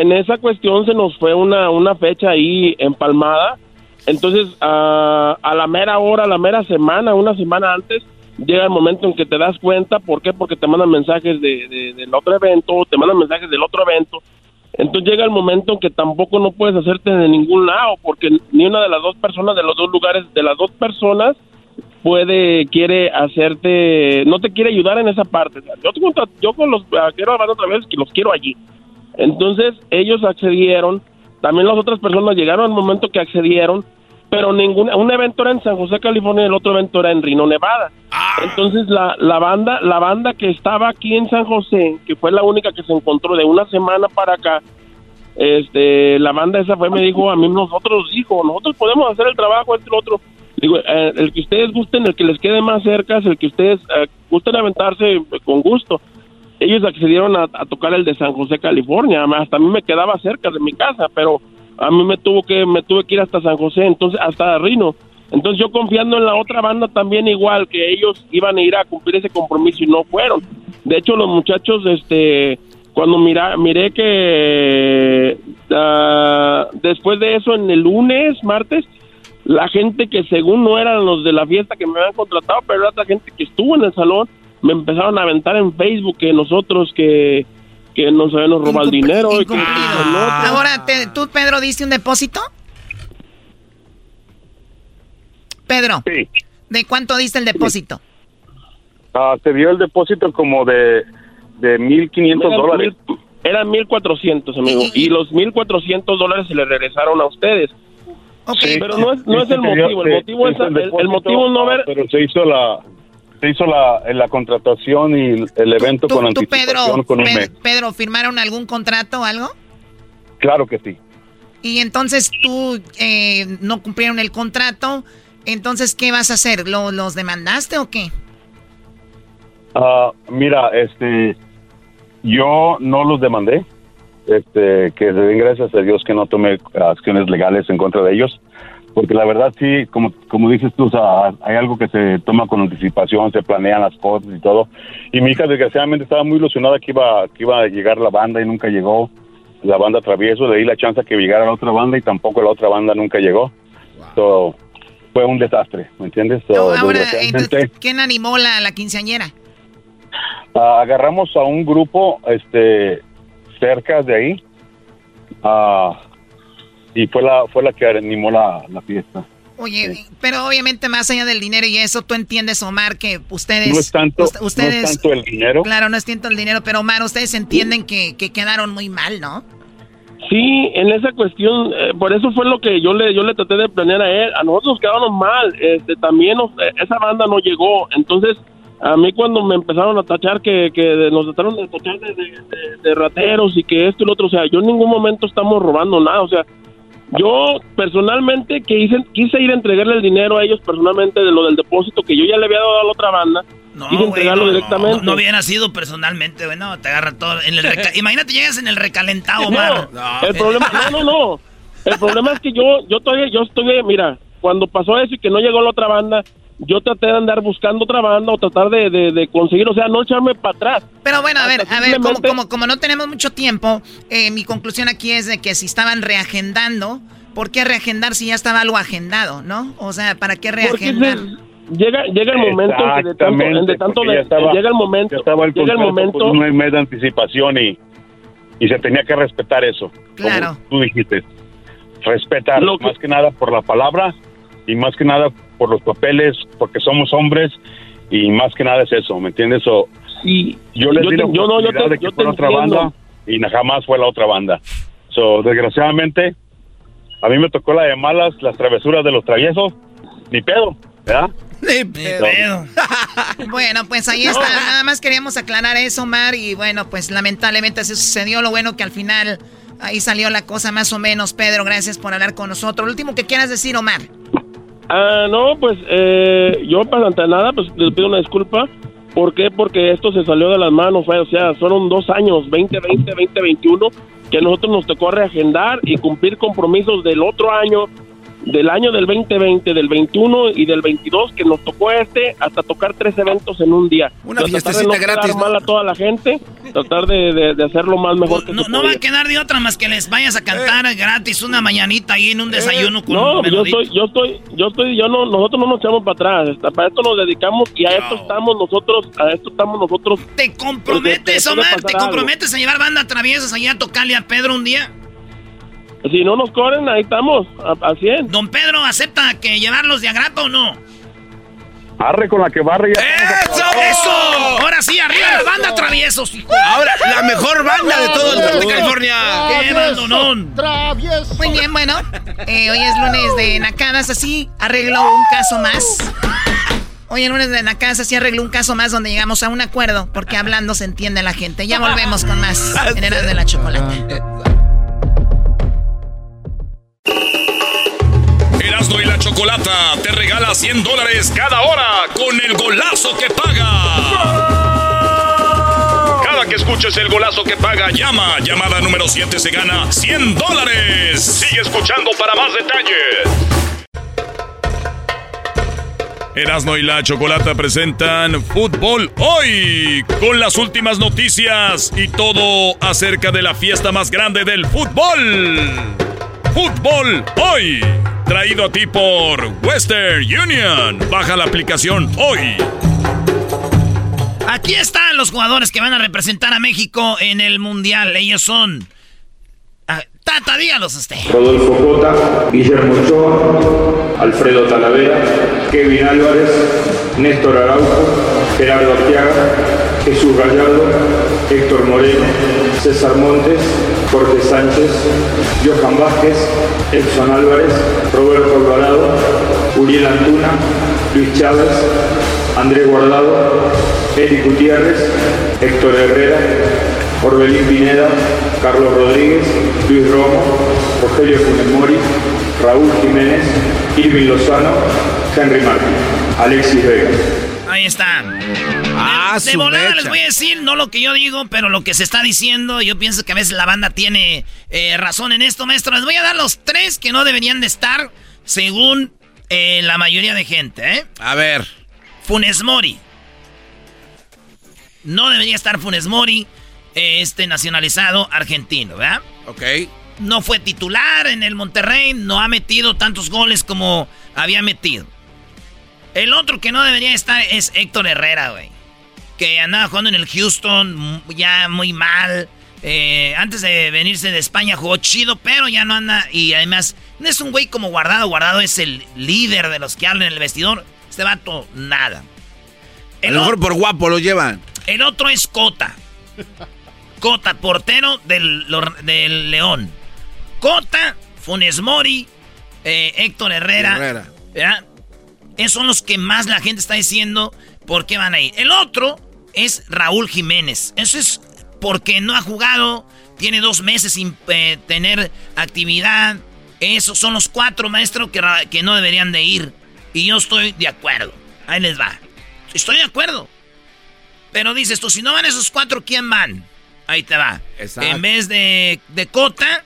[SPEAKER 28] En esa cuestión se nos fue una, una fecha ahí empalmada. Entonces, a, a la mera hora, a la mera semana, una semana antes, llega el momento en que te das cuenta. ¿Por qué? Porque te mandan mensajes de, de- del otro evento, te mandan mensajes del otro evento. Entonces llega el momento en que tampoco no puedes hacerte de ningún lado, porque ni una de las dos personas de los dos lugares, de las dos personas, puede, quiere hacerte, no te quiere ayudar en esa parte. Yo, yo con los, ah, quiero hablar otra vez que los quiero allí. Entonces ellos accedieron también las otras personas llegaron al momento que accedieron, pero ninguna, un evento era en San José, California, y el otro evento era en Reno, Nevada. Entonces la, la banda, la banda que estaba aquí en San José, que fue la única que se encontró de una semana para acá, este, la banda esa fue, me dijo, a mí nosotros, dijo, nosotros podemos hacer el trabajo, lo otro. Digo, eh, el que ustedes gusten, el que les quede más cerca, es el que ustedes eh, gusten aventarse eh, con gusto. Ellos accedieron a, tocar el de San José, California, hasta a mí me quedaba cerca de mi casa, pero a mí me tuvo que, me tuve que ir hasta San José, entonces, hasta Rino. Entonces yo confiando en la otra banda también igual, que ellos iban a ir a cumplir ese compromiso y no fueron. De hecho, los muchachos, este, cuando mira, miré que ah, después de eso, en el lunes, martes, la gente que según no eran los de la fiesta que me habían contratado, pero era otra gente que estuvo en el salón, me empezaron a aventar en Facebook que nosotros que, que nos habíamos robado el dinero. y que-
[SPEAKER 11] Ahora, te- ¿tú, Pedro, diste un depósito? Pedro. ¿De cuánto diste el depósito?
[SPEAKER 2] Ah, se dio el depósito como de, de 1.500
[SPEAKER 28] Eran
[SPEAKER 2] dólares.
[SPEAKER 28] mil- Eran 1.400, amigo. Y los 1.400 dólares se le regresaron a ustedes.
[SPEAKER 2] Sí,
[SPEAKER 28] pero no es, no
[SPEAKER 2] sí,
[SPEAKER 28] es el motivo. El motivo es el, el motivo no
[SPEAKER 2] ah,
[SPEAKER 28] ver.
[SPEAKER 2] Pero se hizo la se hizo la, la contratación y el evento con
[SPEAKER 11] ¿Tú,
[SPEAKER 2] anticipación
[SPEAKER 11] Pedro,
[SPEAKER 2] con un mes.
[SPEAKER 11] Pedro, firmaron algún contrato o algo?
[SPEAKER 2] Claro que sí.
[SPEAKER 11] Y entonces tú eh, no cumplieron el contrato. Entonces, ¿qué vas a hacer? ¿Lo- ¿Los demandaste o qué?
[SPEAKER 2] Ah, mira, este, yo no los demandé. Este, que den gracias a Dios que no tomé acciones legales en contra de ellos, porque la verdad sí, como como dices tú, o sea, hay algo que se toma con anticipación, se planean las cosas y todo. Y mi hija desgraciadamente estaba muy ilusionada que iba que iba a llegar la banda y nunca llegó. La banda Travieso, le di la chance que llegara la otra banda y tampoco la otra banda nunca llegó. So, fue un desastre, ¿me entiendes? So,
[SPEAKER 11] Ahora, entonces, ¿quién animó la, la quinceañera?
[SPEAKER 2] Ah, agarramos a un grupo este cerca de ahí ah, y fue la fue la que animó la, la fiesta
[SPEAKER 11] Oye, pero obviamente más allá del dinero y eso, tú entiendes, Omar, que ustedes...
[SPEAKER 2] no es tanto
[SPEAKER 11] ust- ustedes,
[SPEAKER 2] no es tanto el dinero
[SPEAKER 11] Claro, no es tanto el dinero, pero Omar, ustedes entienden que, que quedaron muy mal, ¿no?
[SPEAKER 28] Sí, en esa cuestión, eh, por eso fue lo que yo le yo le traté de planear a él. A nosotros nos quedamos mal, este, también nos- eh, esa banda no llegó. Entonces, a mí cuando me empezaron a tachar que, que nos trataron de tachar de, de- de- de rateros y que esto y lo otro, o sea, yo en ningún momento estamos robando nada, o sea, yo personalmente que hice, quise ir a entregarle el dinero a ellos personalmente de lo del depósito que yo ya le había dado a la otra banda,
[SPEAKER 3] No,
[SPEAKER 28] quise entregarlo
[SPEAKER 3] no,
[SPEAKER 28] directamente.
[SPEAKER 3] No, no hubiera sido personalmente, güey. No, te agarra todo. En el Imagínate, llegas en el recalentado, Omar.
[SPEAKER 28] No, el problema, no, no, no. El problema es que yo, yo todavía, yo estoy, mira, cuando pasó eso y que no llegó la otra banda, yo traté de andar buscando otra banda o tratar de, de, de conseguir, o sea, no echarme para atrás.
[SPEAKER 11] Pero bueno, a ver,
[SPEAKER 28] Hasta
[SPEAKER 11] a ver, como,
[SPEAKER 28] simplemente-
[SPEAKER 11] como, como no tenemos mucho tiempo, eh, mi conclusión aquí es de que si estaban reagendando, ¿por qué reagendar si ya estaba algo agendado, no? O sea, ¿para qué reagendar?
[SPEAKER 28] llega, llega el momento en que de tanto, de tanto de-
[SPEAKER 2] estaba-
[SPEAKER 28] llega el momento,
[SPEAKER 2] ya estaba el
[SPEAKER 28] llega el
[SPEAKER 2] contrato
[SPEAKER 28] momento,
[SPEAKER 2] con un mes de anticipación y, y se tenía que respetar eso.
[SPEAKER 11] Claro.
[SPEAKER 2] Como tú dijiste. Respetar,
[SPEAKER 28] Lo que-
[SPEAKER 2] más que nada por la palabra y más que nada por los papeles, porque somos hombres y más que nada es eso, ¿me entiendes? O,
[SPEAKER 28] Sí.
[SPEAKER 2] yo les
[SPEAKER 28] Yo
[SPEAKER 2] di la
[SPEAKER 28] te- yo no, yo
[SPEAKER 2] oportunidad
[SPEAKER 28] te-
[SPEAKER 2] de que
[SPEAKER 28] yo te
[SPEAKER 2] fuera otra
[SPEAKER 28] entiendo.
[SPEAKER 2] banda y jamás fue la otra banda. So, desgraciadamente, a mí me tocó la de malas, las travesuras de los traviesos, ni pedo, ¿verdad?
[SPEAKER 11] Bueno, pues ahí está. Nada más queríamos aclarar eso, Omar. Y bueno, pues lamentablemente así sucedió. Lo bueno que al final ahí salió la cosa más o menos. Pedro, gracias por hablar con nosotros. Lo último que quieras decir, Omar.
[SPEAKER 28] Ah, no, pues eh, yo para ante nada, pues les pido una disculpa. ¿Por qué? Porque esto se salió de las manos, o sea, fueron dos años, 2020, 2021, que nosotros nos tocó reagendar y cumplir compromisos del otro año, del año del 2020, del 21 y del 22, que nos tocó este, hasta tocar tres eventos en un día.
[SPEAKER 6] Una
[SPEAKER 28] de
[SPEAKER 6] fiestecita
[SPEAKER 28] no
[SPEAKER 6] gratis, ¿no?
[SPEAKER 28] mal a toda la gente, tratar de, de, de hacerlo más mejor que
[SPEAKER 3] No,
[SPEAKER 28] se
[SPEAKER 3] no va a quedar de otra más que les vayas a cantar gratis una mañanita ahí en un desayuno con
[SPEAKER 28] No, yo
[SPEAKER 3] melodía.
[SPEAKER 28] estoy, yo estoy, yo estoy, yo no, nosotros no nos echamos para atrás, para esto nos dedicamos y a esto estamos nosotros, a esto estamos nosotros.
[SPEAKER 3] ¿Te comprometes,
[SPEAKER 28] Porque puede
[SPEAKER 3] Omar? ¿Te
[SPEAKER 28] pasar algo.
[SPEAKER 3] comprometes a llevar banda traviesas allá a tocarle a Pedro un día?
[SPEAKER 28] Si no nos corren, ahí estamos, a, a 100.
[SPEAKER 3] Don Pedro, ¿acepta que llevarlos de agrapa o no?
[SPEAKER 2] Arre con la que barre ya.
[SPEAKER 3] ¡Eso! ¡Eso! Ahora sí, arriba la banda traviesos, hijo.
[SPEAKER 6] Ahora, la mejor banda de todo el sur de California.
[SPEAKER 3] ¡Qué bandonón!
[SPEAKER 7] Travieso.
[SPEAKER 11] Muy bien, bueno. eh, hoy es lunes de Nacadas, así arregló un caso más. Hoy es lunes de Nacadas, así arregló un caso más donde llegamos a un acuerdo, porque hablando se entiende la gente. Ya volvemos con más en Eras de la Chocolate.
[SPEAKER 1] Erasmo y la Chocolata te regala 100 dólares cada hora con el golazo que paga. Cada que escuches el golazo que paga, llama. Llamada número 7 se gana 100 dólares. Sigue escuchando para más detalles. Erasmo y la Chocolata presentan Fútbol Hoy con las últimas noticias y todo acerca de la fiesta más grande del fútbol. Fútbol Hoy, traído a ti por Western Union. Baja la aplicación hoy.
[SPEAKER 3] Aquí están los jugadores que van a representar a México en el Mundial. Ellos son... Ah, Tata, dígalos usted.
[SPEAKER 29] Rodolfo Cota, Guillermo Ochoa, Alfredo Talavera, Kevin Álvarez, Néstor Araujo, Gerardo Arteaga, Jesús Gallardo, Héctor Moreno, César Montes, Jorge Sánchez, Johan Vázquez, Edson Álvarez, Roberto Alvarado, Uriel Antuna, Luis Chávez, Andrés Guardado, Eric Gutiérrez, Héctor Herrera, Orbelín Pineda, Carlos Rodríguez, Luis Romo, Rogelio Funes Mori, Raúl Jiménez, Irving Lozano, Henry Martín, Alexis Vega.
[SPEAKER 3] Ahí está.
[SPEAKER 6] Ah,
[SPEAKER 3] de volada
[SPEAKER 6] mecha.
[SPEAKER 3] les voy a decir, no lo que yo digo, pero lo que se está diciendo. Yo pienso que a veces la banda tiene eh, razón en esto, maestro. Les voy a dar los tres que no deberían de estar, según eh, la mayoría de gente, ¿eh?
[SPEAKER 6] A ver.
[SPEAKER 3] Funes Mori. No debería estar Funes Mori, este nacionalizado argentino, ¿verdad?
[SPEAKER 6] Ok.
[SPEAKER 3] No fue titular en el Monterrey, no ha metido tantos goles como había metido. El otro que no debería estar es Héctor Herrera, güey. Que andaba jugando en el Houston m- ya muy mal. Eh, antes de venirse de España jugó chido, pero ya no anda. Y además, no es un güey como guardado. Guardado es el líder de los que hablan en el vestidor. Este vato, nada.
[SPEAKER 6] A lo mejor por guapo lo llevan.
[SPEAKER 3] El otro es Cota. Cota, portero del, del León. Cota, Funes Mori, eh, Héctor Herrera.
[SPEAKER 6] Herrera.
[SPEAKER 3] ¿verdad? Esos son los que más la gente está diciendo por qué van a ir. El otro es Raúl Jiménez. Eso es porque no ha jugado, tiene dos meses sin eh, tener actividad. Esos son los cuatro maestros que, no deberían de ir. Y yo estoy de acuerdo. Ahí les va. Estoy de acuerdo. Pero dices tú, si no van esos cuatro, ¿quién van? Ahí te va.
[SPEAKER 6] Exacto.
[SPEAKER 3] En vez de, de Cota,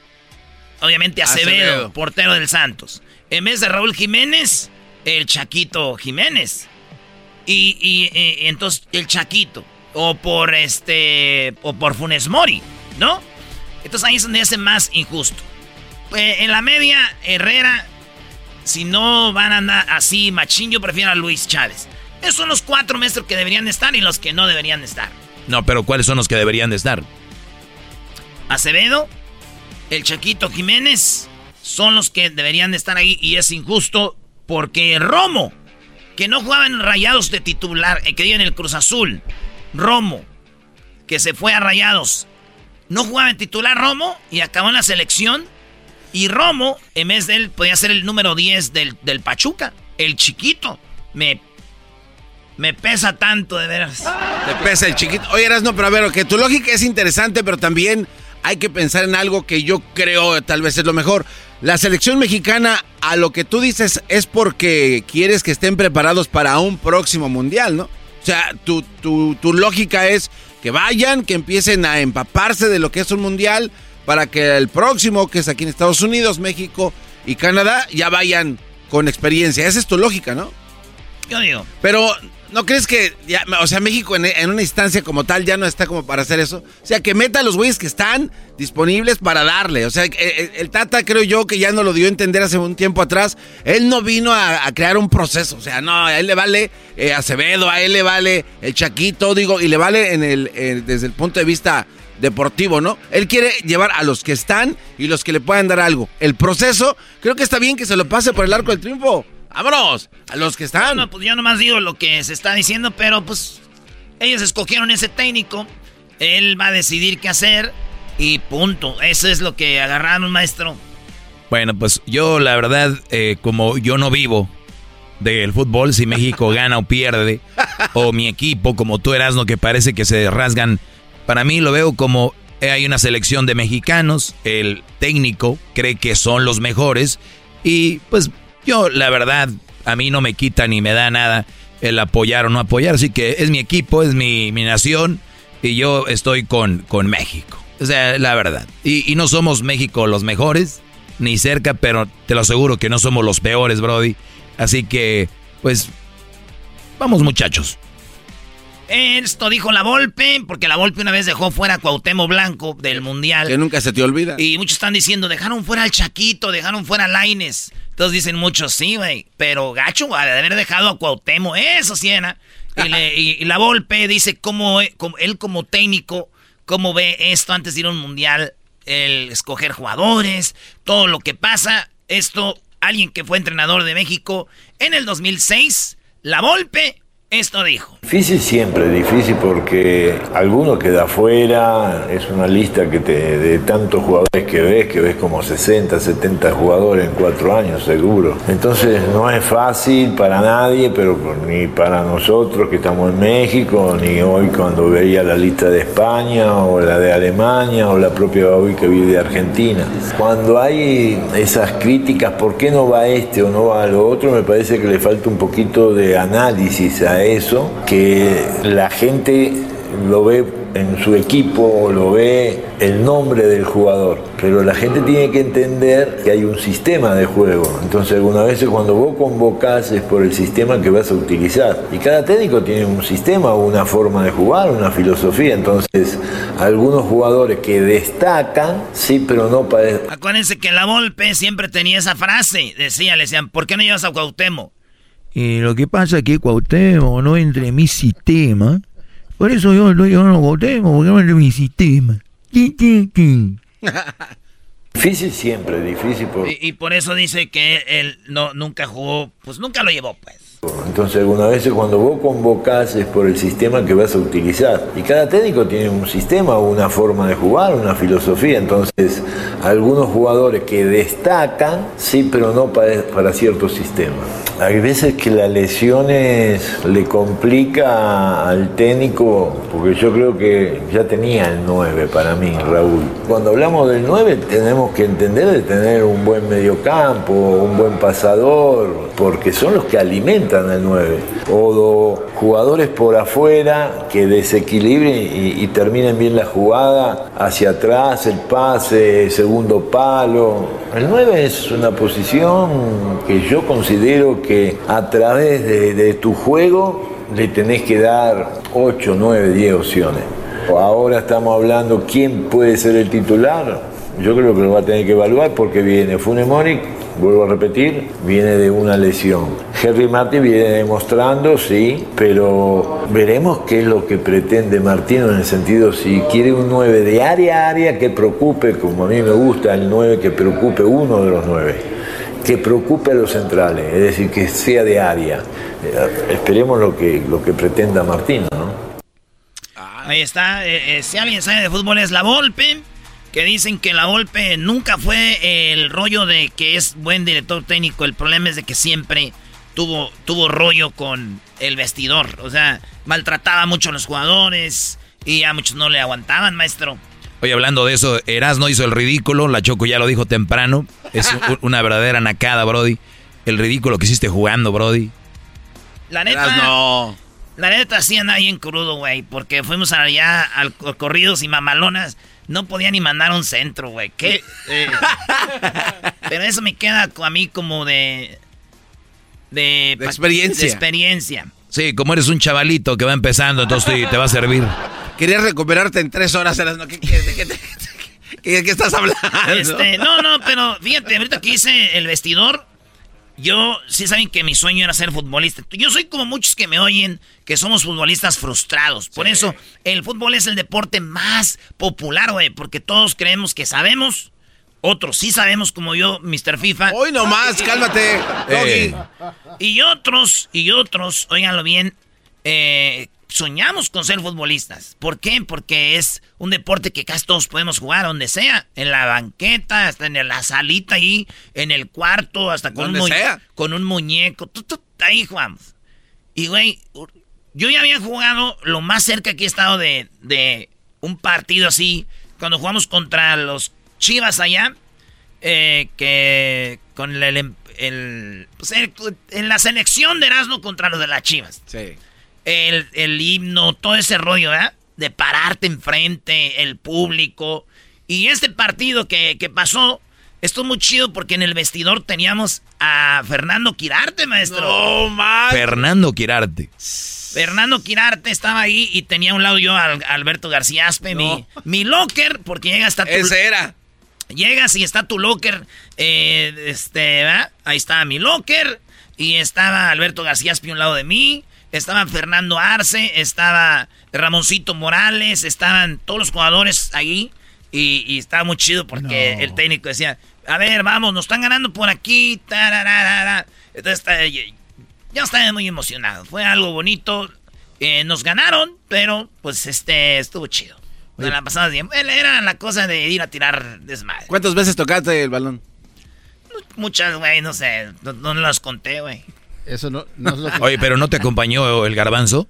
[SPEAKER 3] obviamente Acevedo,
[SPEAKER 6] Acevedo.
[SPEAKER 3] portero del Santos. En vez de Raúl Jiménez, el Chaquito Jiménez. Y, y, entonces el Chaquito. O por este. O por Funes Mori, ¿no? Entonces ahí es donde hace más injusto. Eh, en la media, Herrera. Si no van a andar así, machín, yo prefiero a Luis Chávez. Esos son los cuatro maestros que deberían estar y los que no deberían estar.
[SPEAKER 5] No, pero ¿cuáles son los que deberían de estar?
[SPEAKER 3] Acevedo, el Chaquito Jiménez son los que deberían de estar ahí y es injusto porque Romo, que no jugaba en Rayados de titular, eh, que dio en el Cruz Azul, Romo, que se fue a Rayados, no jugaba en titular Romo y acabó en la selección y Romo, en vez de él, podía ser el número 10 del, del Pachuca, el chiquito. Me, me pesa tanto, de veras.
[SPEAKER 6] Te pesa el chiquito. Oye, no, pero a ver, que tu lógica es interesante, pero también hay que pensar en algo que yo creo tal vez es lo mejor. La selección mexicana, a lo que tú dices, es porque quieres que estén preparados para un próximo mundial, ¿no? O sea, tu, tu, tu lógica es que vayan, que empiecen a empaparse de lo que es un mundial, para que el próximo, que es aquí en Estados Unidos, México y Canadá, ya vayan con experiencia. Esa es tu lógica, ¿no?
[SPEAKER 3] Yo digo.
[SPEAKER 6] Pero, ¿no crees que, ya, o sea, México en, una instancia como tal ya no está como para hacer eso? O sea, que meta a los güeyes que están disponibles para darle. O sea, el, Tata creo yo que ya no lo dio a entender hace un tiempo atrás. Él no vino a, crear un proceso. O sea, no, a él le vale eh, Acevedo, a él le vale el Chaquito, digo, y le vale en el, desde el punto de vista deportivo, ¿no? Él quiere llevar a los que están y los que le puedan dar algo. El proceso, creo que está bien que se lo pase por el arco del triunfo. ¡Vámonos! A los que están.
[SPEAKER 3] No, pues yo nomás digo lo que se está diciendo, pero pues ellos escogieron ese técnico Él va a decidir qué hacer y punto. Eso es lo que agarraron, maestro.
[SPEAKER 5] Bueno, pues yo la verdad, eh, como yo no vivo del fútbol, si México gana o pierde, o mi equipo, como tú eras, no que parece que se rasgan, para mí lo veo como eh, hay una selección de mexicanos, el técnico cree que son los mejores, y pues yo la verdad, a mí no me quita ni me da nada el apoyar o no apoyar, así que es mi equipo, es mi, mi nación, y yo estoy con, con México. O sea, la verdad. Y, y no somos México los mejores, ni cerca, pero te lo aseguro que no somos los peores, Brody. Así que, pues, vamos muchachos.
[SPEAKER 3] Esto dijo la Volpe, porque la Volpe una vez dejó fuera a Cuauhtémoc Blanco del Mundial.
[SPEAKER 6] Que nunca se te olvida.
[SPEAKER 3] Y muchos están diciendo, dejaron fuera al Chaquito, dejaron fuera a Laines. Entonces dicen muchos, sí, güey, pero gacho, de haber dejado a Cuauhtémoc, eso. Y, le, y, y la Volpe dice cómo, cómo, él como técnico, cómo ve esto antes de ir a un Mundial, el escoger jugadores, todo lo que pasa. Esto, alguien que fue entrenador de México en el 2006, la Volpe, esto dijo.
[SPEAKER 30] Difícil siempre, difícil porque alguno queda afuera, es una lista que te, de tantos jugadores que ves, que ves como 60, 70 jugadores en cuatro años seguro. Entonces no es fácil para nadie, pero ni para nosotros que estamos en México, ni hoy cuando veía la lista de España o la de Alemania o la propia hoy que vive de Argentina. Cuando hay esas críticas, ¿por qué no va este o no va lo otro? Me parece que le falta un poquito de análisis a eso, que la gente lo ve en su equipo, lo ve el nombre del jugador, pero la gente tiene que entender que hay un sistema de juego. Entonces algunas veces cuando vos convocás es por el sistema que vas a utilizar. Y cada técnico tiene un sistema, una forma de jugar, una filosofía. Entonces algunos jugadores que destacan, sí, pero no para...
[SPEAKER 3] Acuérdense que la Volpe siempre tenía esa frase, decía, le decían, ¿por qué no llevas a Cuauhtémoc?
[SPEAKER 31] Eh, lo que pasa es que Cuauhtémoc no entre en mi sistema. Por eso yo estoy llevando a Cuauhtémoc, porque no entra en mi sistema.
[SPEAKER 30] Difícil siempre, difícil por...
[SPEAKER 3] Y, y, por eso dice que él no, nunca jugó, pues nunca lo llevó, pues.
[SPEAKER 30] Entonces algunas veces cuando vos convocás es por el sistema que vas a utilizar. Y cada técnico tiene un sistema, una forma de jugar, una filosofía. Entonces algunos jugadores que destacan, sí, pero no para, para ciertos sistemas. Hay veces que las lesiones le complica al técnico, porque yo creo que ya tenía el 9 para mí, Raúl. Cuando hablamos del 9 tenemos que entender de tener un buen mediocampo, un buen pasador, porque son los que alimentan al 9. O jugadores por afuera que desequilibren y, y terminen bien la jugada, hacia atrás, el pase, segundo palo. El 9 es una posición que yo considero que a través de, de tu juego le tenés que dar 8, 9, 10 opciones. Ahora estamos hablando quién puede ser el titular. Yo creo que lo va a tener que evaluar porque viene Funemori, vuelvo a repetir, viene de una lesión. Henry Martin viene demostrando, sí, pero veremos qué es lo que pretende Martino en el sentido si quiere un 9 de área a área que preocupe, como a mí me gusta el 9 que preocupe uno de los 9 que preocupe a los centrales, es decir, que sea de área. Eh, esperemos lo que, lo que pretenda Martino, ¿no?
[SPEAKER 3] Ahí está, eh, eh, si alguien sabe de fútbol es la Volpe, que dicen que la Volpe nunca fue el rollo de que es buen director técnico, el problema es de que siempre tuvo, tuvo rollo con el vestidor, o sea, maltrataba mucho a los jugadores y a muchos no le aguantaban, maestro.
[SPEAKER 5] Oye, hablando de eso, Erasno hizo el ridículo, la Choco ya lo dijo temprano. Es una verdadera nacada, Brody. El ridículo que hiciste jugando, Brody.
[SPEAKER 3] La neta.
[SPEAKER 6] No.
[SPEAKER 3] La neta sí anda bien crudo, güey. Porque fuimos allá al corridos y mamalonas. No podía ni mandar un centro, güey. ¿Qué? Eh. Pero eso me queda a mí como de. De,
[SPEAKER 6] de experiencia.
[SPEAKER 3] De experiencia.
[SPEAKER 5] Sí, como eres un chavalito que va empezando, entonces te, te va a servir.
[SPEAKER 6] Querías recuperarte en tres horas. ¿no? ¿Qué, qué, qué, ¿Qué, ¿Qué, estás hablando?
[SPEAKER 3] Este, no, no, pero fíjate, ahorita que hice el vestidor, yo, sí saben que mi sueño era ser futbolista. Yo soy como muchos que me oyen, que somos futbolistas frustrados. Por sí. eso, el fútbol es el deporte más popular, güey, porque todos creemos que sabemos. Otros sí sabemos, como yo, Mr. FIFA.
[SPEAKER 6] Hoy nomás, cálmate.
[SPEAKER 3] Eh. Y otros, y otros, óiganlo bien, eh, soñamos con ser futbolistas. ¿Por qué? Porque es un deporte que casi todos podemos jugar donde sea. En la banqueta, hasta en la salita ahí, en el cuarto, hasta con, un,
[SPEAKER 6] sea.
[SPEAKER 3] con un muñeco. Tú, tú, ahí jugamos. Y, güey, yo ya había jugado lo más cerca que he estado de, de un partido así. Cuando jugamos contra los Chivas allá. Eh, que con el, el, pues, el- en la selección de Erasmo contra los de las Chivas.
[SPEAKER 6] Sí.
[SPEAKER 3] El, el himno, todo ese rollo, ¿verdad? De pararte enfrente, el público. Y este partido que, que pasó, estuvo muy chido porque en el vestidor teníamos a Fernando Quirarte, maestro.
[SPEAKER 6] No, más.
[SPEAKER 5] Fernando Quirarte.
[SPEAKER 3] Fernando Quirarte estaba ahí y tenía a un lado yo al Alberto García Aspe, mi, mi locker, porque llega hasta tu...
[SPEAKER 6] Ese era.
[SPEAKER 3] Llegas y está tu locker, eh, este, ¿verdad? Ahí estaba mi locker y estaba Alberto García Aspe a un lado de mí, estaba Fernando Arce, estaba Ramoncito Morales, estaban todos los jugadores ahí y, y estaba muy chido porque el técnico decía, a ver, vamos, nos están ganando por aquí, tarararara". Entonces, está- yo estaba muy emocionado, fue algo bonito, eh, nos ganaron, pero pues este, estuvo chido. Nos la pasamos bien. Era la cosa de ir a tirar desmadre.
[SPEAKER 6] ¿Cuántas veces tocaste el balón?
[SPEAKER 3] Muchas, güey, no sé. No, no las conté, güey.
[SPEAKER 7] Eso no, no es lo que...
[SPEAKER 5] Oye, pero ¿no te acompañó el garbanzo?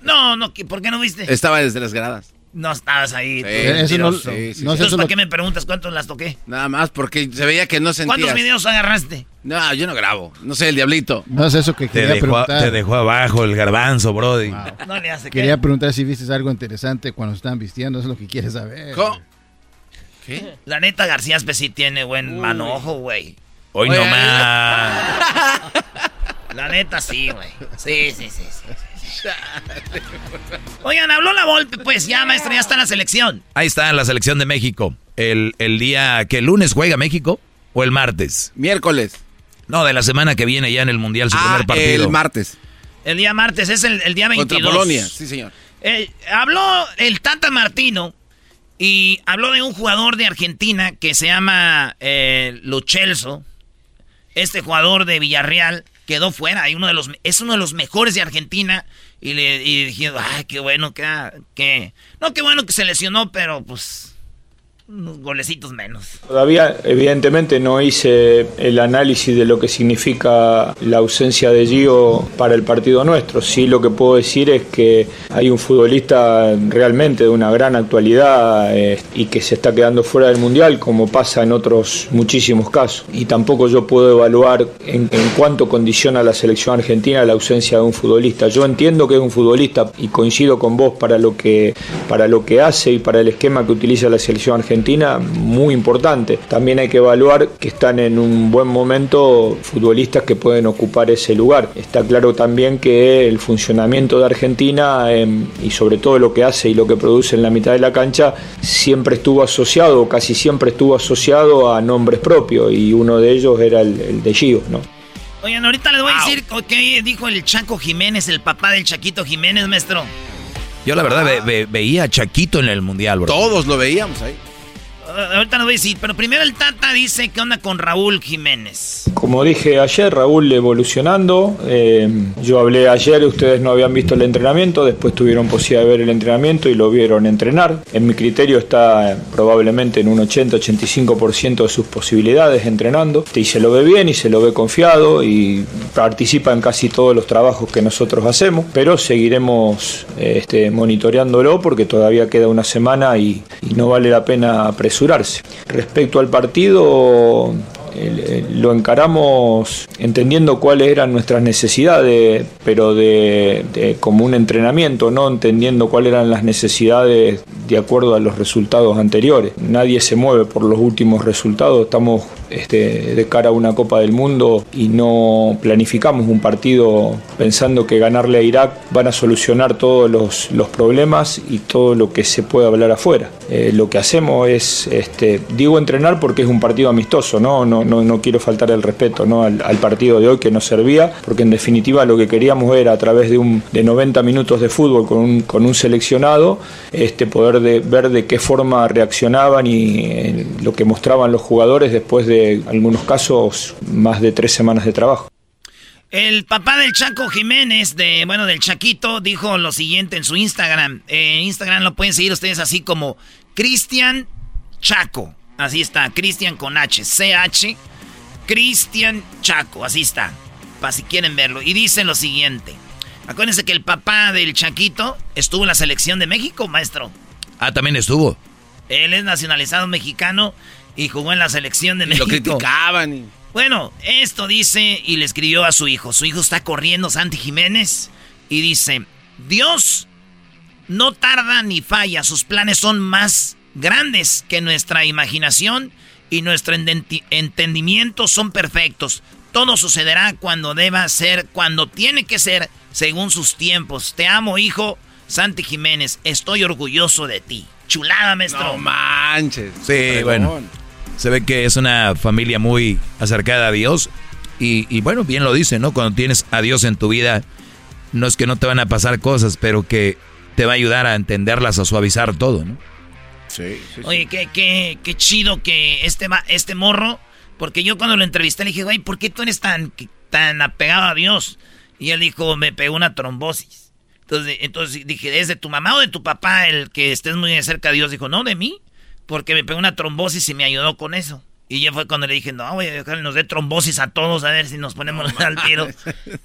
[SPEAKER 3] No, no, ¿qué- ¿por qué no viste?
[SPEAKER 6] Estaba desde las gradas.
[SPEAKER 3] No estabas ahí. tú,
[SPEAKER 7] Eso no- sí, sí, sí.
[SPEAKER 3] Entonces,
[SPEAKER 7] eso
[SPEAKER 3] ¿para
[SPEAKER 7] lo-
[SPEAKER 3] qué me preguntas cuántos las toqué?
[SPEAKER 6] Nada más porque se veía que no sentías.
[SPEAKER 3] ¿Cuántos videos agarraste?
[SPEAKER 6] No, yo no grabo. No sé, el diablito.
[SPEAKER 7] No es eso que
[SPEAKER 5] Te
[SPEAKER 7] quería
[SPEAKER 5] dejó,
[SPEAKER 7] preguntar.
[SPEAKER 5] te dejó abajo el garbanzo, brody.
[SPEAKER 3] No le hace
[SPEAKER 7] Quería preguntar si viste algo interesante cuando estaban vistiendo, eso es lo que quieres saber.
[SPEAKER 6] ¿Qué?
[SPEAKER 3] La neta, García Aspe sí tiene buen manojo, güey.
[SPEAKER 5] Hoy
[SPEAKER 3] Oye.
[SPEAKER 5] nomás.
[SPEAKER 3] La neta sí, güey. Sí, sí, sí, sí. sí. Oigan, habló la Volpe, pues ya, maestro, ya está en la selección.
[SPEAKER 5] Ahí está la selección de México. El, el día que el lunes juega México o el martes.
[SPEAKER 6] Miércoles.
[SPEAKER 5] No, de la semana que viene ya en el Mundial, su primer partido.
[SPEAKER 6] Ah, el martes.
[SPEAKER 3] El día martes es el, el día 22.
[SPEAKER 6] Contra Polonia, sí, señor.
[SPEAKER 3] Eh, habló el Tata Martino y habló de un jugador de Argentina que se llama eh, Lo Celso. Este jugador de Villarreal quedó fuera. Hay uno de los, es uno de los mejores de Argentina. Y le y dije, ay, qué bueno que, que... No, qué bueno que se lesionó, pero pues... Unos golecitos menos.
[SPEAKER 32] Todavía, evidentemente, no hice el análisis de lo que significa la ausencia de Gio para el partido nuestro. Sí, lo que puedo decir es que hay un futbolista realmente de una gran actualidad eh, y que se está quedando fuera del Mundial, como pasa en otros muchísimos casos. Y tampoco yo puedo evaluar en, cuánto condiciona la selección argentina la ausencia de un futbolista. Yo entiendo que es un futbolista y coincido con vos para lo que, para lo que hace y para el esquema que utiliza la selección argentina muy importante. También hay que evaluar que están en un buen momento futbolistas que pueden ocupar ese lugar. Está claro también que el funcionamiento de Argentina eh, y sobre todo lo que hace y lo que produce en la mitad de la cancha siempre estuvo asociado, casi siempre estuvo asociado a nombres propios y uno de ellos era el, el de Gio, ¿no?
[SPEAKER 3] Oigan, ahorita les voy a decir qué dijo el Chaco Jiménez, el papá del Chaquito Jiménez, maestro.
[SPEAKER 5] Yo la verdad ve- ve- veía a Chaquito en el Mundial, bro.
[SPEAKER 6] Todos lo veíamos ahí.
[SPEAKER 3] Ah, ahorita les voy a decir, pero primero el Tata dice qué onda con Raúl Jiménez.
[SPEAKER 32] Como dije ayer, Raúl evolucionando. eh, yo hablé ayer, ustedes no habían visto el entrenamiento, después tuvieron posibilidad de ver el entrenamiento y lo vieron entrenar. En mi criterio está eh, probablemente en un 80-85% de sus posibilidades entrenando. Y se lo ve bien y se lo ve confiado y participa en casi todos los trabajos que nosotros hacemos, pero seguiremos eh, este, monitoreándolo porque todavía queda una semana y, no vale la pena Respecto al partido, lo encaramos entendiendo cuáles eran nuestras necesidades, pero de, de- como un entrenamiento, no entendiendo cuáles eran las necesidades de acuerdo a los resultados anteriores. Nadie se mueve por los últimos resultados, estamos este, de cara a una Copa del Mundo y no planificamos un partido pensando que ganarle a Irak van a solucionar todos los, problemas y todo lo que se puede hablar afuera. Eh, lo que hacemos es, este, digo entrenar porque es un partido amistoso, no, no, no quiero faltar el respeto ¿no? al, partido de hoy que nos servía, porque en definitiva lo que queríamos era a través de, un, de 90 minutos de fútbol con un, con un seleccionado, este, poder de, ver de qué forma reaccionaban y eh, lo que mostraban los jugadores después de algunos casos más de tres semanas de trabajo.
[SPEAKER 3] El papá del Chaco Jiménez, de, bueno, del Chaquito, dijo lo siguiente en su Instagram. En Instagram lo pueden seguir ustedes así como Cristian Chaco. Así está, Cristian con H, C-H, Cristian Chaco, así está, para si quieren verlo. Y dice lo siguiente. Acuérdense que el papá del Chaquito estuvo en la selección de México, maestro.
[SPEAKER 5] Ah, también estuvo.
[SPEAKER 3] Él es nacionalizado mexicano y jugó en la selección de
[SPEAKER 6] Y
[SPEAKER 3] México.
[SPEAKER 6] lo criticaban. y-
[SPEAKER 3] Bueno, esto dice y le escribió a su hijo. Su hijo está corriendo, Santi Jiménez, y dice, Dios no tarda ni falla, sus planes son más grandes que nuestra imaginación y nuestro entendimiento son perfectos. Todo sucederá cuando deba ser, cuando tiene que ser, según sus tiempos. Te amo, hijo. Santi Jiménez, estoy orgulloso de ti. Chulada, maestro.
[SPEAKER 6] No manches.
[SPEAKER 5] Sí, bueno. Se ve que es una familia muy acercada a Dios. Y, y bueno, bien lo dice, ¿no? Cuando tienes a Dios en tu vida, no es que no te van a pasar cosas, pero que te va a ayudar a entenderlas, a suavizar todo, ¿no?
[SPEAKER 6] Sí, sí,
[SPEAKER 3] Oye, qué, qué, qué chido que este, este morro, porque yo cuando lo entrevisté le dije, güey, ¿por qué tú eres tan, tan apegado a Dios? Y él dijo, me pegó una trombosis. Entonces, entonces dije, ¿es de tu mamá o de tu papá el que estés muy cerca de Dios? Dijo, no, de mí, porque me pegó una trombosis y me ayudó con eso. Y yo fue cuando le dije, no, güey, ojalá nos dé trombosis a todos, a ver si nos ponemos al tiro.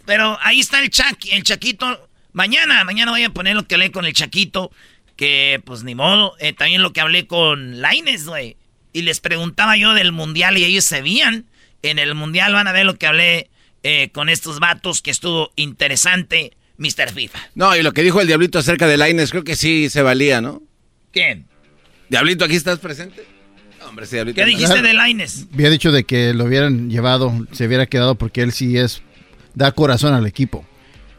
[SPEAKER 3] Pero ahí está el Chaqui, el Chaquito. Mañana, mañana voy a poner lo que hablé con el Chaquito, que pues ni modo. Eh, también lo que hablé con Laines, güey. Y les preguntaba yo del Mundial y ellos se veían. En el Mundial van a ver lo que hablé eh, con estos vatos, que estuvo interesante, Mr. FIFA.
[SPEAKER 6] No, y lo que dijo el Diablito acerca de Laines, creo que sí se valía, ¿no?
[SPEAKER 3] ¿Quién?
[SPEAKER 6] Diablito, ¿aquí estás presente? No, hombre, sí, Diablito.
[SPEAKER 3] ¿Qué dijiste de Laines?
[SPEAKER 7] Había dicho de que lo hubieran llevado, se hubiera quedado porque él sí es, da corazón al equipo.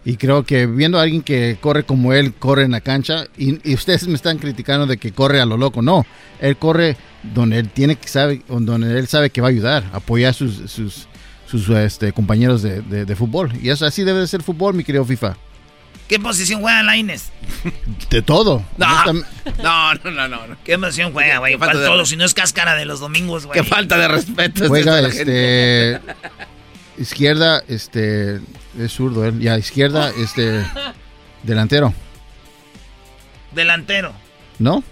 [SPEAKER 7] Y creo que viendo a alguien que corre como él, corre en la cancha, y, y ustedes me están criticando de que corre a lo loco. No, él corre donde él tiene que sabe, donde él sabe que va a ayudar, apoyar a sus, sus, sus este, compañeros de, de- de fútbol. Y eso así debe de ser fútbol, mi querido FIFA.
[SPEAKER 3] ¿Qué posición juega Laines?
[SPEAKER 7] De todo.
[SPEAKER 3] No.
[SPEAKER 6] No, no, no.
[SPEAKER 3] ¿Qué posición juega, güey?
[SPEAKER 6] Qué falta
[SPEAKER 3] ¿Cuál
[SPEAKER 6] de
[SPEAKER 3] todo? Si no es cáscara de los domingos, güey.
[SPEAKER 6] Qué falta de respeto. es
[SPEAKER 7] Juega
[SPEAKER 6] esta la gente.
[SPEAKER 7] este izquierda, este es zurdo él, ya izquierda, este delantero,
[SPEAKER 3] Delantero.
[SPEAKER 7] ¿no?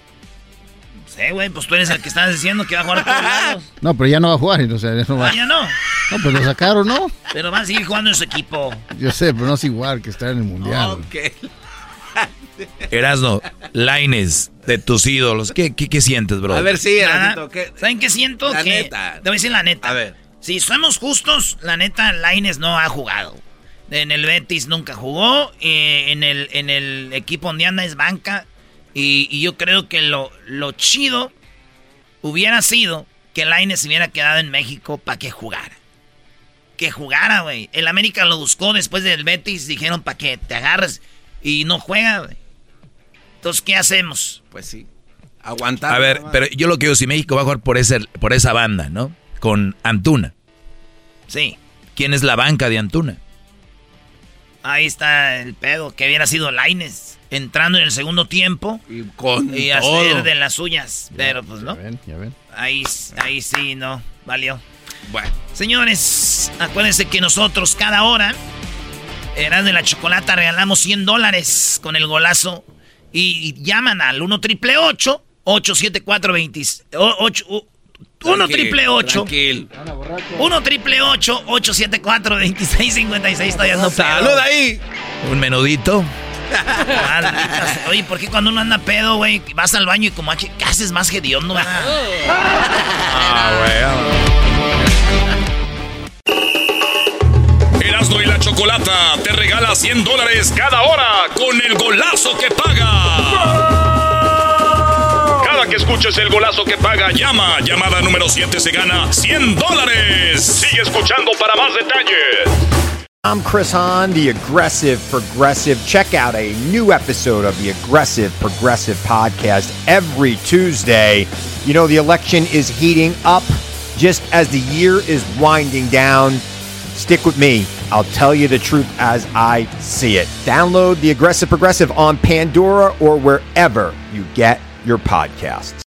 [SPEAKER 3] Sí, güey, pues tú eres el que estás diciendo que va a jugar a todos lados.
[SPEAKER 7] No, pero ya no va a jugar, o sea, ya no va.
[SPEAKER 3] Ah, ya no.
[SPEAKER 7] No, pues lo sacaron, ¿no?
[SPEAKER 3] Pero va a seguir jugando en su equipo.
[SPEAKER 7] Yo sé, pero no es igual que estar en el mundial.
[SPEAKER 5] Erasno, Laines, de tus ídolos, ¿qué, qué, qué sientes, bro?
[SPEAKER 6] A ver, sí, ¿qué?
[SPEAKER 3] ¿Saben qué siento?
[SPEAKER 6] La
[SPEAKER 3] que,
[SPEAKER 6] neta.
[SPEAKER 3] Te voy a decir la neta.
[SPEAKER 6] A ver.
[SPEAKER 3] Si somos justos, la neta, Laines no ha jugado. En el Betis nunca jugó. eh, en, el, en el equipo donde anda es banca. Y, y yo creo que lo, lo chido hubiera sido que Laines se hubiera quedado en México para que jugara. Que jugara, güey. El América lo buscó después del Betis. Dijeron para que te agarres. Y no juega, güey. Entonces, ¿qué hacemos?
[SPEAKER 6] Pues sí. Aguantar.
[SPEAKER 5] A ver, pero yo lo que digo, si México va a jugar por, ese, por esa banda, ¿no? Con Antuna.
[SPEAKER 3] Sí.
[SPEAKER 5] ¿Quién es la banca de Antuna?
[SPEAKER 3] Ahí está el pedo, que hubiera sido Laines entrando en el segundo tiempo
[SPEAKER 6] Y con
[SPEAKER 3] y
[SPEAKER 6] todo.
[SPEAKER 3] hacer de las suyas. Pero pues no,
[SPEAKER 7] Ya ven, ya ven.
[SPEAKER 3] ahí, ahí sí no, valió.
[SPEAKER 6] Bueno.
[SPEAKER 3] Señores, acuérdense que nosotros cada hora, Eran de la Chocolata, regalamos 100 dólares con el golazo. Y, y llaman al 1 triple 874 20 8 1 triple 8
[SPEAKER 6] Tranquil.
[SPEAKER 3] 1 triple 874 2656 todavía no
[SPEAKER 6] Salud ahí.
[SPEAKER 5] Un menudito.
[SPEAKER 3] Maldita sea. Oye, ¿por qué cuando uno anda pedo, güey, vas al baño y como aquí, ¿qué haces más hediondo, verdad?
[SPEAKER 1] Erasmo y la Chocolata te regala 100 dólares cada hora con el golazo que paga. Que escuches el golazo que paga, llama. Llamada número 7 se gana 100 dólares. Sigue escuchando para más detalles.
[SPEAKER 33] I'm Chris Hahn, the Aggressive Progressive. Check out a new episode of the Aggressive Progressive podcast every Tuesday. You know, the election is heating up just as the year is winding down. Stick with me. I'll tell you the truth as I see it. Download the Aggressive Progressive on Pandora or wherever you get your podcasts.